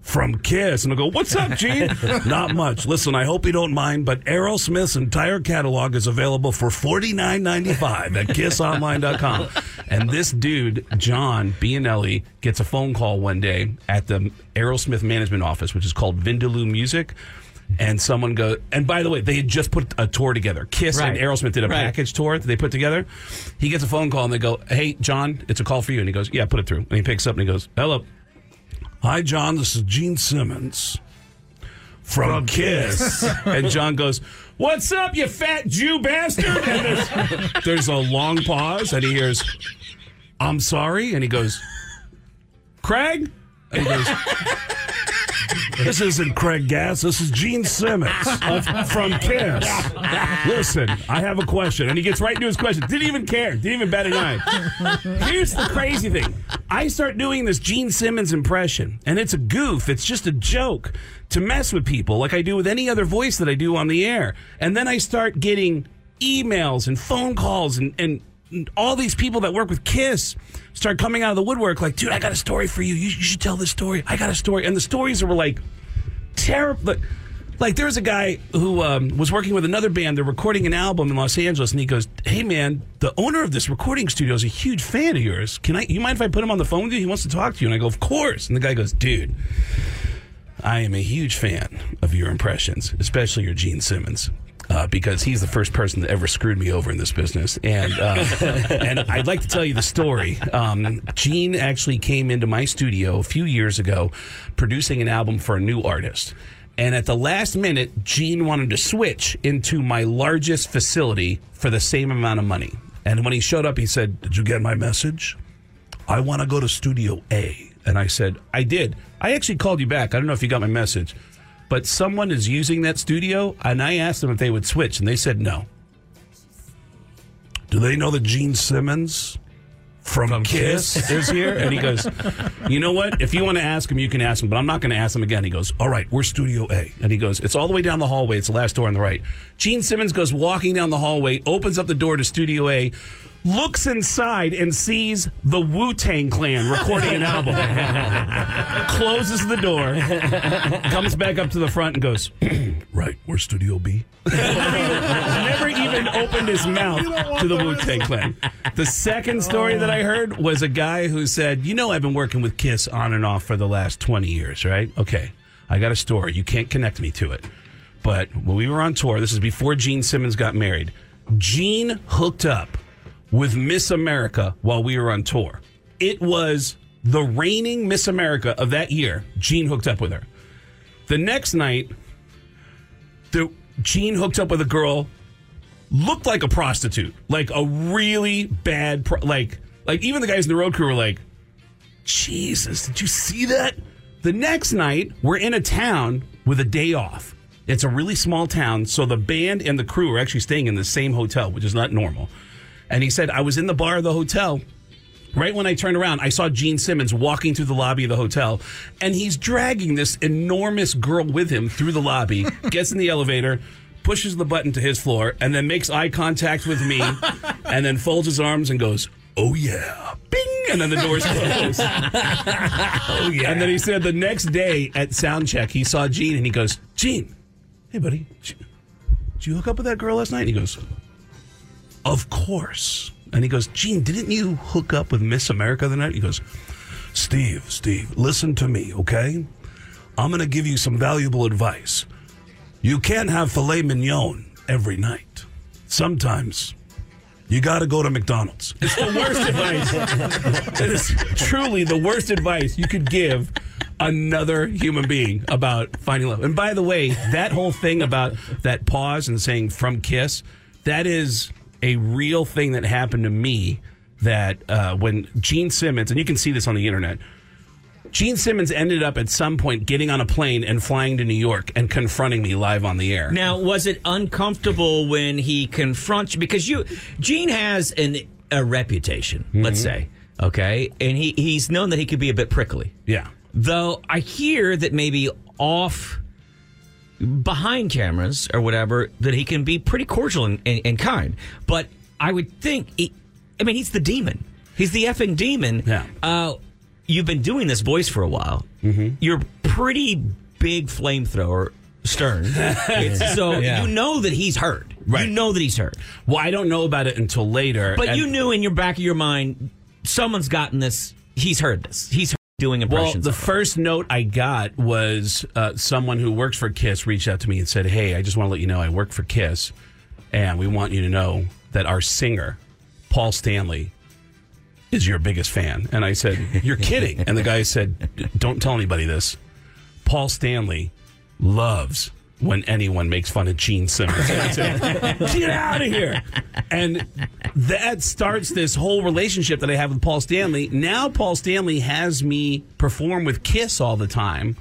from Kiss. And I'll go, What's up, Gene? Not much. Listen, I hope you don't mind, but Aerosmith's entire catalog is available for $49.95 at kissonline.com. and this dude, John Bianelli, gets a phone call one day at the Aerosmith management office, which is called Vindaloo Music. And someone goes, and by the way, they had just put a tour together. Kiss and Aerosmith did a Right. package tour that they put together. He gets a phone call and they go, Hey, John, it's a call for you. And he goes, Yeah, put it through. And he picks up and he goes, Hello. Hi, John, this is Gene Simmons from, Kiss. And John goes, What's up, you fat Jew bastard? And there's, there's a long pause, and he hears, I'm sorry. And he goes, Craig? And he goes, This isn't Craig Gass. This is Gene Simmons from Kiss. Listen, I have a question. And he gets right into his question. Didn't even care. Didn't even bat an eye. Here's the crazy thing. I start doing this Gene Simmons impression, and it's a goof. It's just a joke to mess with people like I do with any other voice that I do on the air. And then I start getting emails and phone calls and, and and all these people that work with Kiss start coming out of the woodwork like, dude, I got a story for you. You, you should tell this story. I got a story. And the stories were like terrible. Like there was a guy who um, was working with another band. They're recording an album in Los Angeles, and he goes, "Hey man, the owner of this recording studio is a huge fan of yours. Can I? You mind if I put him on the phone with you? He wants to talk to you." And I go, "Of course." And the guy goes, "Dude, I am a huge fan of your impressions, especially your Gene Simmons." Uh, because he's the first person that ever screwed me over in this business, and uh, and I'd like to tell you the story. Um, Gene actually came into my studio a few years ago, producing an album for a new artist, and at the last minute, Gene wanted to switch into my largest facility for the same amount of money. And when he showed up, he said, Did you get my message? I want to go to Studio A. and I said, I did. I actually called you back. I don't know if you got my message, but someone is using that studio, and I asked them if they would switch, and they said no. Do they know that Gene Simmons from, Kiss? is here, and he goes, "You know what? If you want to ask him, you can ask him, but I'm not going to ask him again." He goes, All right, we're Studio A. and he goes, "It's all the way down the hallway. It's the last door on the right." Gene Simmons goes walking down the hallway, opens up the door to Studio A, looks inside, and sees the Wu Tang Clan recording an album. Closes the door, comes back up to the front, and goes, Right, we're Studio B. never even opened his mouth to the Wu Tang Clan. The second story that I heard was a guy who said, You know, I've been working with Kiss on and off for the last 20 years, right? Okay, I got a story. You can't connect me to it. But when we were on tour, this is before Gene Simmons got married, Gene hooked up with Miss America while we were on tour. It was the reigning Miss America of that year. Gene hooked up with her. The next night, the Gene hooked up with a girl looked like a prostitute, like a really bad, pro- like like even the guys in the road crew were like, Jesus, did you see that? The next night, we're in a town with a day off. It's a really small town, so the band and the crew are actually staying in the same hotel, which is not normal. And he said, I was in the bar of the hotel. Right when I turned around, I saw Gene Simmons walking through the lobby of the hotel, and he's dragging this enormous girl with him through the lobby, gets in the elevator, pushes the button to his floor, and then makes eye contact with me, and then folds his arms and goes, Oh yeah, bing, and then the doors close. oh yeah. And then he said the next day at sound check, he saw Gene and he goes, Gene, hey buddy, did you- did you hook up with that girl last night? And he goes, Of course. And he goes, Gene, didn't you hook up with Miss America the night? He goes, Steve, Steve, listen to me, okay? I'm going to give you some valuable advice. You can't have filet mignon every night. Sometimes you got to go to McDonald's. It's the worst advice. It is truly the worst advice you could give another human being about finding love. And by the way, that whole thing about that pause and saying from kiss, that is a real thing that happened to me. That uh, when Gene Simmons, and you can see this on the internet, Gene Simmons ended up at some point getting on a plane and flying to New York and confronting me live on the air. Now, was it uncomfortable when he confronts you? Because you, Gene has an a reputation, let's say, okay, and he he's known that he could be a bit prickly. yeah. Though I hear that maybe off behind cameras or whatever that he can be pretty cordial and, and, and kind. But I would think, he, I mean, he's the demon. He's the effing demon. Yeah. Uh, you've been doing this voice for a while. Mm-hmm. You're pretty big flamethrower. Stern. So Yeah. you know that he's hurt. Right. You know that he's hurt. Well, I don't know about it until later. But and- you knew in your back of your mind, someone's gotten this. He's heard this. He's doing Well, the first note I got was uh, someone who works for Kiss reached out to me and said, "Hey, I just want to let you know I work for Kiss, and we want you to know that our singer, Paul Stanley, is your biggest fan." And I said, "You're kidding!" And the guy said, "Don't tell anybody this. Paul Stanley loves." When anyone makes fun of Gene Simmons, And I said, get out of here. And that starts this whole relationship that I have with Paul Stanley. Now, Paul Stanley has me perform with Kiss all the time,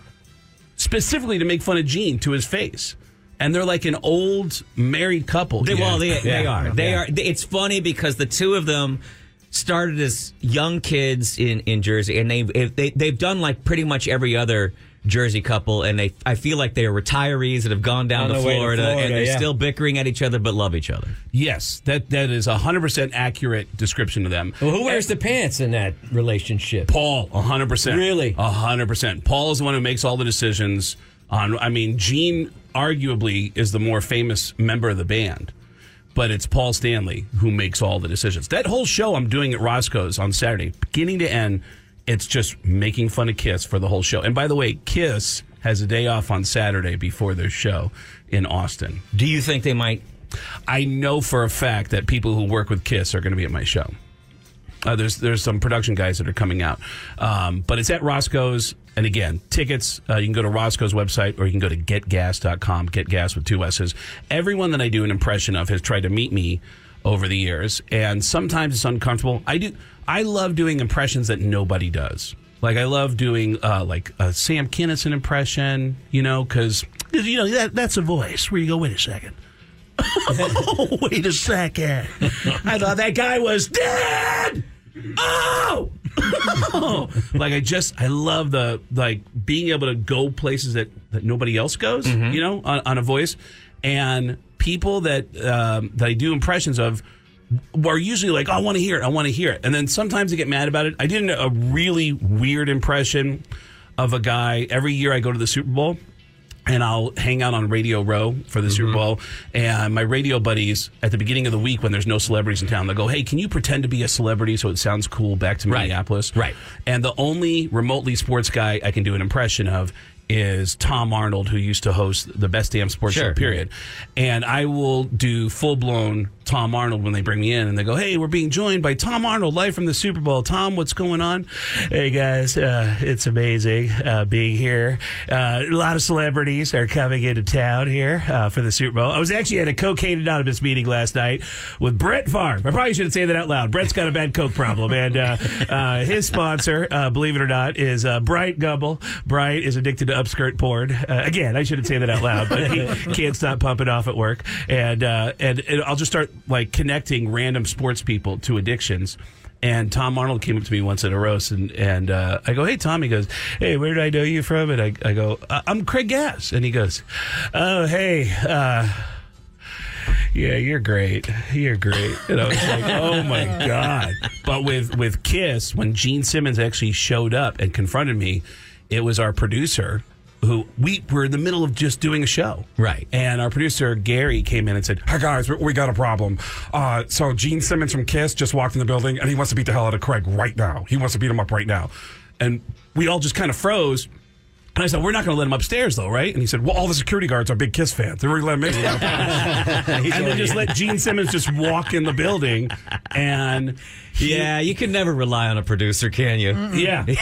specifically to make fun of Gene to his face. And they're like an old married couple. They, you well, they, they Yeah. are. They Yeah. are. It's funny because the two of them started as young kids in, in Jersey, and they they they've done like pretty much every other Jersey couple, and they I feel like they are retirees that have gone down to the to Florida, Florida, and they're yeah. still bickering at each other but love each other. yes, that that is a hundred percent accurate description of them. Well, who wears the pants in that relationship? Paul, hundred percent. Really? hundred percent. Paul is the one who makes all the decisions. On, I mean, Gene arguably is the more famous member of the band, but it's Paul Stanley who makes all the decisions. That whole show I'm doing at Roscoe's on Saturday, beginning to end, it's just making fun of Kiss for the whole show. And by the way, Kiss has a day off on Saturday before their show in Austin. Do you think they might? I know for a fact that people who work with Kiss are going to be at my show. Uh, there's there's some production guys that are coming out, um, but it's at Roscoe's. And again, tickets uh, you can go to Roscoe's website or you can go to getgass.com. Get gas with two S's. Everyone that I do an impression of has tried to meet me over the years, and sometimes it's uncomfortable. I do. I love doing impressions that nobody does. Like I love doing uh, like a Sam Kinison impression, you know, because you know that that's a voice where you go, wait a second. oh, wait a second. I thought that guy was dead. Oh! like I just I love the like being able to go places that, that nobody else goes, you know, on, on a voice. And people that um, that I do impressions of are usually like, oh, I want to hear it, I want to hear it. And then sometimes they get mad about it. I did a really weird impression of a guy. Every year I go to the Super Bowl and I'll hang out on Radio Row for the Super mm-hmm. Bowl. And my radio buddies at the beginning of the week when there's no celebrities in town, they'll go, "Hey, can you pretend to be a celebrity so it sounds cool back to Right. Minneapolis?" Right. And the only remotely sports guy I can do an impression of is Tom Arnold, who used to host the Best Damn Sports Sure. Show. Period. And I will do full blown Tom Arnold when they bring me in, and they go, "Hey, we're being joined by Tom Arnold live from the Super Bowl. Tom, what's going on?" Hey guys, uh, it's amazing uh, being here. Uh, a lot of celebrities are coming into town here uh, for the Super Bowl. I was actually at a Cocaine Anonymous meeting last night with Brett Favre. I probably shouldn't say that out loud. Brett's got a bad coke problem, and uh, uh, his sponsor, uh, believe it or not, is uh, Bryant Gumbel. Bryant is addicted to upskirt porn. Uh, again, I shouldn't say that out loud, but he can't stop pumping off at work. And uh, and, and I'll just start like connecting random sports people to addictions. And Tom Arnold came up to me once at a roast, and and uh, I go, "Hey, Tom." He goes, "Hey, where did I know you from?" And I, I go, "Uh, "I'm Craig Gass." And he goes, "Oh, hey." Uh, yeah, you're great. You're great. And I was like, oh my God. But with, with Kiss, when Gene Simmons actually showed up and confronted me, it was our producer who we were in the middle of just doing a show. Right. And our producer, Gary, came in and said, Hi guys, we, we got a problem. Uh, so Gene Simmons from Kiss just walked in the building and he wants to beat the hell out of Craig right now. He wants to beat him up right now. and we all just kind of froze. And I said, "We're not going to let him upstairs, though, right?" And he said, "Well, all the security guards are big Kiss fans. They're going to let him in." and then just let Gene Simmons just walk in the building, and Yeah, you can never rely on a producer, can you? yeah,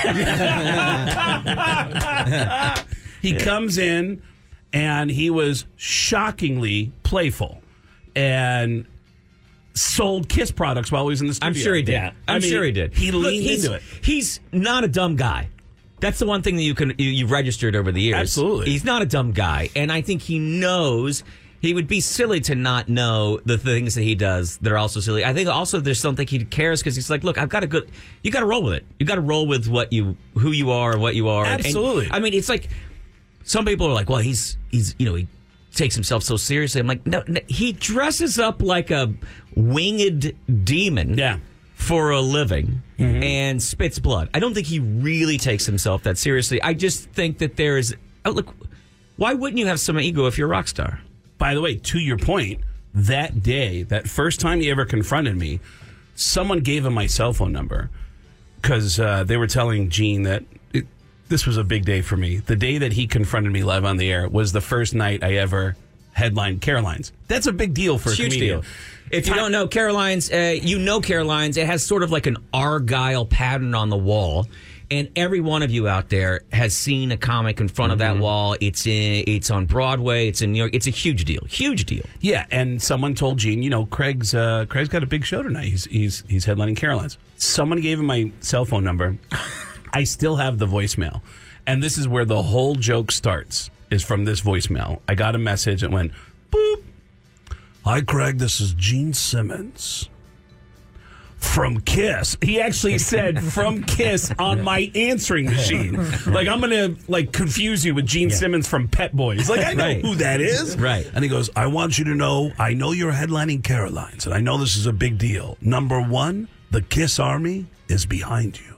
he comes in, and he was shockingly playful, and sold Kiss products while he was in the studio. I'm sure he did. Yeah. I'm I mean, sure he did. He Look, leaned into it. He's not a dumb guy. That's the one thing that you can you, you've registered over the years. Absolutely. he's not a dumb guy, and I think he knows. He would be silly to not know the things that he does that are also silly. I think also there's something he cares because he's like, look, I've got a good. You got to roll with it. You got to roll with what you, who you are, and what you are. And- and- Absolutely. I mean, it's like some people are like, well, he's he's you know he takes himself so seriously. I'm like, no, no he dresses up like a winged demon. Yeah. For a living and spits blood. I don't think he really takes himself that seriously. I just think that there is. Oh, look, why wouldn't you have some ego if you're a rock star? By the way, to your point, that day, that first time he ever confronted me, someone gave him my cell phone number because uh, they were telling Gene that this was a big day for me. The day that he confronted me live on the air was the first night I ever headlined Caroline's. That's a big deal for It's a huge comedian. deal. If you don't know Caroline's, uh, you know Caroline's. It has sort of like an argyle pattern on the wall. And every one of you out there has seen a comic in front of Mm-hmm. that wall. It's in, it's on Broadway. It's in New York. It's a huge deal. Huge deal. Yeah, and someone told Gene, you know, Craig's uh, Craig's got a big show tonight. He's he's he's headlining Caroline's. Someone gave him my cell phone number. I still have the voicemail, and this is where the whole joke starts. Is from this voicemail. I got a message that went boop. Hi, Craig. This is Gene Simmons from Kiss. He actually said from Kiss on my answering machine. Like I'm gonna like confuse you with Gene Simmons from Pet Boys. Like I know Right. who that is. Right. And he goes, I want you to know, I know you're headlining Caroline's, and I know this is a big deal. Number one, the Kiss Army is behind you.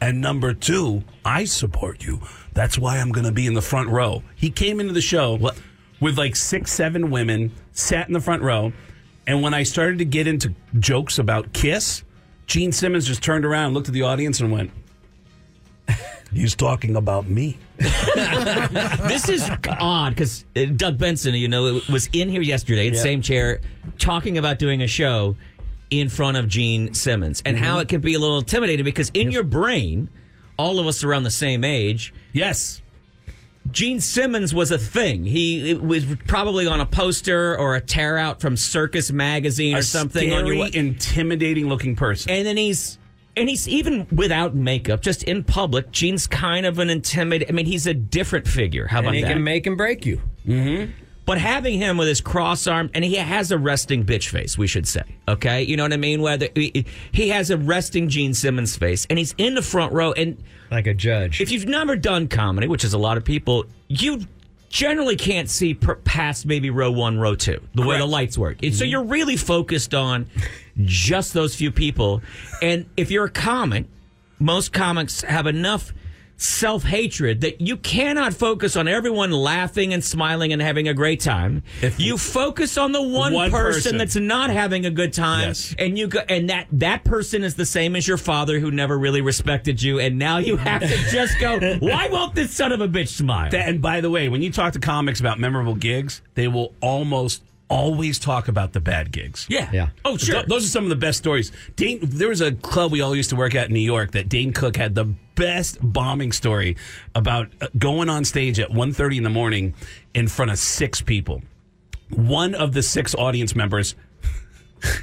And number two, I support you. That's why I'm going to be in the front row. He came into the show with like six, seven women, sat in the front row. And when I started to get into jokes about Kiss, Gene Simmons just turned around, looked at the audience, and went, He's talking about me. this is odd because uh, Doug Benson, you know, was in here yesterday in the same chair talking about doing a show in front of Gene Simmons and how mm-hmm. it can be a little intimidating because in your brain, all of us around the same age, Yes. Gene Simmons was a thing. He it was probably on a poster or a tear out from Circus magazine or A something on your intimidating looking person. and then he's and he's even without makeup, just in public. Gene's kind of an intimidating. I mean, he's a different figure. How about And he that? can make and break you. Mm-hmm. But having him with his cross arm, and he has a resting bitch face, we should say. Okay, you know what I mean? Whether he, has a resting Gene Simmons face, and he's in the front row. And Like a judge. if you've never done comedy, which is a lot of people, you generally can't see past maybe row one, row two, the way the lights work. And So mm-hmm. you're really focused on just those few people. And if you're a comic, most comics have enough self hatred that you cannot focus on everyone laughing and smiling and having a great time. If you focus on the one, One person, person. that's not having a good time, Yes. and you go, and that that person is the same as your father who never really respected you, and now you have to just go. Why won't this son of a bitch smile? That- and by the way, when you talk to comics about memorable gigs, they will almost always talk about the bad gigs. yeah, Yeah. Oh, sure. Th- those are some of the best stories. Dane, there was a club we all used to work at in New York that Dane Cook had the best bombing story about uh, going on stage at 1.30 in the morning in front of six people. One of the six audience members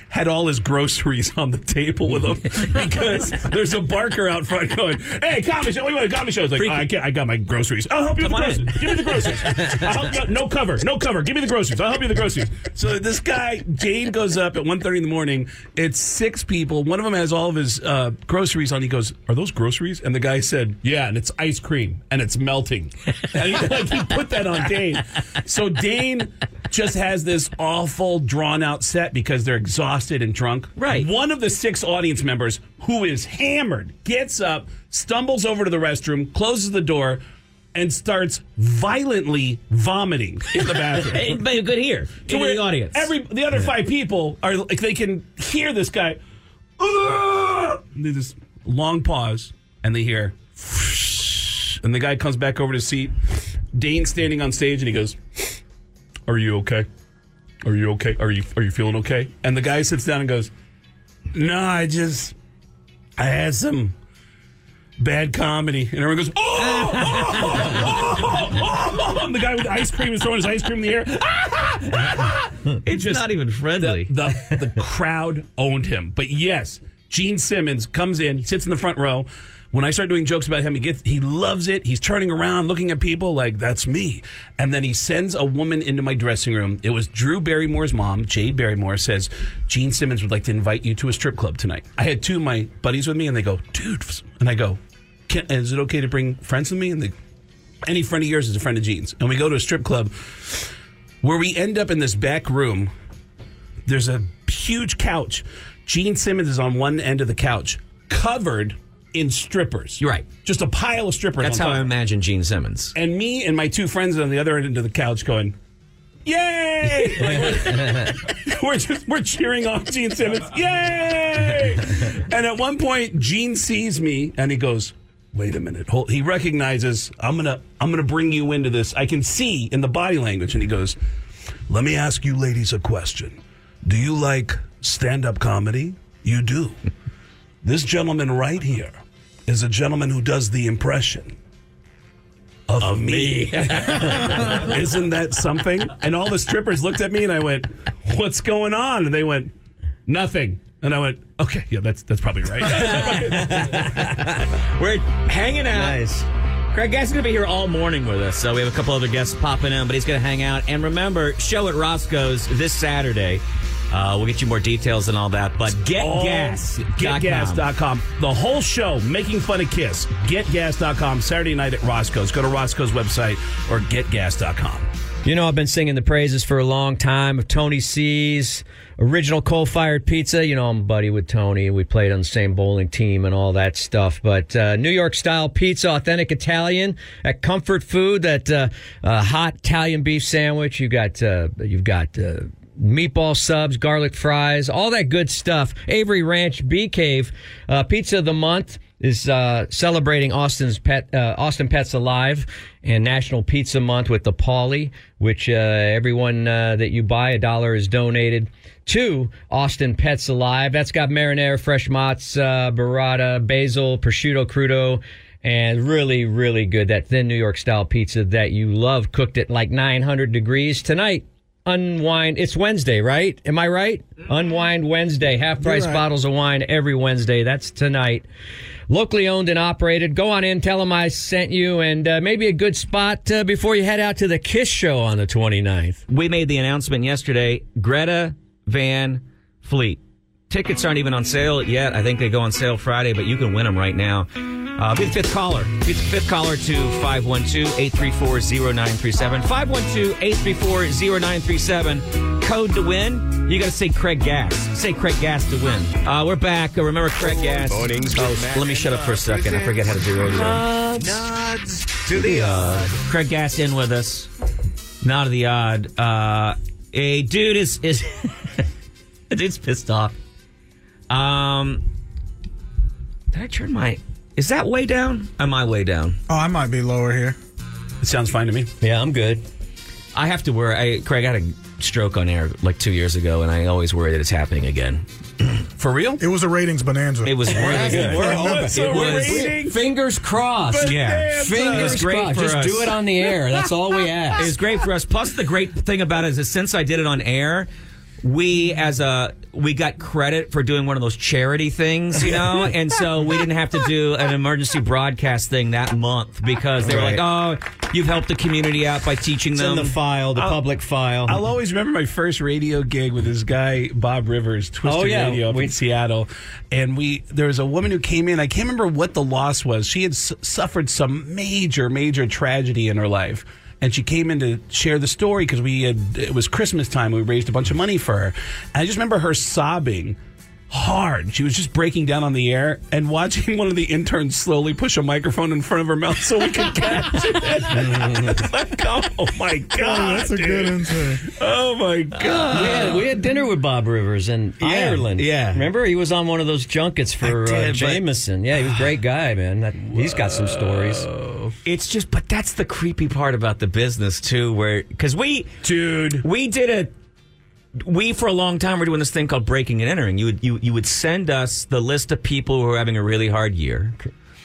had all his groceries on the table with him because there's a barker out front going, "Hey, comedy show! What do you want? Comedy show?" It's like, I, can't, "I got my groceries. I'll help you with the groceries. Give me the groceries. I'll help you. No cover, no cover. Give me the groceries. I'll help you with the groceries." So this guy, Jane, goes up at 1.30 in the morning. It's six people. One of them has all of his uh, groceries on. He goes, "Are those groceries?" And the guy said, "Yeah, and it's ice cream and it's melting." And he, like, he put that on Dane. So Dane just has this awful drawn out set because they're exhausted and drunk. Right. One of the six audience members who is hammered gets up, stumbles over to the restroom, closes the door, and starts violently vomiting in the bathroom. Hey, but good here to where the audience. Every the other five people are like they can hear this guy. "Ugh!" And They just long pause and they hear And the guy comes back over to his seat. Dane's standing on stage, and he goes, "Are you okay? Are you okay? Are you are you feeling okay?" And the guy sits down and goes, "No, I just I had some bad comedy." And everyone goes, "Oh!" oh, And the guy with the ice cream is throwing his ice cream in the air. It's just- not even friendly. The the crowd owned him. But yes, Gene Simmons comes in, he sits in the front row. When I start doing jokes about him, he gets he loves it. He's turning around, looking at people like that's me. And then he sends a woman into my dressing room. It was Drew Barrymore's mom, Jaid Barrymore, says Gene Simmons would like to invite you to a strip club tonight. I had two of my buddies with me, and they go, dude, and I go, is it okay to bring friends with me? And they, any friend of yours is a friend of Gene's. And we go to a strip club where we end up in this back room. There's a huge couch. Gene Simmons is on one end of the couch, covered in strippers. You're right. Just a pile of strippers. That's how I imagine Gene Simmons. And me and my two friends on the other end of the couch going, Yay! Like, we're just we're cheering on Gene Simmons. Yay! And at one point, Gene sees me and he goes, "Wait a minute." Hold. He recognizes I'm gonna I'm gonna bring you into this. I can see in the body language, and he goes, "Let me ask you, ladies, a question. Do you like stand up comedy? You do. this gentleman right here is a gentleman who does the impression." Of, me. Isn't that something? And all the strippers looked at me and I went, What's going on? And they went, Nothing. And I went, Okay, yeah, that's that's probably right. We're hanging out. Nice. Craig Gass is going to be here all morning with us. So we have a couple other guests popping in, but he's going to hang out. And remember, show at Roscoe's this Saturday. Uh, we'll get you more details and all that. But get gas. Getgass.com. The whole show, making fun of Kiss. Getgass.com. Saturday night at Roscoe's. Go to Roscoe's website or getgass.com. You know, I've been singing the praises for a long time of Tony C's original coal fired pizza. You know, I'm a buddy with Tony. We played on the same bowling team and all that stuff. But uh, New York style pizza, authentic Italian at Comfort Food, that uh, uh, hot Italian beef sandwich. You got uh, you've got. Meatball subs, garlic fries, all that good stuff. Avery Ranch Bee Cave uh, Pizza of the Month is uh, celebrating Austin's pet uh, Austin Pets Alive and National Pizza Month with the Pauly, which uh, everyone uh, that you buy a dollar is donated to Austin Pets Alive. That's got marinara, fresh mozz, burrata, basil, prosciutto crudo. And really, really good. That thin New York style pizza that you love, cooked at like 900 degrees. Tonight, Unwind. It's Wednesday, right? Am I right? Unwind Wednesday. Half price right. bottles of wine every Wednesday. That's tonight. Locally owned and operated. Go on in, tell them I sent you, and uh, maybe a good spot uh, before you head out to the Kiss show on the 29th. We made the announcement yesterday. Greta Van Fleet. Tickets aren't even on sale yet. I think they go on sale Friday, but you can win them right now. Uh, be the fifth caller. Be the fifth caller to 512-834-0937. 512-834-0937. Code to win. You got to say Craig Gass. Say Craig Gass to win. Uh, we're back. Uh, remember Craig Gass. Oh, let me shut up for a second. I forget how to do radio. Nods to the Uh, Craig Gass in with us. Not of the odd. Uh, a dude is is a dude's pissed off. Um, did I turn my? Is that way down? Am I way down? Oh, I might be lower here. It sounds fine to me. Yeah, I'm good. I have to worry. I, Craig I had a stroke on air like two years ago, and I always worry that it's happening again. For real? It was a ratings bonanza. It was really good. What's It was- rating? Fingers crossed. Yeah, Fingers crossed. Just us. do it on the air. That's all we ask. It was great for us. Plus, the great thing about it is that since I did it on air, we as a we got credit for doing one of those charity things, you know, and so we didn't have to do an emergency broadcast thing that month because they were like, "Oh, you've helped the community out by teaching It's them." in the file, the oh. public file. I'll always remember my first radio gig with this guy Bob Rivers, Twisted Oh, yeah. Radio up We- in Seattle, and we there was a woman who came in. I can't remember what the loss was. She had s- suffered some major, major tragedy in her life, and she came in to share the story because we had it was Christmas time. We raised a bunch of money for her, and I just remember her sobbing. Hard. She was just breaking down on the air and watching one of the interns slowly push a microphone in front of her mouth so we could catch it. It's like, oh my god! that's a dude. good intro. Oh my god! we, had, we had dinner with Bob Rivers in Ireland. yeah. Remember? He was on one of those junkets for I did, uh, but- Jameson. Yeah, he was a great guy, man. That, he's got some stories. Of. It's just, but that's the creepy part about the business too, where because we, Dude. we did a. We for a long time were doing this thing called breaking and entering. You would you you would send us the list of people who are having a really hard year.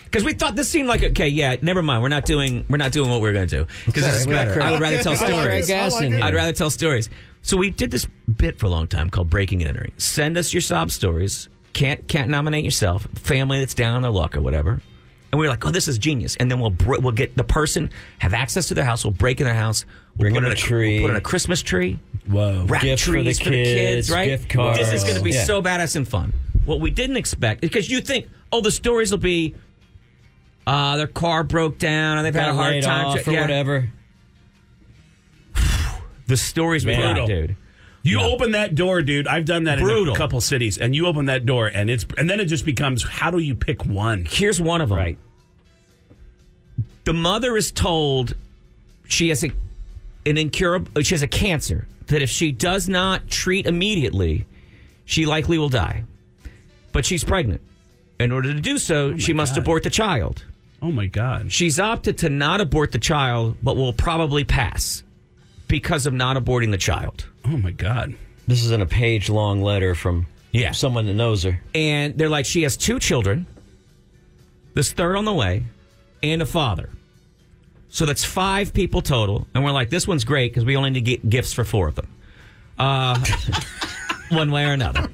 Because we thought this seemed like okay, yeah. Never mind. We're not doing we're not doing what we're going to do. Because We got I would rather tell stories. Gass in here. I'd rather tell stories. So we did this bit for a long time called breaking and entering. Send us your sob stories. Can't can't nominate yourself. Family that's down on their luck or whatever. And we were like, oh, this is genius. And then we'll br- we'll get the person have access to their house. We'll break in their house. We'll Bring put in a tree. We'll put in a Christmas tree. Whoa. Wrap for the trees for the, kids, kids, right? gift cards. This is going to be Yeah. so badass and fun. What we didn't expect because you think, oh, the stories will be, uh, their car broke down and they've had a hard time. off to- or yeah. whatever. The stories we got, Brutal. dude. You open that door, dude. I've done that in a couple cities, and you open that door, and it's and then it just becomes how do you pick one? Here's one of them. Right. The mother is told she has a an incurable. Uh, she has a cancer that if she does not treat immediately, she likely will die. But she's pregnant. In order to do so, oh she must God. abort the child. Oh my god! She's opted to not abort the child, but will probably pass because of not aborting the child. Oh my god! This is in a page long letter from Yeah. someone that knows her. And they're like, she has two children, this third on the way, and a father. So that's five people total. And we're like, this one's great because we only need to get gifts for four of them. Uh, one way or another.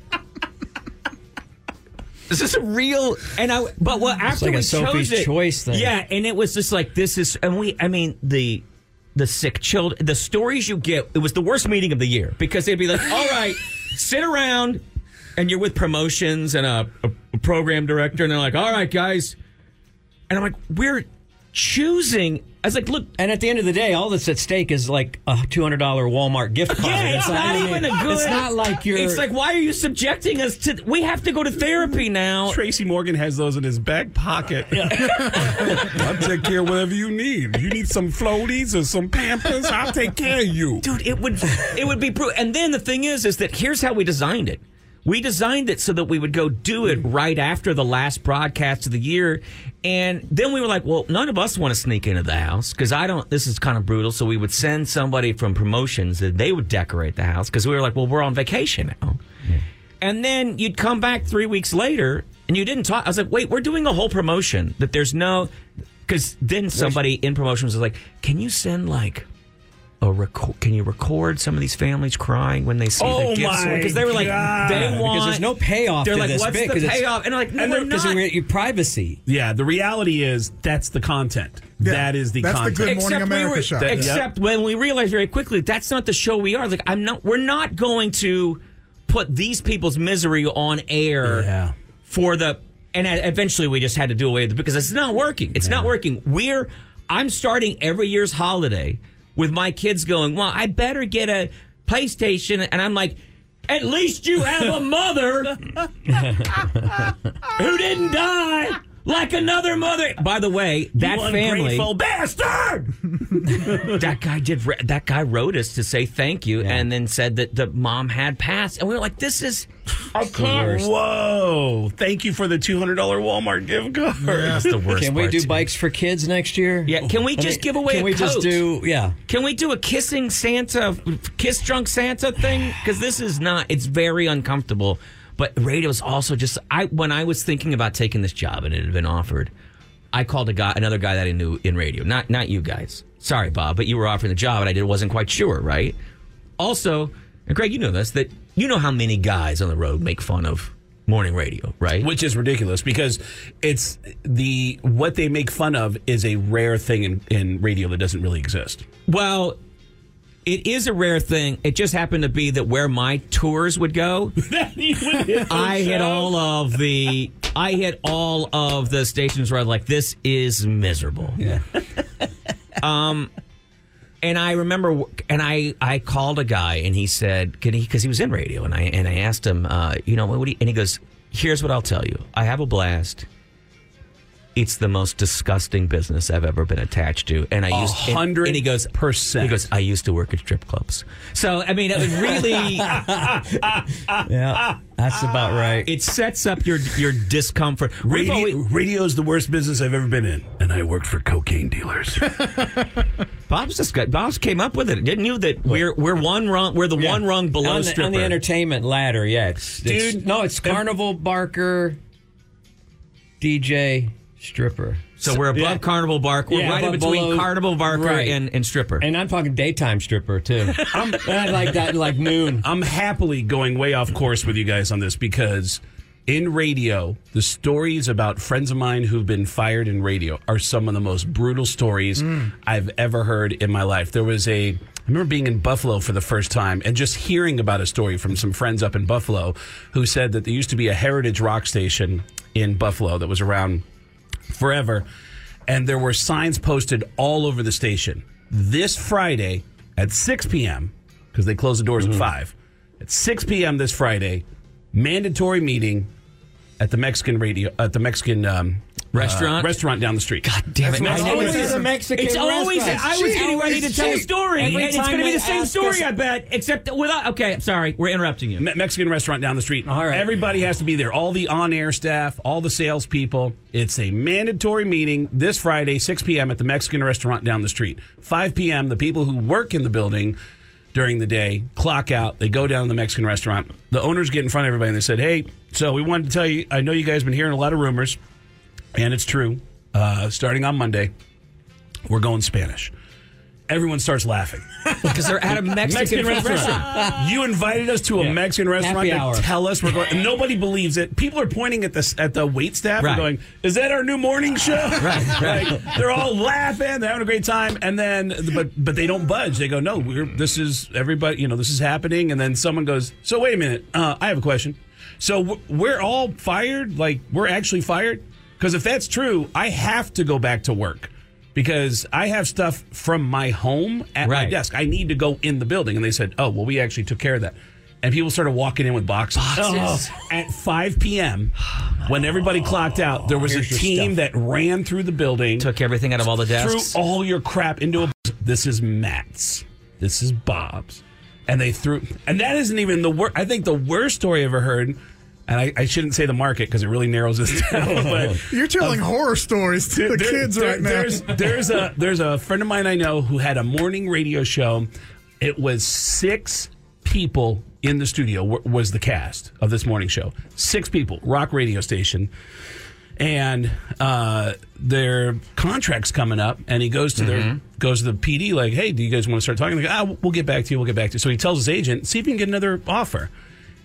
This is a real, and I. But well, after like we chose it, Choice thing. yeah, and it was just like this is, and we, I mean the the sick children, the stories you get. It was the worst meeting of the year because they'd be like, "All right, sit around," and you're with promotions and a, a, a program director, and they're like, "All right, guys," and I'm like, "We're choosing." I was like, "Look." And at the end of the day, all that's at stake is like a two hundred dollar Walmart gift card. Yeah, it's like- not even a good. It's not like you're. It's like, why are you subjecting us to? We have to go to therapy now. Tracy Morgan has those in his back pocket. I'll take care of whatever you need. You need some floaties or some Pampers. I'll take care of you. dude it would it would be brutal and then the thing is is that here's how we designed it we designed it so that we would go do it mm. right after the last broadcast of the year and then we were like well none of us want to sneak into the house because i don't this is kind of brutal so we would send somebody from promotions that they would decorate the house because we were like well we're on vacation now and then you'd come back three weeks later and you didn't talk. I was like, wait, we're doing a whole promotion that there's no. Because then somebody in promotions was like, can you send like record? Can you record some of these families crying when they see Oh the gifts? my Because they were like, God. they want. because there's no payoff They're to like, this what's bit. the 'cause it's- payoff? And they're like, no, and we're because not. your privacy. Yeah, the reality is that's the content. that is the that's the content. Good Morning Except we America were- show. Except when we realized very quickly that's not the show we are. Like I'm not. We're not going to put these people's misery on air Yeah. for the. And eventually we just had to do away with it because it's not working. It's not working. We're. I'm starting every year's holiday with my kids going. Well, I better get a PlayStation, and I'm like. At least you have a mother who didn't die like another mother. By the way, that You family ungrateful bastard. that guy did that guy wrote us to say thank you and then said that the mom had passed and we were like this is i can't Whoa! Thank you for the two hundred dollar Walmart gift card. that's the worst Can we do too. bikes for kids next year? yeah can we I just mean, give away Can a we coat? just do? Yeah. can we do a kissing santa kiss drunk santa thing because this is not it's very uncomfortable but radio is also just i when i was thinking about taking this job and it had been offered i called a guy another guy that i knew in radio. Not not you guys. Sorry bob but you were offering the job and i did wasn't quite sure right? Also and greg you know this that you know how many guys on the road make fun of morning radio right? Which is ridiculous because it's the what they make fun of is a rare thing in, in radio that doesn't really exist. well it is a rare thing it just happened to be that where my tours would go I hit all of the I hit all of the stations where I was like, this is miserable. Yeah. Um, and I remember, and I I called a guy, and he said, "Can he?" Because he was in radio, and I and I asked him, uh, you know, what do you, and he goes, "Here's what I'll tell you. I have a blast. It's the most disgusting business I've ever been attached to. And I used and- hundred And he goes, percent. He goes, I used to work at strip clubs. So I mean, it was really, Yeah, that's about right. it sets up your your discomfort. We've Radio, always- radio's the worst business I've ever been in, and I worked for cocaine dealers. Bob's just got, Bob's came up with it, didn't you? That we're we're one rung, we're the one rung below on the, stripper. on the entertainment ladder. Yeah, it's, it's- Dude, No, it's Carnival Barker, DJ, stripper, so we're above Yeah. Carnival Barker. We're Yeah, right in between below- Carnival Barker right. and, and stripper. and I'm talking daytime stripper too. I'm I like that like noon. I'm happily going way off course with you guys on this because in radio, the stories about friends of mine who've been fired in radio are some of the most brutal stories mm. I've ever heard in my life. There was a I remember being in Buffalo for the first time and just hearing about a story from some friends up in Buffalo who said that there used to be a heritage rock station in Buffalo that was around forever. And there were signs posted all over the station. This Friday at 6 p.m., because they close the doors Mm-hmm. at 5, at 6 p.m. this Friday, mandatory meeting at the Mexican radio, at the Mexican um, Restaurant? uh, restaurant down the street. God damn it. It's always- It's a Mexican It's always. restaurant. I was She getting ready to always- tell a story, every and it's going to be the same story, us- I bet. Except without. Okay, I'm sorry, we're interrupting you. Me- Mexican restaurant down the street. All right. Everybody has to be there. All the on-air staff, all the salespeople. It's a mandatory meeting this Friday, 6 p.m. at the Mexican restaurant down the street. 5 p.m. The people who work in the building during the day clock out. They go down to the Mexican restaurant. The owners get in front of everybody and they said, "Hey, so we wanted to tell you. I know you guys have been hearing a lot of rumors, and it's true. Uh, starting on Monday, we're going Spanish." Everyone starts laughing. Because they're at a Mexican, Mexican restaurant. you invited us to a Yeah. Mexican restaurant Happy to hour. tell us we're going. and nobody believes it. People are pointing at the at the wait staff Right. and going, "Is that our new morning show?" Right, right. Like, they're all laughing. They're having a great time, and then but but they don't budge. They go, "No, we're this is everybody. You know, this is happening." And then someone goes, "So wait a minute. Uh, I have a question. So w- we're all fired? Like we're actually fired? Because if that's true, I have to go back to work." Because I have stuff from my home at my desk. I need to go in the building. And they said, oh, well, we actually took care of that. And people started walking in with boxes. Boxes. Oh. At 5 p.m., when everybody clocked out, there was a Here's your team that ran through the building, Took everything out of all the desks, threw all your crap into a. This is Matt's. This is Bob's. And they threw. And that isn't even the worst. I think the worst story I ever heard, and I, I shouldn't say the market because it really narrows this down, but You're telling horror stories to the there- kids there- right now. There's, there's a there's a friend of mine I know who had a morning radio show. It was six people in the studio w- was the cast of this morning show. Six people, rock radio station. And uh, their contract's coming up, and he goes to their goes to the PD like, "Hey, do you guys want to start talking?" They go, "Ah, we'll get back to you. We'll get back to you." So he tells his agent, "See if you can get another offer."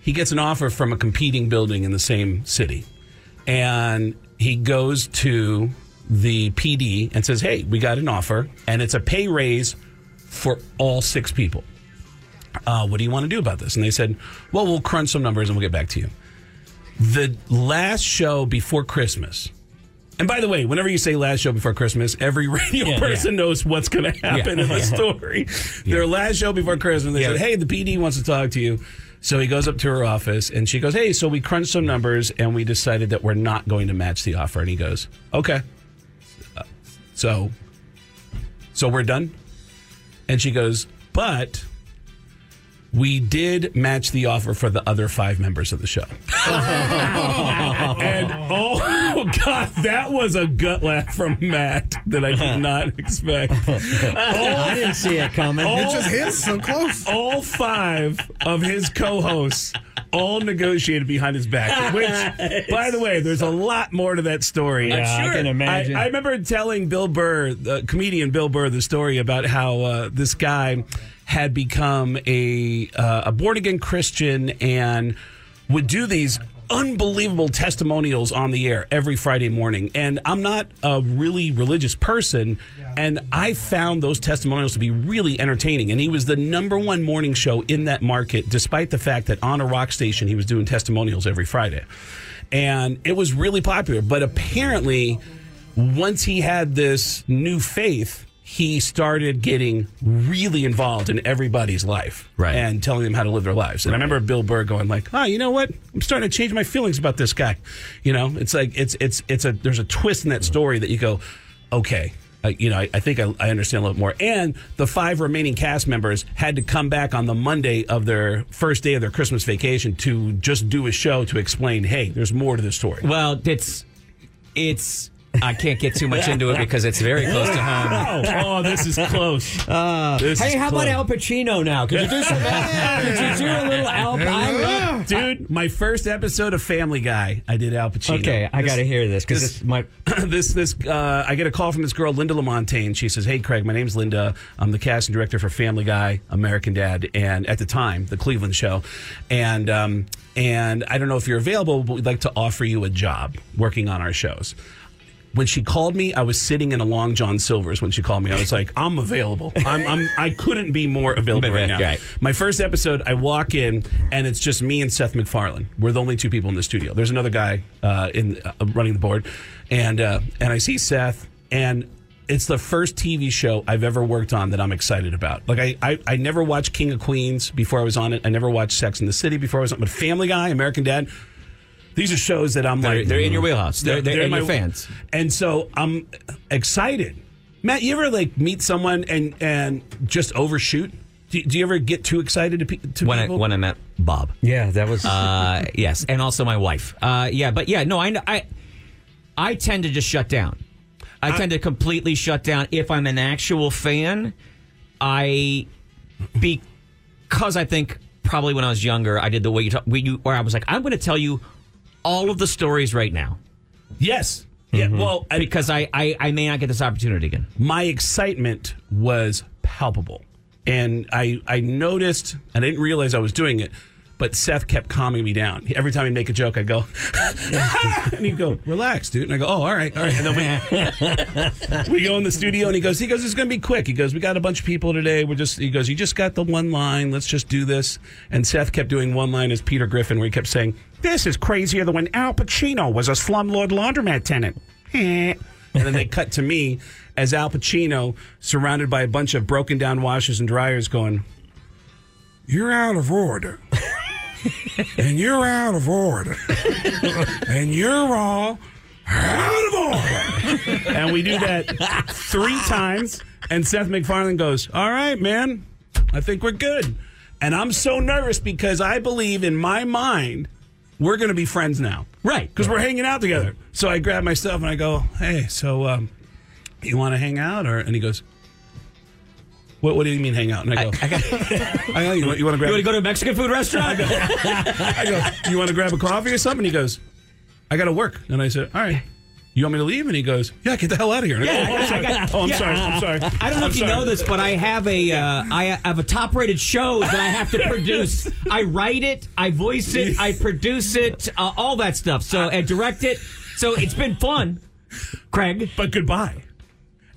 He gets an offer from a competing building in the same city and he goes to the PD and says, "Hey, we got an offer, and it's a pay raise for all six people. Uh, what do you want to do about this?" And they said, "Well, we'll crunch some numbers and we'll get back to you." The last show before Christmas. And by the way, whenever you say last show before Christmas, every radio Yeah, person knows what's going to happen in the story. Their last show before Christmas, they Yeah. said, "Hey, the PD wants to talk to you." So he goes up to her office and she goes, "Hey, so we crunched some numbers and we decided that we're not going to match the offer." And he goes, "Okay." So so we're done? And she goes, "But we did match the offer for the other five members of the show." and oh god, that was a gut laugh from Matt that I did not expect. I didn't see it coming. it just hits so close. all five of his co-hosts all negotiated behind his back. Which, by the way, there's a lot more to that story. Yeah, I can imagine. I, I remember telling Bill Burr, the comedian Bill Burr, the story about how uh, this guy had become a uh, a born again Christian and would do these unbelievable testimonials on the air every Friday morning. And I'm not a really religious person, and I found those testimonials to be really entertaining. And he was the number one morning show in that market, despite the fact that on a rock station he was doing testimonials every Friday. And it was really popular. But apparently, once he had this new faith, he started getting really involved in everybody's life Right. and telling them how to live their lives. And I remember Bill Burr going like, "Oh, you know what? I'm starting to change my feelings about this guy." You know, it's like it's it's it's a there's a twist in that story that you go, "Okay, uh, you know, I, I think I, I understand a little more. And the five remaining cast members had to come back on the Monday of their first day of their Christmas vacation to just do a show to explain, hey, there's more to the story. Well, it's it's. I can't get too much into it because it's very close to home. Oh, oh this is close. This Hey, is how close. about Al Pacino now? Could you do some? Could you do a little Al? I, Dude, my first episode of Family Guy, I did Al Pacino. okay, I got to hear this because this- my this this uh, I get a call from this girl Linda Lamontagne. She says, "Hey Craig, my name's Linda. I'm the casting director for Family Guy, American Dad, and at the time the Cleveland show, and um, and I don't know if you're available, but we'd like to offer you a job working on our shows." When she called me, I was sitting in a Long John Silver's. When she called me, I was like, "I'm available. I'm, I'm I couldn't be more available right now." Right. My first episode, I walk in and it's just me and Seth MacFarlane. We're the only two people in the studio. There's another guy uh, in uh, running the board, and uh, and I see Seth, and it's the first TV show I've ever worked on that I'm excited about. Like I, I, I never watched King of Queens before I was on it. I never watched Sex in the City before I was on. It. but Family Guy, American Dad. These are shows that I'm They're- like they're in your wheelhouse. They're- they're- and you're fans. and so I'm excited. Matt, you ever like meet someone and and just overshoot? Do, do you ever get too excited to, pe- to when I people? when I met Bob. Yeah, that was. Uh, yes, and also my wife. Uh, yeah, but yeah, no, I kn- I I tend to just shut down. I, tend to completely shut down if I'm an actual fan. I because I think probably when I was younger, I did the way you talk, where, you, where I was like, I'm going to tell you all of the stories right now yes, yeah. Mm-hmm. Well, I, because I, I I may not get this opportunity again. my excitement was palpable, and I I noticed. I didn't realize I was doing it. But Seth kept calming me down. Every time he'd make a joke, I'd go, and he'd go, "Relax, dude." And I go, "Oh, all right, all right." And then we, we go in the studio, and he goes, "He goes, it's going to be quick." He goes, "We got a bunch of people today. We're just," he goes, "You just got the one line. Let's just do this." And Seth kept doing one line as Peter Griffin, where he kept saying, "This is crazier than when Al Pacino was a slumlord laundromat tenant." and then they cut to me as Al Pacino, surrounded by a bunch of broken down washers and dryers, going, You're out of order. and you're out of order. and you're all out of order. and we do that three times. And Seth MacFarlane goes, All right, man, I think we're good. And I'm so nervous because I believe in my mind we're going to be friends now. Right. Because we're hanging out together. So I grab my stuff and I go, Hey, so um, you want to hang out? Or And he goes, what, what do you mean hang out? And I go, I, go you, want, you want to grab You want to go to a Mexican food restaurant? I go, you want to grab a coffee or something? And he goes, I got to work. And I said, all right. You want me to leave? And he goes, yeah, get the hell out of here. I go, Yeah, oh, I'm I sorry. got- oh, I'm yeah. sorry. I'm sorry. I don't know I'm if you sorry. know this, but I have a uh, I have a top rated show that I have to produce. I write it, I voice it, I produce it, uh, all that stuff. So and direct it. So it's been fun, Craig. But goodbye.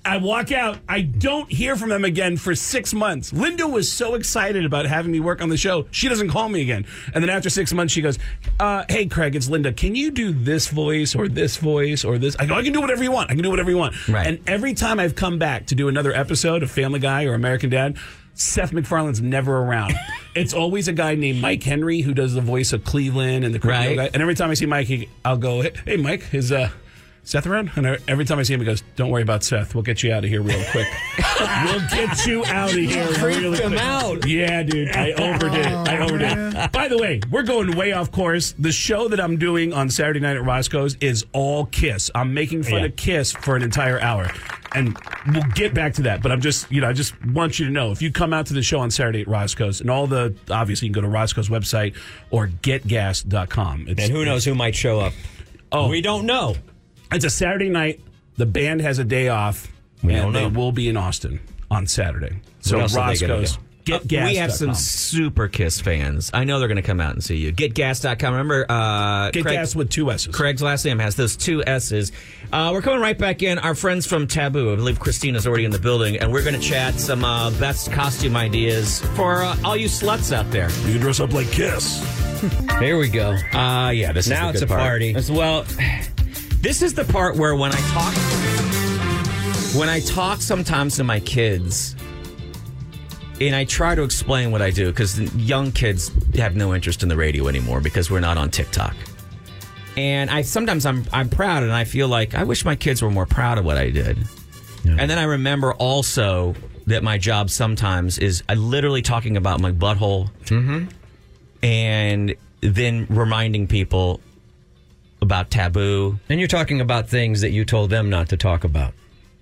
I walk out. I don't hear from them again for six months. Linda was so excited about having me work on the show. She doesn't call me again. And then after six months, she goes, uh, Hey, Craig, it's Linda. Can you do this voice or this voice or this? I go, I can do whatever you want. I can do whatever you want. Right. And every time I've come back to do another episode of Family Guy or American Dad, Seth MacFarlane's never around. it's always a guy named Mike Henry who does the voice of Cleveland and the Right. guy. And every time I see Mike, he, I'll go, Hey, hey, Mike, is uh, Seth around? And every time I see him, he goes, "Don't worry about Seth. We'll get you out of here real quick. we'll get you out of here really him quick." out. Yeah, dude, I oh, overdid it. I overdid it. By the way, we're going way off course. The show that I'm doing on Saturday night at Roscoe's is all Kiss. I'm making fun Yeah. of Kiss for an entire hour, and we'll get back to that. But I'm just, you know, I just want you to know if you come out to the show on Saturday at Roscoe's, and all the obviously you can go to Roscoe's website or getgass.com. It's, And who knows who might show up? Oh. we don't know. It's a Saturday night. The band has a day off, We and don't they will be in Austin on Saturday. So What else are they gonna Roscoe's. do? Get Uh, gas. we have some super Kiss fans. I know they're going to come out and see you. GetGass.com. Remember, uh, Get Craig- Gass with two S's. Craig's last name has those two S's. Uh, we're coming right back in. Our friends from Tabu, I believe Kristina's already in the building, and we're going to chat some uh, best costume ideas for uh, all you sluts out there. You dress up like Kiss. Here we go. Uh, yeah, this Now is it's good a part. party. As well, this is the part where when I talk when I talk sometimes to my kids, and I try to explain what I do because young kids have no interest in the radio anymore because we're not on TikTok. And I sometimes I'm I'm proud and I feel like I wish my kids were more proud of what I did. And then I remember also that my job sometimes is I literally talking about my butthole mm-hmm. and then reminding people about Tabu. And you're talking about things that you told them not to talk about.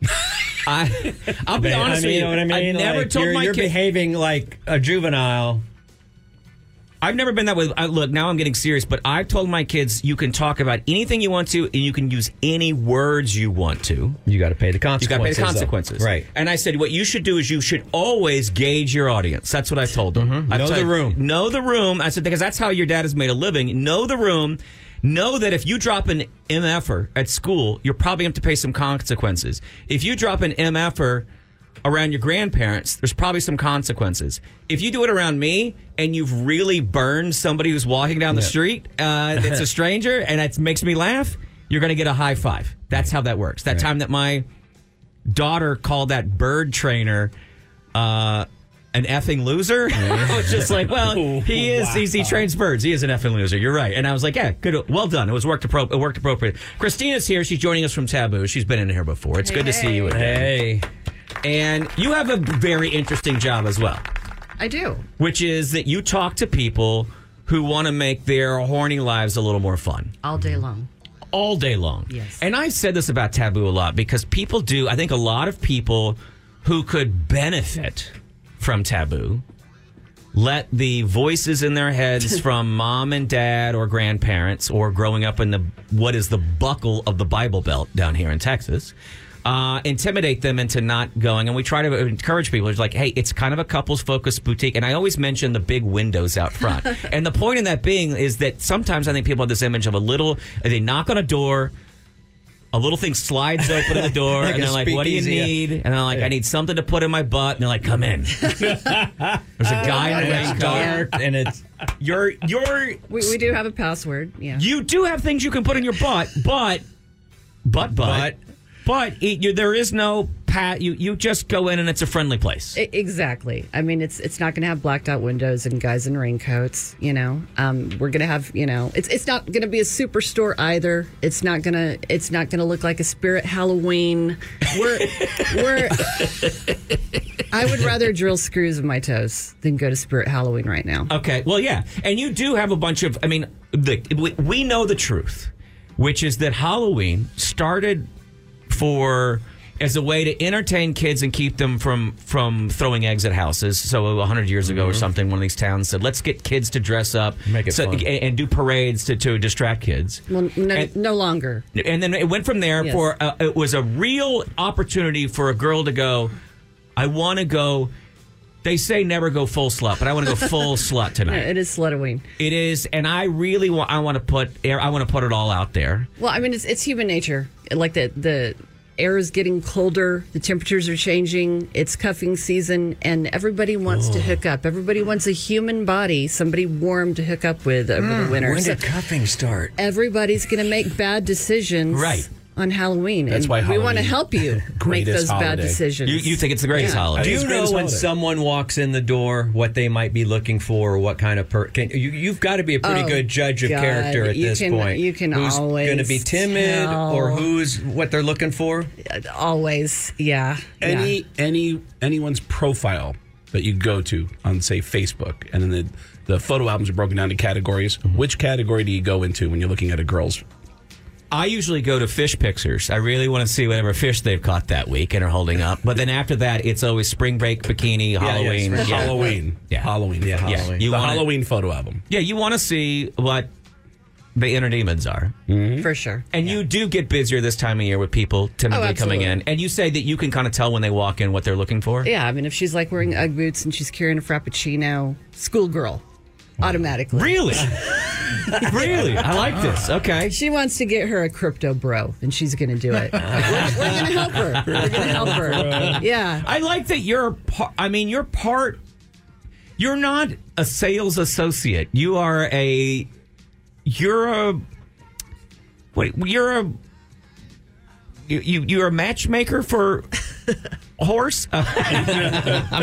I I'll be I honest mean, with you know what I mean? I never Like, told you're, my you're kids. behaving like a juvenile. I've never been that way. I, look, now I'm getting serious, but I've told my kids you can talk about anything you want to, and you can use any words you want to. You got to pay the consequences. You got to pay the though. consequences, Right. And I said, what you should do is you should always gauge your audience. That's what I've told them. I've Mm-hmm. Know told- the room. Know the room. I said because that's how your dad has made a living. Know the room. Know that if you drop an MFer at school, you're probably going to have to pay some consequences. If you drop an MFer around your grandparents, there's probably some consequences. If you do it around me and you've really burned somebody who's walking down the street, uh, it's a stranger, and it makes me laugh, you're going to get a high five. That's how that works. That time that my daughter called that bird trainer uh, an effing loser. I was just like, well, he is. He's, he trains birds. He is an effing loser. You're right. And I was like, yeah, good. Well done. It was worked. Appro- it worked appropriate. Kristina's here. She's joining us from Tabu. She's been in here before. It's good to see you again. Hey. And you have a very interesting job as well, I do. which is that you talk to people who want to make their horny lives a little more fun All day long. all day long. Yes. And I've said this about Tabu a lot because people do, I think a lot of people who could benefit from Tabu let the voices in their heads from mom and dad or grandparents or growing up in the what is the buckle of the Bible Belt down here in Texas. Uh, intimidate them into not going, and we try to encourage people. It's like, hey, it's kind of a couples focused boutique, and I always mention the big windows out front. and the point in that being is that sometimes I think people have this image of a little. They knock on a door, a little thing slides open at the door, Like and they're like, "What do you speakeasy, yeah. need?" And they're like, "I need something to put in my butt." And they're like, "Come in." There's a guy in a It's raincoat. dark and it's You're you're We, we do have a password. Yeah. you do have things you can put in your butt, but but but but it, you, there is no pat. You you just go in and it's a friendly place. I- exactly. I mean, it's it's not going to have blacked out windows and guys in raincoats. You know, um, we're going to have you know, it's it's not going to be a superstore either. It's not gonna it's not going to look like a Spirit Halloween. We're we're. I would rather drill screws in my toes than go to Spirit Halloween right now. Okay. Well, yeah. And you do have a bunch of, I mean, the, we, we know the truth, which is that Halloween started for as a way to entertain kids and keep them from from throwing eggs at houses. So 100 years ago or something, one of these towns said, let's get kids to dress up Make it so, fun. and, and do parades to, to distract kids. Well, no, And- no longer. And then it went from there Yes. for uh, it was a real opportunity for a girl to go. I want to go. They say never go full slut, but I want to go full slut Yeah, tonight. It is Slutoween. It is, and I really want. I want to put. I want to put it all out there. Well, I mean, it's, it's human nature. Like the the air is getting colder, the temperatures are changing. It's cuffing season, and everybody wants to oh. hook up. Everybody wants a human body, somebody warm to hook up with over the hmm, winter. when So did cuffing start? everybody's going to make bad decisions, Right. On Halloween, That's and why we want to help you make Greatest those bad decisions. You, you think it's the greatest Yeah. holiday? Do you know when holiday. someone walks in the door what they might be looking for or what kind of per? Can, you, you've got to be a pretty Oh, good judge of God. character at You this can- point. you can who's always going to be timid or who's what they're looking for? Always, yeah. any yeah. any anyone's profile that you go to on say Facebook, and then the the photo albums are broken down to categories. Mm-hmm. Which category do you go into when you're looking at a girl's? I usually go to fish pictures. I really want to see whatever fish they've caught that week and are holding up. But then after that, it's always spring break, bikini, yeah, Halloween. spring- Yeah. Halloween, Yeah. Halloween, Yeah, photos. Halloween. You the wanna- Halloween photo album. Yeah, you want to see what the inner demons are. Mm-hmm. for sure. And you do get busier this time of year with people timidly Oh, coming in. And you say that you can kind of tell when they walk in what they're looking for. Yeah, I mean, if she's like wearing UGG boots and she's carrying a Frappuccino, schoolgirl, automatically. Really? really? I like this. Okay. She wants to get her a crypto bro, and she's going to do it. we're we're going to help her. We're going to help her. Yeah. I like that you're part. I mean, you're part. You're not a sales associate. You are a. You're a. Wait, you're a. You, you you're a matchmaker for horse? I'm,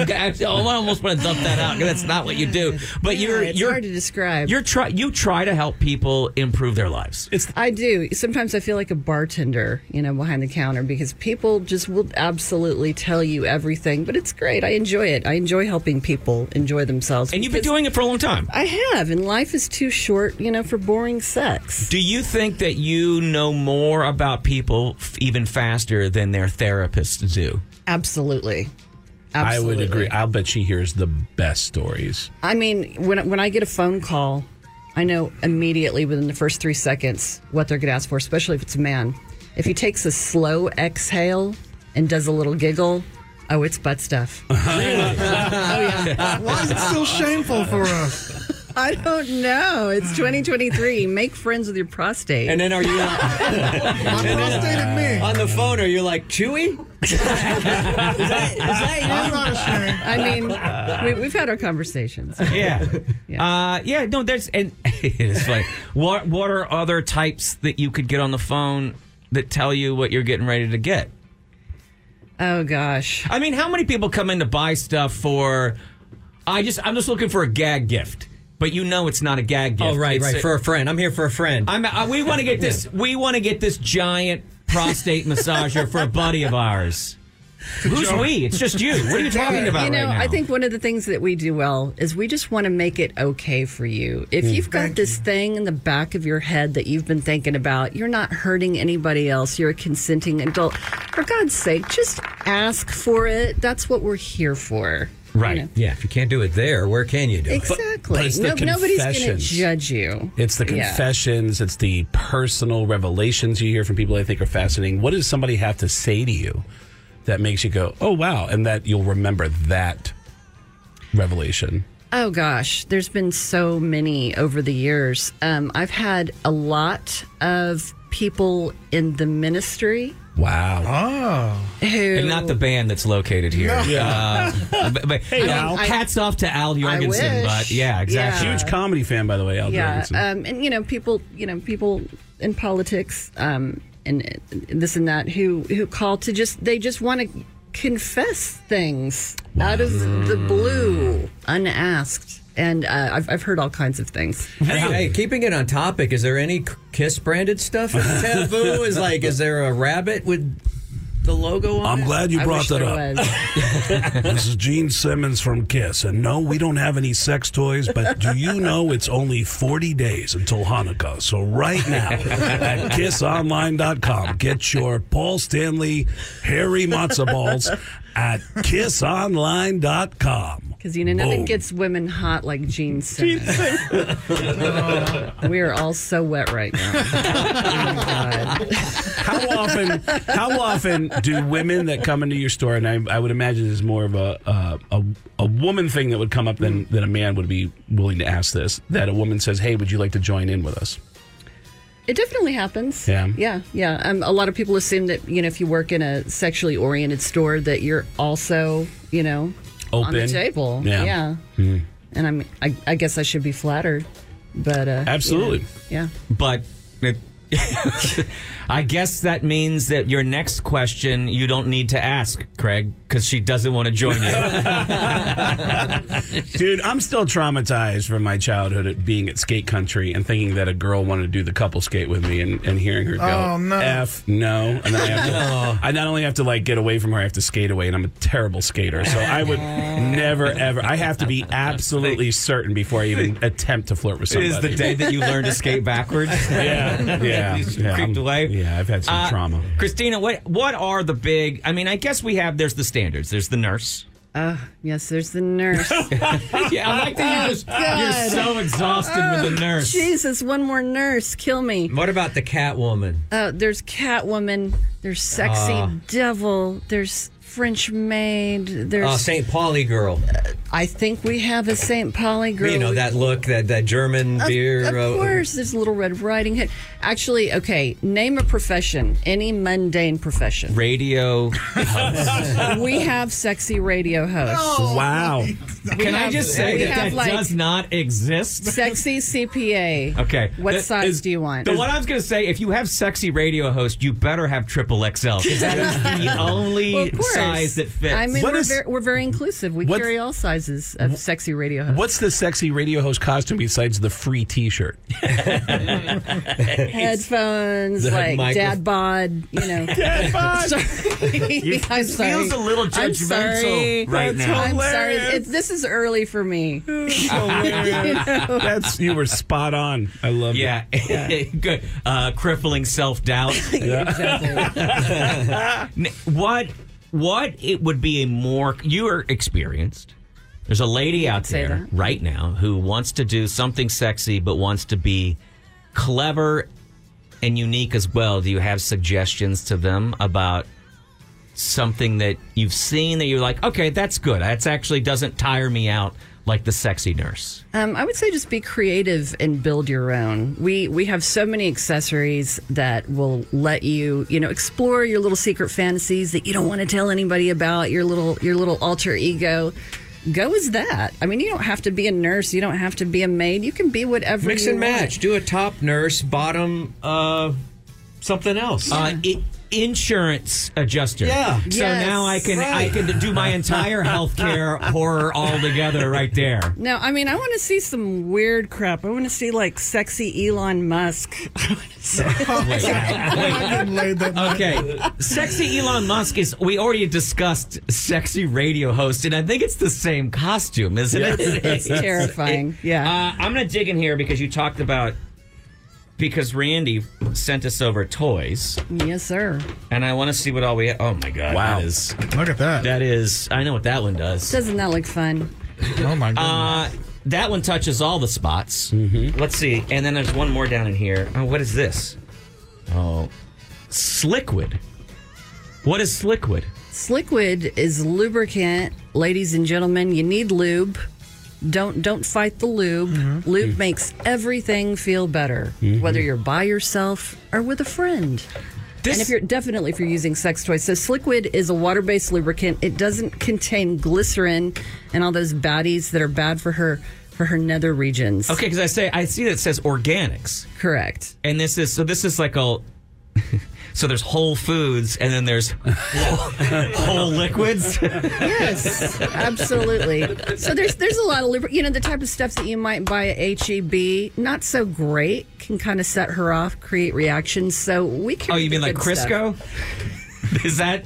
oh, I almost want to dump that out. 'cause That's not what you do. But you're it's you're hard to describe. You're try you try to help people improve their lives. It's I do. Sometimes I feel like a bartender, you know, behind the counter because people just will absolutely tell you everything. But it's great. I enjoy it. I enjoy helping people enjoy themselves. And you've been doing it for a long time. I have, and life is too short, you know, for boring sex. Do you think that you know more about people f- even faster than their therapists do? Absolutely. I would agree. I'll bet she hears the best stories. I mean, when when I get a phone call, I know immediately within the first three seconds what they're going to ask for, especially if it's a man. If he takes a slow exhale and does a little giggle, oh, it's butt stuff. Oh, yeah. Why is it still shameful for us? I don't know. It's 2023. Make friends with your prostate. And then are you on, My prostate and me. on the phone? Are you like Chewy? is that, is that you? I'm not ashamed. I mean, we, we've had our conversations. Yeah. Yeah. Uh, yeah, no, there's, and it's like What, what are other types that you could get on the phone that tell you what you're getting ready to get? Oh gosh. I mean, how many people come in to buy stuff for, I just, I'm just looking for a gag gift, but you know it's not a gag gift. Oh, right, It's right. a- For a friend. I'm here for a friend. I'm, uh, we want to get this, we want to get this giant prostate massager for a buddy of ours. Who's we? It's just you. What are you talking about you know, right now? I think one of the things that we do well is we just want to make it okay for you. If you've got Thank this thing in the back of your head that you've been thinking about, you're not hurting anybody else. You're a consenting adult. For God's sake, just ask for it. That's what we're here for. Right. You know? yeah, if you can't do it there, where can you do it? Exactly. but it's the No- nobody's going to judge you. It's the Yeah. confessions, it's the personal revelations you hear from people I think are fascinating. What does somebody have to say to you that makes you go, oh, wow, and that you'll remember that revelation? Oh gosh, there's been so many over the years. Um, I've had a lot of people in the ministry Wow. Oh. who And not the band that's located here. Uh, but, but- Hey, uh, Al. hats off to Al Jourgensen, but yeah, exactly. Yeah. Huge comedy fan, by the way, Al yeah, Jourgensen. um, and you know people, you know people in politics, um, and, and this and that who who call to just they just want to confess things out of the blue, unasked. And uh, I've, I've heard all kinds of things. Hey, hey, keeping it on topic, is there any Kiss branded stuff in Tabu? Is like, is there a rabbit with the logo on I'm it? glad you brought that up. This is Gene Simmons from Kiss. And no, we don't have any sex toys, but do you know it's only 40 days until Hanukkah? So right now at kissonline.com, get your Paul Stanley hairy matzo balls at kissonline.com. Because you know nothing gets women hot like Gene Simmons. we are all so wet right now. Oh how often how often do women that come into your store and I, I would imagine this is more of a, uh, a a woman thing that would come up than, than a man would be willing to ask this that a woman says hey would you like to join in with us It definitely happens. Yeah. yeah, yeah. Um, a lot of people assume that you know if you work in a sexually oriented store that you're also you know on the table. Yeah. And I'm I, I guess I should be flattered, but uh, Absolutely. yeah. But it, I guess that means that your next question you don't need to ask, Craig, because she doesn't want to join you. dude i'm still traumatized from my childhood at being at skate country and thinking that a girl wanted to do the couple skate with me and, and hearing her go Oh, no. f no and then I, have to, I not only have to like get away from her i have to skate away and i'm a terrible skater so i would never ever i have to be absolutely certain before i even attempt to flirt with somebody Is the day that you learn to skate backwards? yeah yeah, yeah, creeped I'm- away? yeah i've had some Uh, trauma Kristina, what what are the big? I mean, I guess we have. There's the standards. There's the nurse. Uh, yes, there's the nurse. Yeah, I like that you just Oh, you're so exhausted with the nurse. Jesus, one more nurse, kill me. What about the Catwoman? Uh, there's Catwoman. There's Sexy Ah. Devil. There's French Maid. There's. Oh, St. Pauli girl. I think we have a St. Pauli girl. You know, that look, that, that German Of, beer. of uh, course, there's a little Red Riding Hood. Actually, okay, name a profession, any mundane profession. Radio. we have sexy radio hosts. wow Can I just say that that like- does not exist? Sexy CPA. Okay. What That size is- do you want? So what I was going to say, if you have sexy radio host, you better have triple XL because that is the only Well, size that fits. I mean, What we're, is- very, we're very inclusive. We carry all sizes of sexy radio hosts. What's the sexy radio host costume besides the free T-shirt? headphones, The like micro- dad bod, you know. dad bod. Sorry. I'm sorry. feels a little I'm judgmental sorry. right now. I'm sorry. It, this is early for me. That's you were spot on. I love Yeah, good. Uh, crippling self doubt. exactly. what? What? It would be a more. You are experienced. There's a lady out there right now who wants to do something sexy, but wants to be clever and unique as well. Do you have suggestions to them about something that you've seen that you're like, okay, that's good. That's actually doesn't tire me out like the sexy nurse. Um, I would say just be creative and build your own. We we have so many accessories that will let you, you know, explore your little secret fantasies that you don't want to tell anybody about. Your little your little alter ego. Go as that. I mean, you don't have to be a nurse. You don't have to be a maid. You can be whatever. Mix you and want. match. Do a top nurse, bottom uh, something else. Uh, i- insurance adjuster. Yeah. So Yes. now I can I can do my entire healthcare horror all together right there. No, I mean, I want to see some weird crap. I want to see like sexy Elon Musk. I getting laid that night. Okay, sexy Elon Musk is. We already discussed sexy radio host, and I think it's the same costume, isn't it? it's terrifying. Yeah. Uh, I'm going to dig in here because you talked about because Randy sent us over toys, yes, sir. and I want to see what all we. have. Oh my god! Wow. That is Look at that. that is. I know what that one does. Doesn't that look fun? Oh my goodness. Uh, that one touches all the spots. Let's see. And then there's one more down in here. Oh, what is this? Oh, Sliquid. What is Sliquid? Sliquid is lubricant, ladies and gentlemen. You need lube. Don't don't fight the lube. Mm-hmm. Lube mm. makes everything feel better, mm-hmm. whether you're by yourself or with a friend. This, and if you're definitely if you're using sex toys, so Sliquid is a water-based lubricant. It doesn't contain glycerin and all those baddies that are bad for her for her nether regions. okay, because I say I see that it says organics, correct. and this is so. This is like a. So there's Whole Foods, and then there's whole liquids. Yes, absolutely. So there's there's a lot of liber- you know the type of stuff that you might buy at HEB, not so great, can kind of set her off, create reactions. So we can. Oh, you mean like Crisco? Is that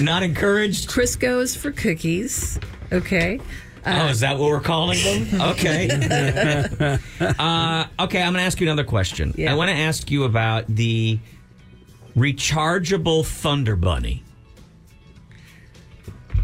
not encouraged? Crisco is for cookies. Okay. Oh, is that what we're calling them? Okay. uh, okay, I'm going to ask you another question. Yeah. I want to ask you about the rechargeable Thunder Bunny.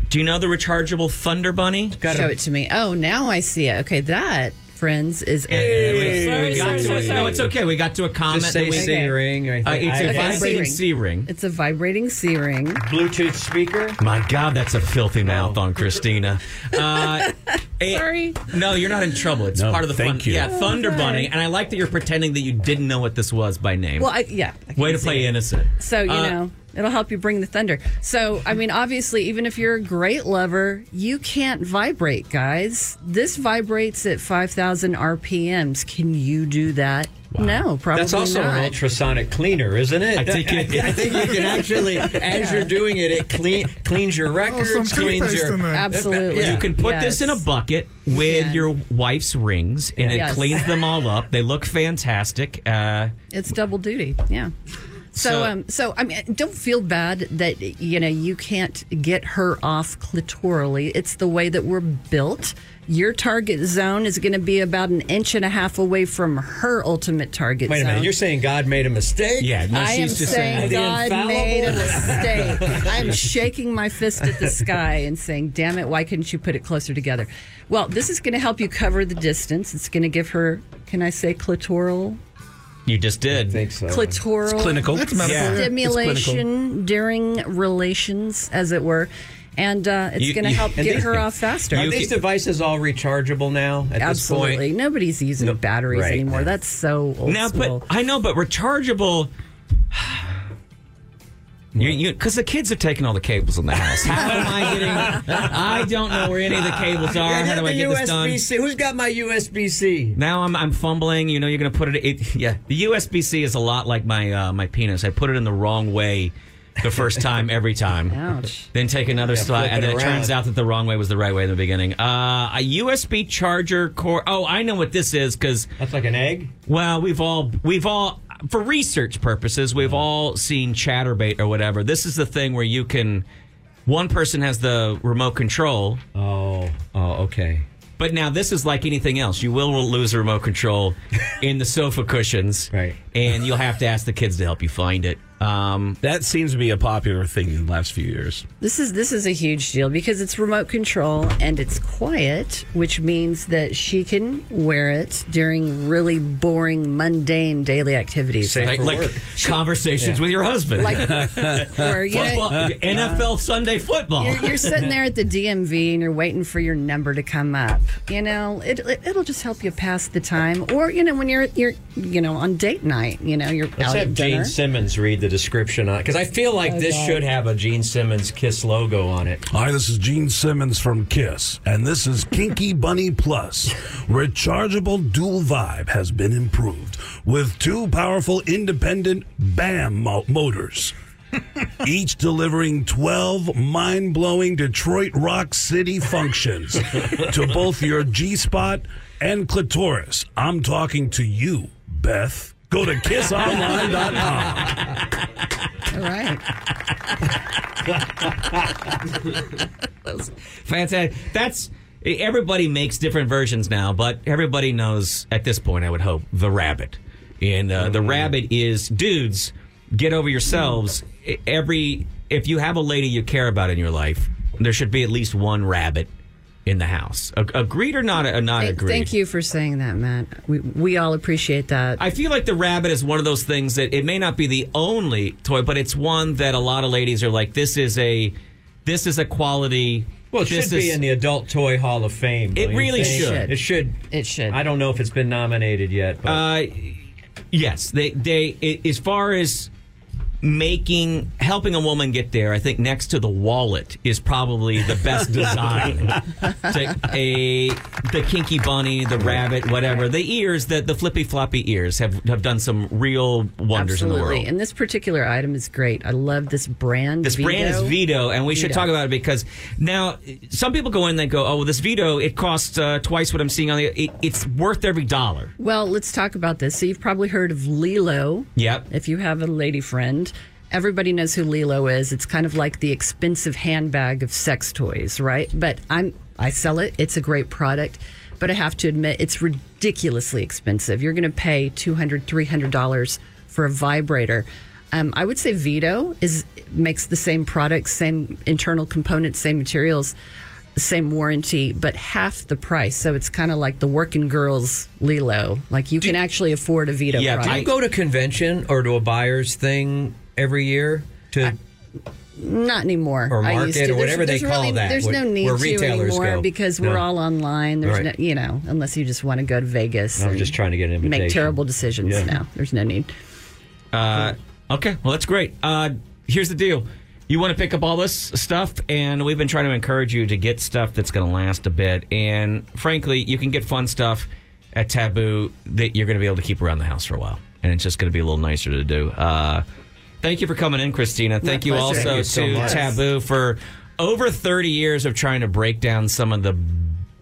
Do you know the rechargeable Thunder Bunny? Show it to me. Oh, now I see it. Okay, that friends is. we got to a, no, it's okay. We got to a comment. Just say that we- C ring. Uh, it's a I- Okay, vibrating C-ring. It's a vibrating C ring. Bluetooth speaker. My God, that's a filthy mouth on Kristina. Uh, eh, Sorry. No, you're not in trouble. It's No, part of the thank fun. you. Yeah, Thunder Okay. Bunny, and I like that you're pretending that you didn't know what this was by name. Well, I, yeah. I Way to play it. innocent. So, you Uh, know, it'll help you bring the thunder. So, I mean, obviously, even if you're a great lover, you can't vibrate, guys. This vibrates at 5,000 RPMs. Can you do that? No, probably That's also not. an ultrasonic cleaner, isn't it? I think it- I think you can actually, as you're doing it, it clean cleans your records, some cleans your. in there. Absolutely. You can put this in a bucket with can. your wife's rings, and it Yes. cleans them all up. They look fantastic. Uh, It's double duty. Yeah. So, So- um, so I mean, don't feel bad that you know you can't get her off clitorally. It's the way that we're built. Your target zone is going to be about an inch and a half away from her ultimate target Wait a zone. minute, you're saying God made a mistake? yeah, no, I am just saying saying. God made a mistake. I'm shaking my fist at the sky and saying, "Damn it! Why couldn't you put it closer together?" Well, this is going to help you cover the distance. It's going to give her, can I say, clitoral You just did. I think so. clitoral Clinical. That's metaphor. stimulation during relations, as it were, and uh, it's going to help get these- her off faster. Are these devices all rechargeable now at Absolutely, this point? nobody's using No, batteries right. anymore. That's so old Now, school. but I know, but rechargeable. You, because the kids are taking all the cables in the house. How am I getting? I don't know where any of the cables are. How do I get this done? Who's got my USB-C? Now I'm I'm fumbling. You know, you're gonna put it. it yeah, the USB C is a lot like my uh, my penis. I put it in the wrong way the first time every time. Ouch. Then take another slide, and then it turns out that the wrong way was the right way in the beginning. Uh, a USB charger cord. Oh, I know what this is because That's like an egg. well, we've all we've all for research purposes, we've mm-hmm. all seen Chaturbate or whatever. This is the thing where you can one person has the remote control, Oh, oh, okay. but now this is like anything else. You will lose a remote control in the sofa cushions, Right. And you'll have to ask the kids to help you find it. Um, That seems to be a popular thing in the last few years. This is this is a huge deal because it's remote control and it's quiet, which means that she can wear it during really boring, mundane daily activities. Safe like, like work. conversations with your husband, Like, or you Football- know, NFL Sunday football. you're, you're sitting there at the DMV and you're waiting for your number to come up. You know, it, it it'll just help you pass the time. Or you know, when you're you're you know on date night, you know, you're Let's out have at dinner. Gene Simmons read the description on because I feel like oh, this God. should have a Gene Simmons Kiss logo on it. Hi, this is Gene Simmons from Kiss, and this is Kinky Bunny Plus. Rechargeable dual vibe has been improved with two powerful independent BAM mo- motors. Each delivering 12 mind blowing Detroit Rock City functions to both your G spot and clitoris. I'm talking to you, Beth. Go to kissonline.com. All right. Fantastic. That's everybody makes different versions now, but everybody knows at this point. I would hope the rabbit, and uh, the rabbit is dudes. Get over yourselves. Every if you have a lady you care about in your life, there should be at least one rabbit in the house. Ag- Agreed or not? Uh, not Thank, agreed. thank you for saying that, Matt. We we all appreciate that. I feel like the rabbit is one of those things that it may not be the only toy, but it's one that a lot of ladies are like, this is a, this is a quality. Well, it this should be is- in the Adult Toy Hall of Fame. It really think? should. It should. It should. I don't know if it's been nominated yet, but Uh, yes, they they i- as far as making helping a woman get there, I think next to the wallet is probably the best design. to a the kinky bunny, the rabbit, whatever. The ears, the the flippy floppy ears have have done some real wonders Absolutely. in the world. And this particular item is great. I love this brand. This brand is VeDO, and we should talk about it because now some people go in and they go, "Oh, well, this VeDO it costs uh, twice what I'm seeing on the. It, it's worth every dollar." Well, let's talk about this. So you've probably heard of Lelo. Yep. If you have a lady friend, everybody knows who Lelo is. It's kind of like the expensive handbag of sex toys, right? But I'm I sell it. It's a great product, but I have to admit it's ridiculously expensive. You're going to pay 200 $300 for a vibrator. Um, I would say VeDO is makes the same product, same internal components, same materials, same warranty, but half the price. So it's kind of like the working girls Lelo. Like you can actually afford a VeDO Yeah, do product. you go to convention or to a buyer's thing every year to? Not anymore. Or I market used to. or There's- whatever they there's call really- that, There's where- no need where to anymore go. because we're No. all online. There's Right. no, you know, unless you just want to go to Vegas. I and just trying to get an Make terrible decisions. Yeah. No, there's no need. Uh, okay, well that's great. Uh, here's the deal: you want to pick up all this stuff, and we've been trying to encourage you to get stuff that's going to last a bit. And frankly, you can get fun stuff at Tabu that you're going to be able to keep around the house for a while, and it's just going to be a little nicer to do. Uh, thank you for coming in, Kristina. Thank you pleasure. also Thank you so to much. Tabu for over 30 years of trying to break down some of the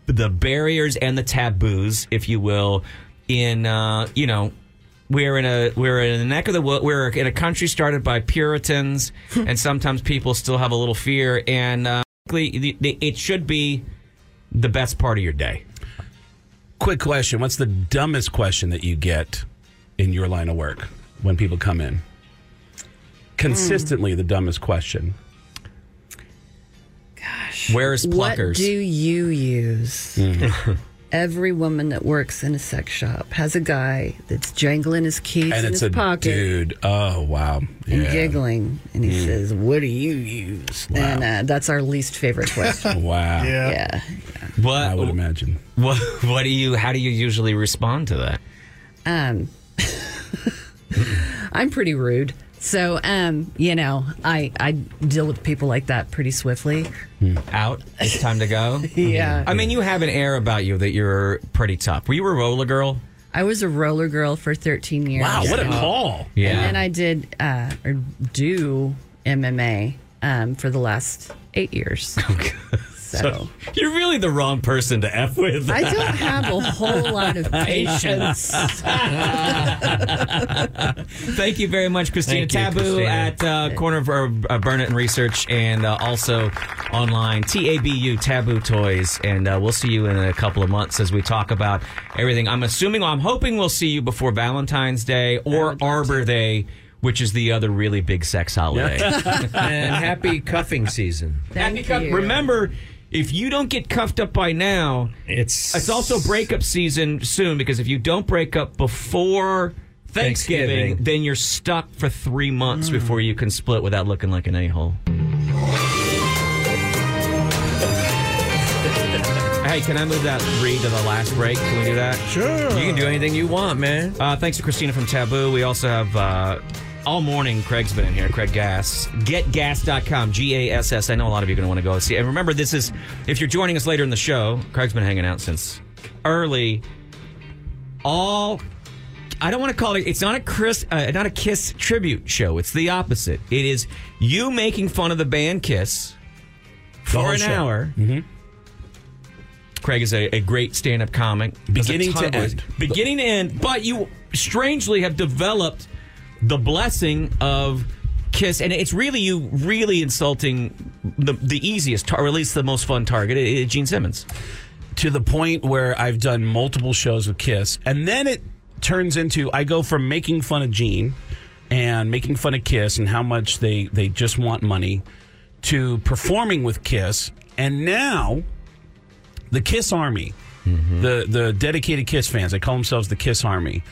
the barriers and the taboos, if you will, in uh, you know we're in a we're in the neck of the wo- we're in a country started by Puritans, and sometimes people still have a little fear. And uh, the- the- it should be the best part of your day. Quick question: What's the dumbest question that you get in your line of work when people come in? Consistently, the dumbest question. Gosh. Where's Pluckers? What do you use? Every woman that works in a sex shop has a guy that's jangling his keys And in it's his a pocket. dude. Oh wow! And Yeah. giggling, and he says, "What do you use?" And uh, that's our least favorite question. Wow. yeah, what, I would imagine. what what do you how do you usually respond to that? um, I'm pretty rude. So, um, you know, I I deal with people like that pretty swiftly. Out? It's time to go. Yeah. I mean, you have an air about you that you're pretty tough. Were you a roller girl? I was a roller girl for 13 years. Wow! What a call! Yeah. And then I did uh, or do MMA um, for the last eight years. So, You're really the wrong person to F with. I don't have a whole lot of patience. Thank you very much, Kristina Thank you, Tabu Kristina. at uh, corner of uh, Burnet and Research, and uh, also online TABU Taboo Toys. And uh, we'll see you in a couple of months as we talk about everything. I'm assuming, I'm hoping we'll see you before Valentine's Day or Arbor Day, which is the other really big sex holiday. and happy cuffing season. Thank Happy cuff- you. Remember, if you don't get cuffed up by now, It's it's also breakup season soon because if you don't break up before Thanksgiving, Thanksgiving. then you're stuck for three months before you can split without looking like an a hole. hey, can I move that read to the last break? Can we do that? Sure. You can do anything you want, man. Uh, thanks to Kristina from Tabu. We also have uh, all morning. Craig's been in here. Craig Gass. GetGass.com. G A S S. I know a lot of you are going to want to go see. And remember, this is if you're joining us later in the show. Craig's been hanging out since early. All. I don't want to call it. It's not a Chris, uh, not a Kiss tribute show. It's the opposite. It is you making fun of the band Kiss for an show. hour. Craig is a, a great stand-up comic, Beginning to end. beginning to end. But you strangely have developed the blessing of Kiss, and it's really you really insulting the the easiest, tar- or at least the most fun target, uh, Gene Simmons. to the point where I've done multiple shows with Kiss, and then it turns into I go from making fun of Gene and making fun of Kiss and how much they they just want money to performing with Kiss, and now the Kiss Army, the the dedicated Kiss fans, they call themselves the Kiss Army,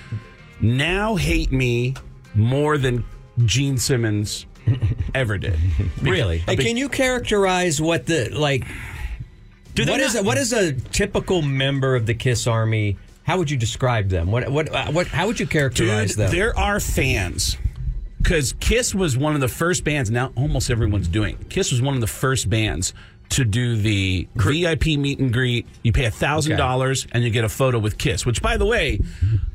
now hate me more than Gene Simmons ever did. Really? Hey, can you characterize what the like? What is not- a, what is a typical member of the Kiss Army? How would you describe them? What what what? How would you characterize Dude, them? there are fans. Because Kiss was one of the first bands, now almost everyone's doing. it. Kiss was one of the first bands to do the VIP meet and greet. You pay a $1,000 and you get a photo with Kiss, which, by the way,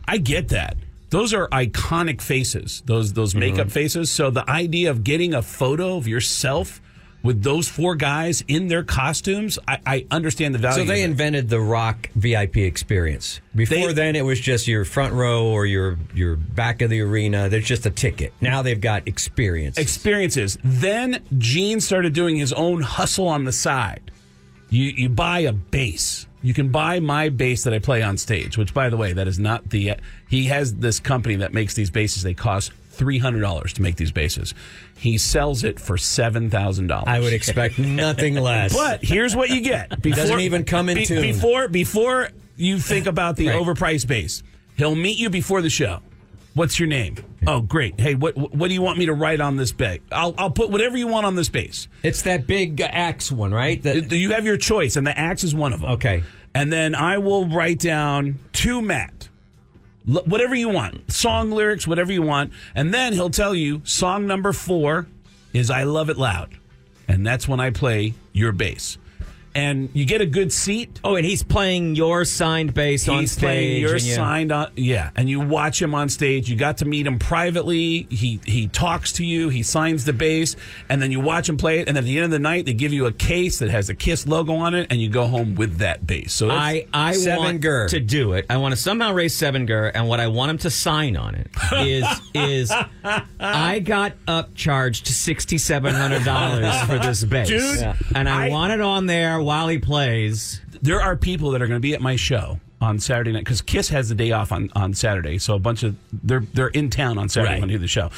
I get that. Those are iconic faces, those, those makeup mm-hmm. faces. So the idea of getting a photo of yourself with those four guys in their costumes, I, I understand the value. So they invented the rock VIP experience. Before They- then, it was just your front row or your your back of the arena. There's just a ticket. Now they've got experience. experiences. Then Gene started doing his own hustle on the side. You you buy a bass. You can buy my bass that I play on stage. Which, by the way, that is not the. He has this company that makes these basses. They cost three hundred dollars to make these basses. He sells it for seven thousand dollars. I would expect nothing less. But here's what you get. Before, Doesn't even come in tune. Before before you think about the Right. overpriced bass, he'll meet you before the show. What's your name? Oh, great. Hey, what what do you want me to write on this bag? I'll I'll put whatever you want on this base. it's that big uh, axe one, right? That, You have your choice, and the axe is one of them. Okay. And then I will write down to Matt. L- whatever you want, song lyrics, whatever you want, and then he'll tell you song number four is "I Love It Loud," and that's when I play your bass, and you get a good seat. Oh, and he's playing your signed bass on He's stage. playing your signed on, yeah, and you watch him on stage. You got to meet him privately. He he talks to you. He signs the bass, and then you watch him play it. And at the end of the night, they give you a case that has a Kiss logo on it, and you go home with that bass. So I, I want to do it. I want to somehow raise seven gur, and what I want him to sign on it is is I got upcharged sixty seven hundred dollars for this bass, Dude, Yeah. and I, I- want it on there while he plays. there are people that are going to be at my show on Saturday night because Kiss has the day off on, on Saturday. So a bunch of they're they're in town on Saturday Right. when they do the show.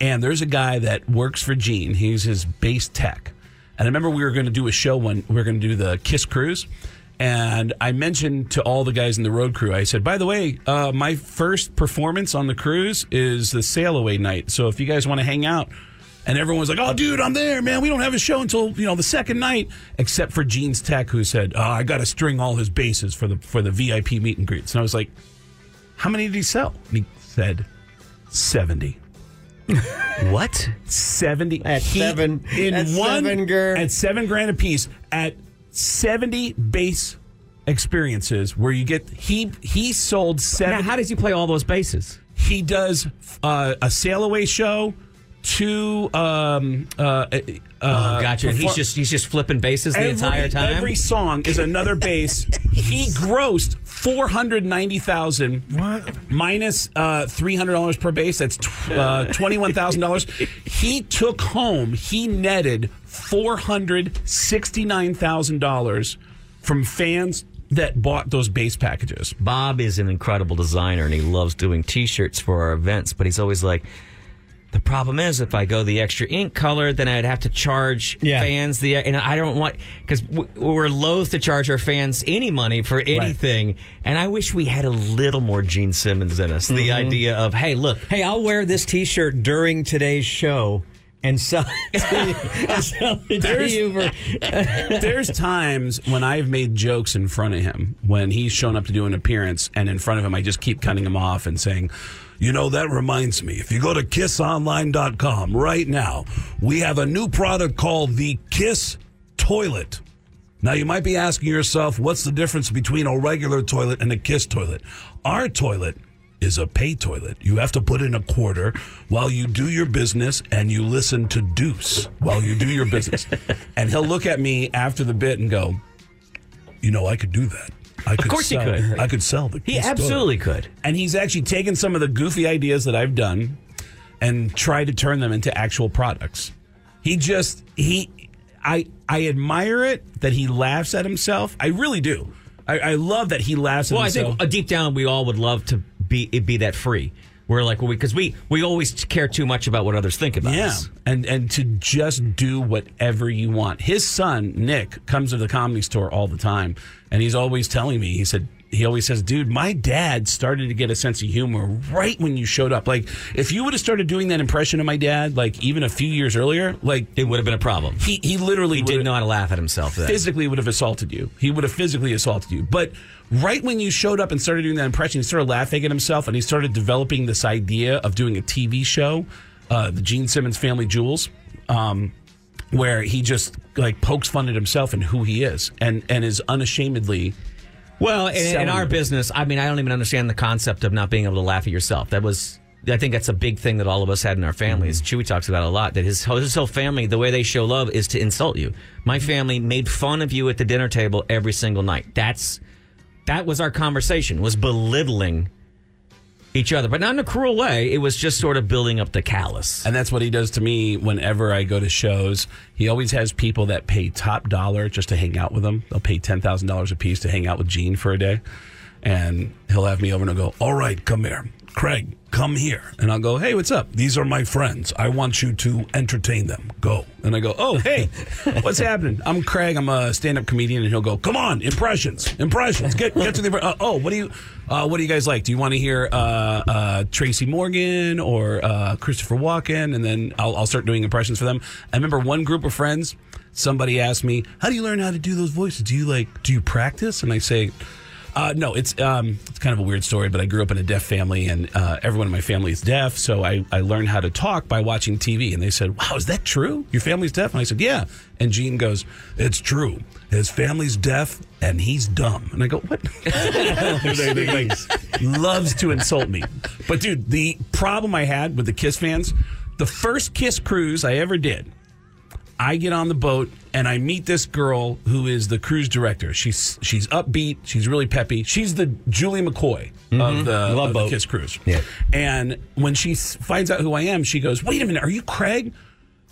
And there's a guy that works for Gene. He's his bass tech. And I remember we were going to do a show when we were going to do the Kiss cruise. And I mentioned to all the guys in the road crew, I said, by the way, uh, my first performance on the cruise is the sail away night. So if you guys want to hang out, and everyone was like, "Oh, dude, I'm there, man. We don't have a show until you know the second night." Except for Gene's Tech, who said, "Oh, I got to string all his bases for the for the VIP meet and greets." And I was like, "How many did he sell?" And he said, 70. What? 70 At He- seven- in at one seven gur- at seven grand a piece at 70 base experiences where you get he he sold Now, seven how does he play all those basses? he does uh, a sail away show two. Um, uh, uh, Oh, gotcha. And he's just he's just flipping bases the every, entire time. Every song is another bass. he grossed four hundred ninety thousand What? minus uh, three hundred dollars per base. That's tw- uh, twenty one thousand dollars. He took home. He netted four hundred sixty nine thousand dollars from fans that bought those base packages. Bob is an incredible designer and he loves doing T-shirts for our events, but he's always like. The problem is, if I go the extra ink color, then I'd have to charge Yeah. fans the, and I don't want because we're loath to charge our fans any money for anything. And I wish we had a little more Gene Simmons in us. The mm-hmm. idea of, hey, look, Hey, I'll wear this T-shirt during today's show and sell it to you, sell it to you for. There's times when I've made jokes in front of him when he's shown up to do an appearance, and in front of him, I just keep cutting him off and saying, You know, that reminds me. If you go to kissonline.com right now, we have a new product called the Kiss Toilet. Now, you might be asking yourself, what's the difference between a regular toilet and a Kiss toilet? Our toilet is a pay toilet. You have to put in a quarter while you do your business and you listen to Deuce while you do your business. and he'll look at me after the bit and go, You know, I could do that. I could course he sell, could. I could sell the he absolutely toilet." could. And he's actually taken some of the goofy ideas that I've done and tried to turn them into actual products. He just he I I admire it that he laughs at himself. I really do. I, I love that he laughs at Well, I think uh, deep down we all would love to be be that free. We're like, well, because we, we always care too much about what others think about yeah, us. and and to just do whatever you want. His son Nick comes to the comedy store all the time, and he's always telling me. He said he always says, "Dude, my dad started to get a sense of humor right when you showed up. Like if you would have started doing that impression of my dad, like even a few years earlier, like It would have been a problem. he he literally He how to laugh at himself. Then. physically would have assaulted you. He would have physically assaulted you. But right when you showed up and started doing that impression, he started laughing at himself and he started developing this idea of doing a TV show, uh, the Gene Simmons Family Jewels, um, where he just like pokes fun at himself and who he is and, and is unashamedly. Well, in, in our business, I mean, I don't even understand the concept of not being able to laugh at yourself. That was, I think that's a big thing that all of us had in our families. Mm-hmm. Chewy talks about a lot. That his whole, his whole family, the way they show love is to insult you. My Mm-hmm. family made fun of you at the dinner table every single night. That's that was our conversation. Was belittling each other, but not in a cruel way. It was just sort of building up the callous. And that's what he does to me whenever I go to shows. He always has people that pay top dollar just to hang out with him. They'll pay $10,000 a piece to hang out with Gene for a day. And he'll have me over and he'll go, All right, come here. Craig, come here. And I'll go, Hey, what's up? These are my friends. I want you to entertain them. Go. And I go, Oh, hey, what's happening? I'm Craig. I'm a stand up comedian. And he'll go, Come on, impressions, impressions. Get, get to the. Uh, oh, what do you. Uh, what do you guys like? Do you want to hear uh, uh, Tracy Morgan or uh, Christopher Walken? And then I'll, I'll start doing impressions for them. I remember one group of friends. Somebody asked me, "How do you learn how to do those voices? Do you like? Do you practice?" And I say, uh, no, it's um, it's kind of a weird story, but I grew up in a deaf family, and uh, everyone in my family is deaf. So I, I learned how to talk by watching TV. And they said, "Wow, is that true? Your family's deaf?" And I said, "Yeah." And Gene goes, "It's true. His family's deaf, and he's dumb." And I go, "What?" They- they, like, loves to insult me. But dude, the problem I had with the Kiss fans, the first Kiss cruise I ever did. I get on the boat and I meet this girl who is the cruise director. She's she's upbeat. She's really peppy. She's the Julie McCoy of mm-hmm. the, Love of the boat. Kiss cruise. Yeah. And when she finds out who I am, she goes, "Wait a minute, are you Craig?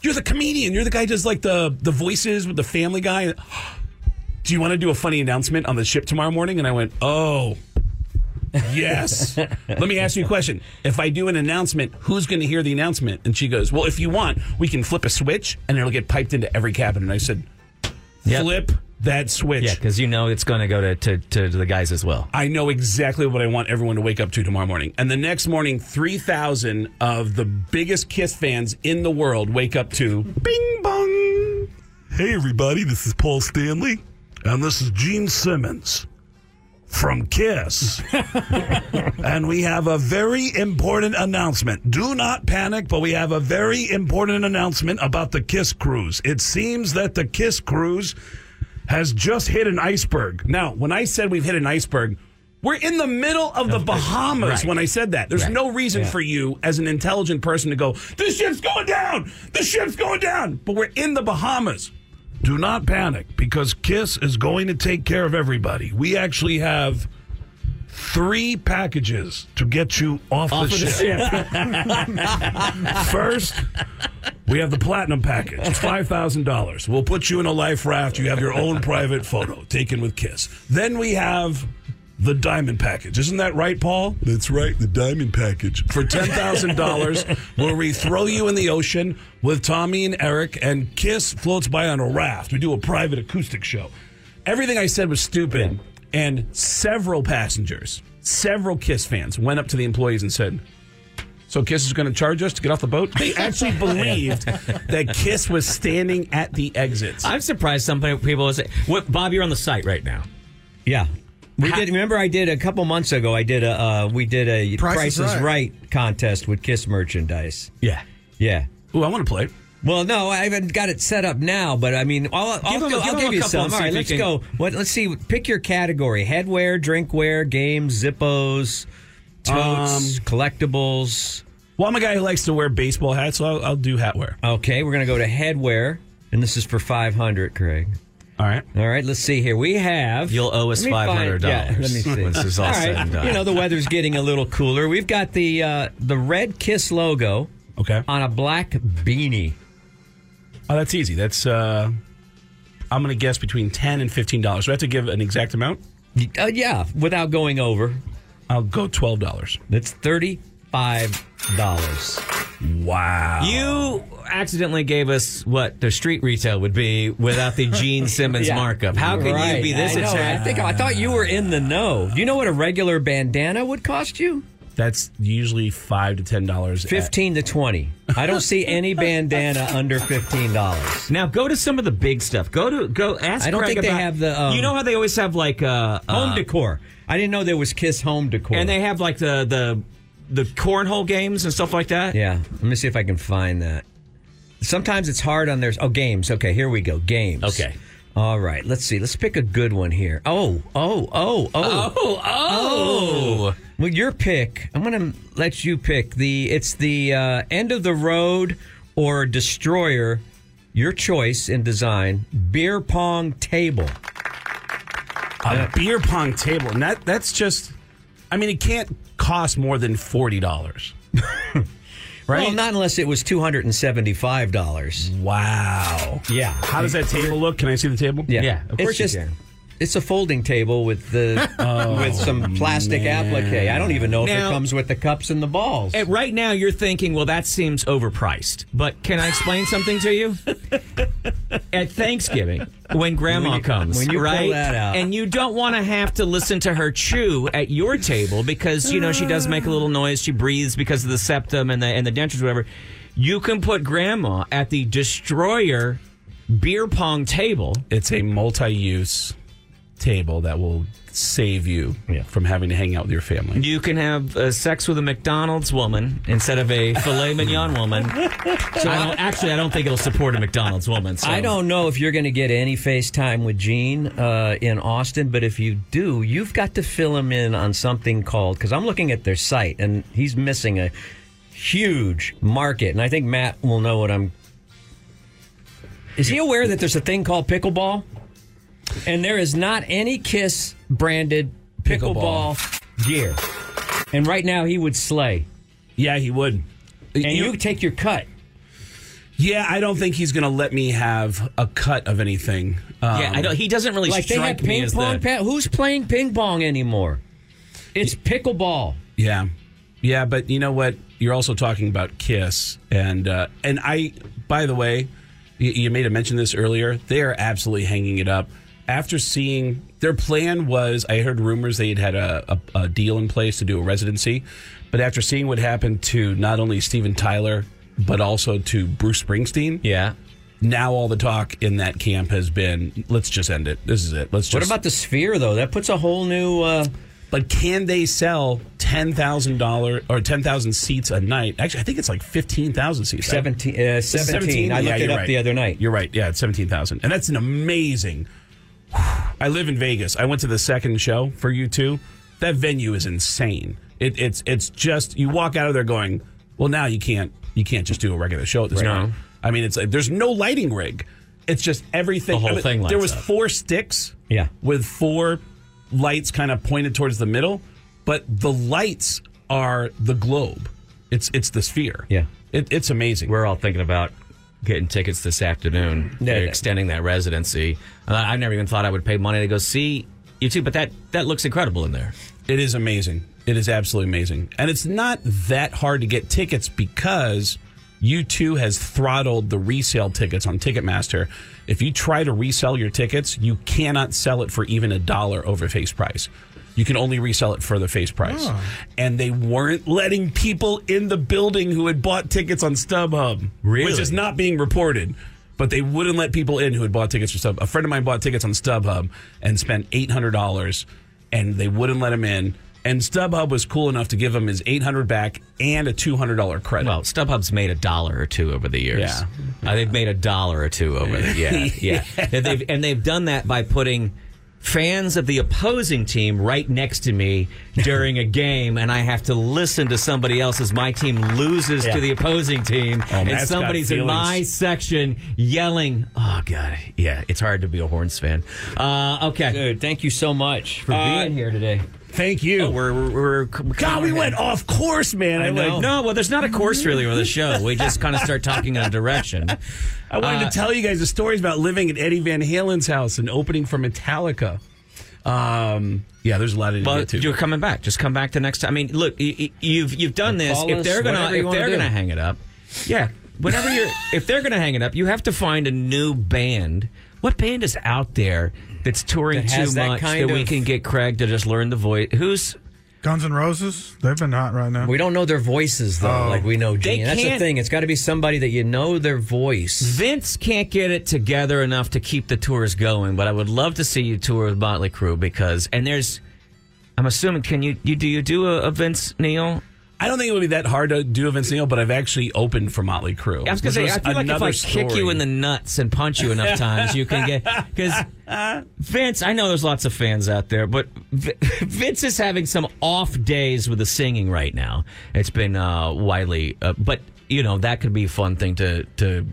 You're the comedian. You're the guy who does like the the voices with the Family Guy." Do you want to do a funny announcement on the ship tomorrow morning? And I went, "Oh." Yes. Let me ask you a question. If I do an announcement, who's going to hear the announcement? And she goes, Well, if you want, we can flip a switch and it'll get piped into every cabin. And I said, Yep. Flip that switch. Yeah, because you know it's going to go to, to, to the guys as well. I know exactly what I want everyone to wake up to tomorrow morning. And the next morning, 3,000 of the biggest Kiss fans in the world wake up to Bing Bong. Hey, everybody, this is Paul Stanley, and this is Gene Simmons from Kiss. and we have a very important announcement. Do not panic, but we have a very important announcement about the Kiss cruise. It seems that the Kiss cruise has just hit an iceberg. Now, when I said we've hit an iceberg, We're in the middle of the Bahamas Right. when I said that. There's Right. no reason for you, as an intelligent person, to go, the ship's going down! The ship's going down! But we're in the Bahamas. Do not panic because Kiss is going to take care of everybody. We actually have three packages to get you off, Off the, of the ship. First, we have the platinum package. It's five thousand dollars. We'll put you in a life raft. You have your own private photo taken with Kiss. Then we have the diamond package. Isn't that right, Paul? That's right, the diamond package. For ten thousand dollars, where we throw you in the ocean with Tommy and Eric, and Kiss floats by on a raft. We do a private acoustic show. Everything I said was stupid, and several passengers, several Kiss fans, went up to the employees and said. So Kiss is going to charge us to get off the boat. They actually believed that Kiss was standing at the exits. I'm surprised some people will say, "What, Bob? You're on the site right now." Yeah. We did. Remember, I did a couple months ago. I did a. Uh, we did a Price Price, is Right. right. contest with Kiss merchandise. Yeah. Yeah. Ooh, I want to play. Well, no, I haven't got it set up now, but I mean, I'll, I'll, Give go- give I'll give a you some. All right, let's can- go. What? Let's see. Pick your category: headwear, drinkware, games, Zippos, totes, collectibles. Well, I'm a guy who likes to wear baseball hats, so I'll, I'll do hat wear. Okay, we're gonna go to headwear, and this is for five hundred, Craig. All right. All right, let's see here. We have. You'll owe us Let me find- $500 Yeah, let me see. when this is all said and done. You know, the weather's getting a little cooler. We've got the uh, the red Kiss logo Okay. on a black beanie. Oh, that's easy. That's uh, I'm going to guess between ten and fifteen dollars. Do I have to give an exact amount? Uh, yeah, without going over, I'll go twelve dollars. that's thirty five dollars. Wow. You accidentally gave us what the street retail would be without the Gene Simmons markup. How can you be this I, know, I think I thought you were in the know. Do you know what a regular bandana would cost you? That's usually five to ten dollars. Fifteen to twenty. I don't see any bandana under fifteen dollars. Now go to some of the big stuff. Go to go ask. I don't Craig think they have the, um, you know how they always have like uh, Home uh, decor. I didn't know there was Kiss home decor. and they have like the the the cornhole games and stuff like that. Yeah, let me see if I can find that. Sometimes it's hard on their oh games. Okay, here we go. Games. Okay. All right. Let's see. Let's pick a good one here. Oh, oh, oh, oh. Oh, oh. Well, your pick. I'm going to let you pick the. It's the uh, end of the road or destroyer. Your choice in design. Beer pong table. a beer pong table, and that that's just. I mean, it can't cost more than forty dollars. right? Well, not unless it was two hundred and seventy-five dollars. wow. Yeah. How does that table look? Can I see the table? Yeah, Yeah, of course it's you can. It's a folding table with the with oh, some plastic applique. I don't even know if Now- it comes with the cups and the balls. And right now you're thinking, well, that seems overpriced. But can I explain something to you? At Thanksgiving, when Grandma When you- comes, when you pull right, that out. and you don't want to have to listen to her chew at your table because you know she does make a little noise. She breathes because of the septum and the and the dentures, whatever. You can put Grandma at the destroyer beer pong table. It's a multi-use table that will save you from having to hang out with your family. You can have uh, sex with a McDonald's woman instead of a filet mignon woman. So I don't, actually, I don't think it'll support a McDonald's woman. So. I don't know if you're going to get any FaceTime with Gene uh, in Austin, but if you do, you've got to fill him in on something called because I'm looking at their site and he's missing a huge market, and I think Matt will know what I'm. Is he aware that there's a thing called pickleball? And there is not any Kiss branded pickleball, gear. And right now he would slay. Yeah, he would. And you take your cut. Yeah, I don't think he's going to let me have a cut of anything. Um, Yeah, I don't. He doesn't really Like they have ping pong. the. Pa- who's playing ping pong anymore? It's pickleball. Yeah, yeah, but you know what? You're also talking about Kiss, and uh, and I. By the way, you, you made a mention this earlier. They are absolutely hanging it up. After seeing their plan was, I heard rumors they had had a, a, a deal in place to do a residency, but after seeing what happened to not only Steven Tyler but also to Bruce Springsteen, Yeah. now all the talk in that camp has been, let's just end it. This is it. Let's just. What about the sphere though? That puts a whole new. Uh, But can they sell ten thousand dollar or ten thousand seats a night? Actually, I think it's like fifteen thousand seats. 17, uh, 17. I looked Yeah, it up right. the other night. You're right. Yeah, it's seventeen thousand, and that's an amazing. I live in Vegas. I went to the second show for U2. that venue is insane. It, it's it's just you walk out of there going, well, now you can't you can't just do a regular show at this Right. point. I mean, it's like there's no lighting rig. It's just everything. The whole I mean, thing There was up. four sticks. Yeah. With four lights kind of pointed towards the middle, but the lights are the globe. It's it's the sphere. Yeah. It, it's amazing. We're all thinking about getting tickets this afternoon. Yeah. They're extending that residency. Uh, I never even thought I would pay money to go see U2, but that that looks incredible in there. It is amazing. It is absolutely amazing. And it's not that hard to get tickets because U2 has throttled the resale tickets on Ticketmaster. If you try to resell your tickets, you cannot sell it for even a dollar over face price. You can only resell it for the face price. And they weren't letting people in the building who had bought tickets on StubHub, Really? which is not being reported. But they wouldn't let people in who had bought tickets for StubHub. A friend of mine bought tickets on StubHub and spent eight hundred dollars, and they wouldn't let him in. And StubHub was cool enough to give him his eight hundred back and a two hundred dollar credit. Well, StubHub's made a dollar or two over the years. Yeah. Uh, they've made a dollar or two over the yeah, yeah. And they've, and they've done that by putting fans of the opposing team right next to me during a game, and I have to listen to somebody else as my team loses Yeah. to the opposing team, and somebody's in my section yelling. Oh God, yeah, it's hard to be a Horns fan. Uh, okay, Dude, thank you so much for Uh, being here today. Thank you. Oh, we're, we're, we're God, we went off course, man. I, know. like, No, well, there's not a course really with the show. We just kind of start talking in a direction. I wanted Uh, to tell you guys the stories about living at Eddie Van Halen's house and opening for Metallica. Um, yeah, there's a lot get to. you're coming back. Just come back the next time. I mean, look, y- y- you've you've done this. If they're gonna if they're gonna hang it up, yeah. Whenever you're if they're gonna hang it up, you have to find a new band. What band is out there that's touring That too has that much that we of- can get Craig to just learn the voice? Who's Guns N' Roses, they've been hot right now. We don't know their voices though, Oh. like we know They Gene. That's the thing. It's got to be somebody that you know their voice. Vince can't get it together enough to keep the tours going, but I would love to see you tour with Motley Crue because and there's I'm assuming can you you do you do a, a Vince Neil? I don't think it would be that hard to do a Vince Neil, but I've actually opened for Motley Crue. I was gonna say, I feel like if I kick you in the nuts and punch you enough times, you can get because Vince. I know there's lots of fans out there, but V- Vince is having some off days with the singing right now. It's been uh, widely, uh, but you know that could be a fun thing to to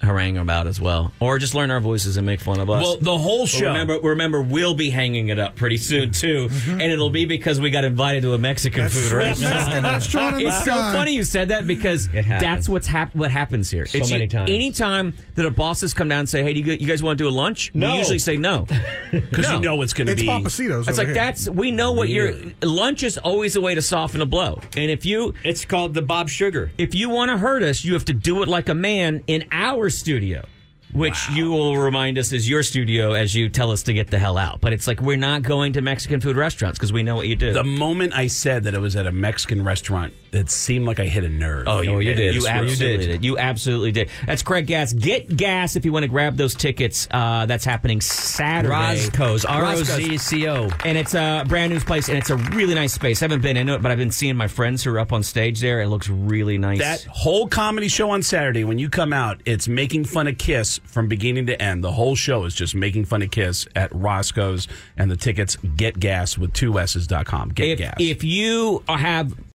harangue about as well, or just learn our voices and make fun of us. Well, the whole But show. Remember, remember, we'll be hanging it up pretty soon too, mm-hmm. and it'll be because we got invited to a Mexican food restaurant. Restaurant in It's so funny you said that because that's what's hap- what happens here. So many times. Anytime that our bosses come down and say, "Hey, do you, you guys want to do a lunch?" No. We usually say no. because No. you know it's going to It's be. Pappasito's. It's like here. that's we know what your lunch is always a way to soften a blow. And if you It's called the Bob Sugar. if you want to hurt us, you have to do it like a man in our studio. Which you will remind us is your studio as you tell us to get the hell out. But it's like we're not going to Mexican food restaurants because we know what you do. The moment I said that it was at a Mexican restaurant, it seemed like I hit a nerve. Oh, you, you did. You absolutely did. You absolutely did. That's Craig Gass. Get Gass if you want to grab those tickets. Uh, that's happening Saturday. Rozco's, R O. Z C O. And it's a brand new place, and it's a really nice space. I haven't been into it, but I've been seeing my friends who are up on stage there. It looks really nice. That whole comedy show on Saturday, when you come out, it's making fun of Kiss from beginning to end. The whole show is just making fun of Kiss at Rozco's, and the tickets get gas with two S's.com. Get if, gas. if you have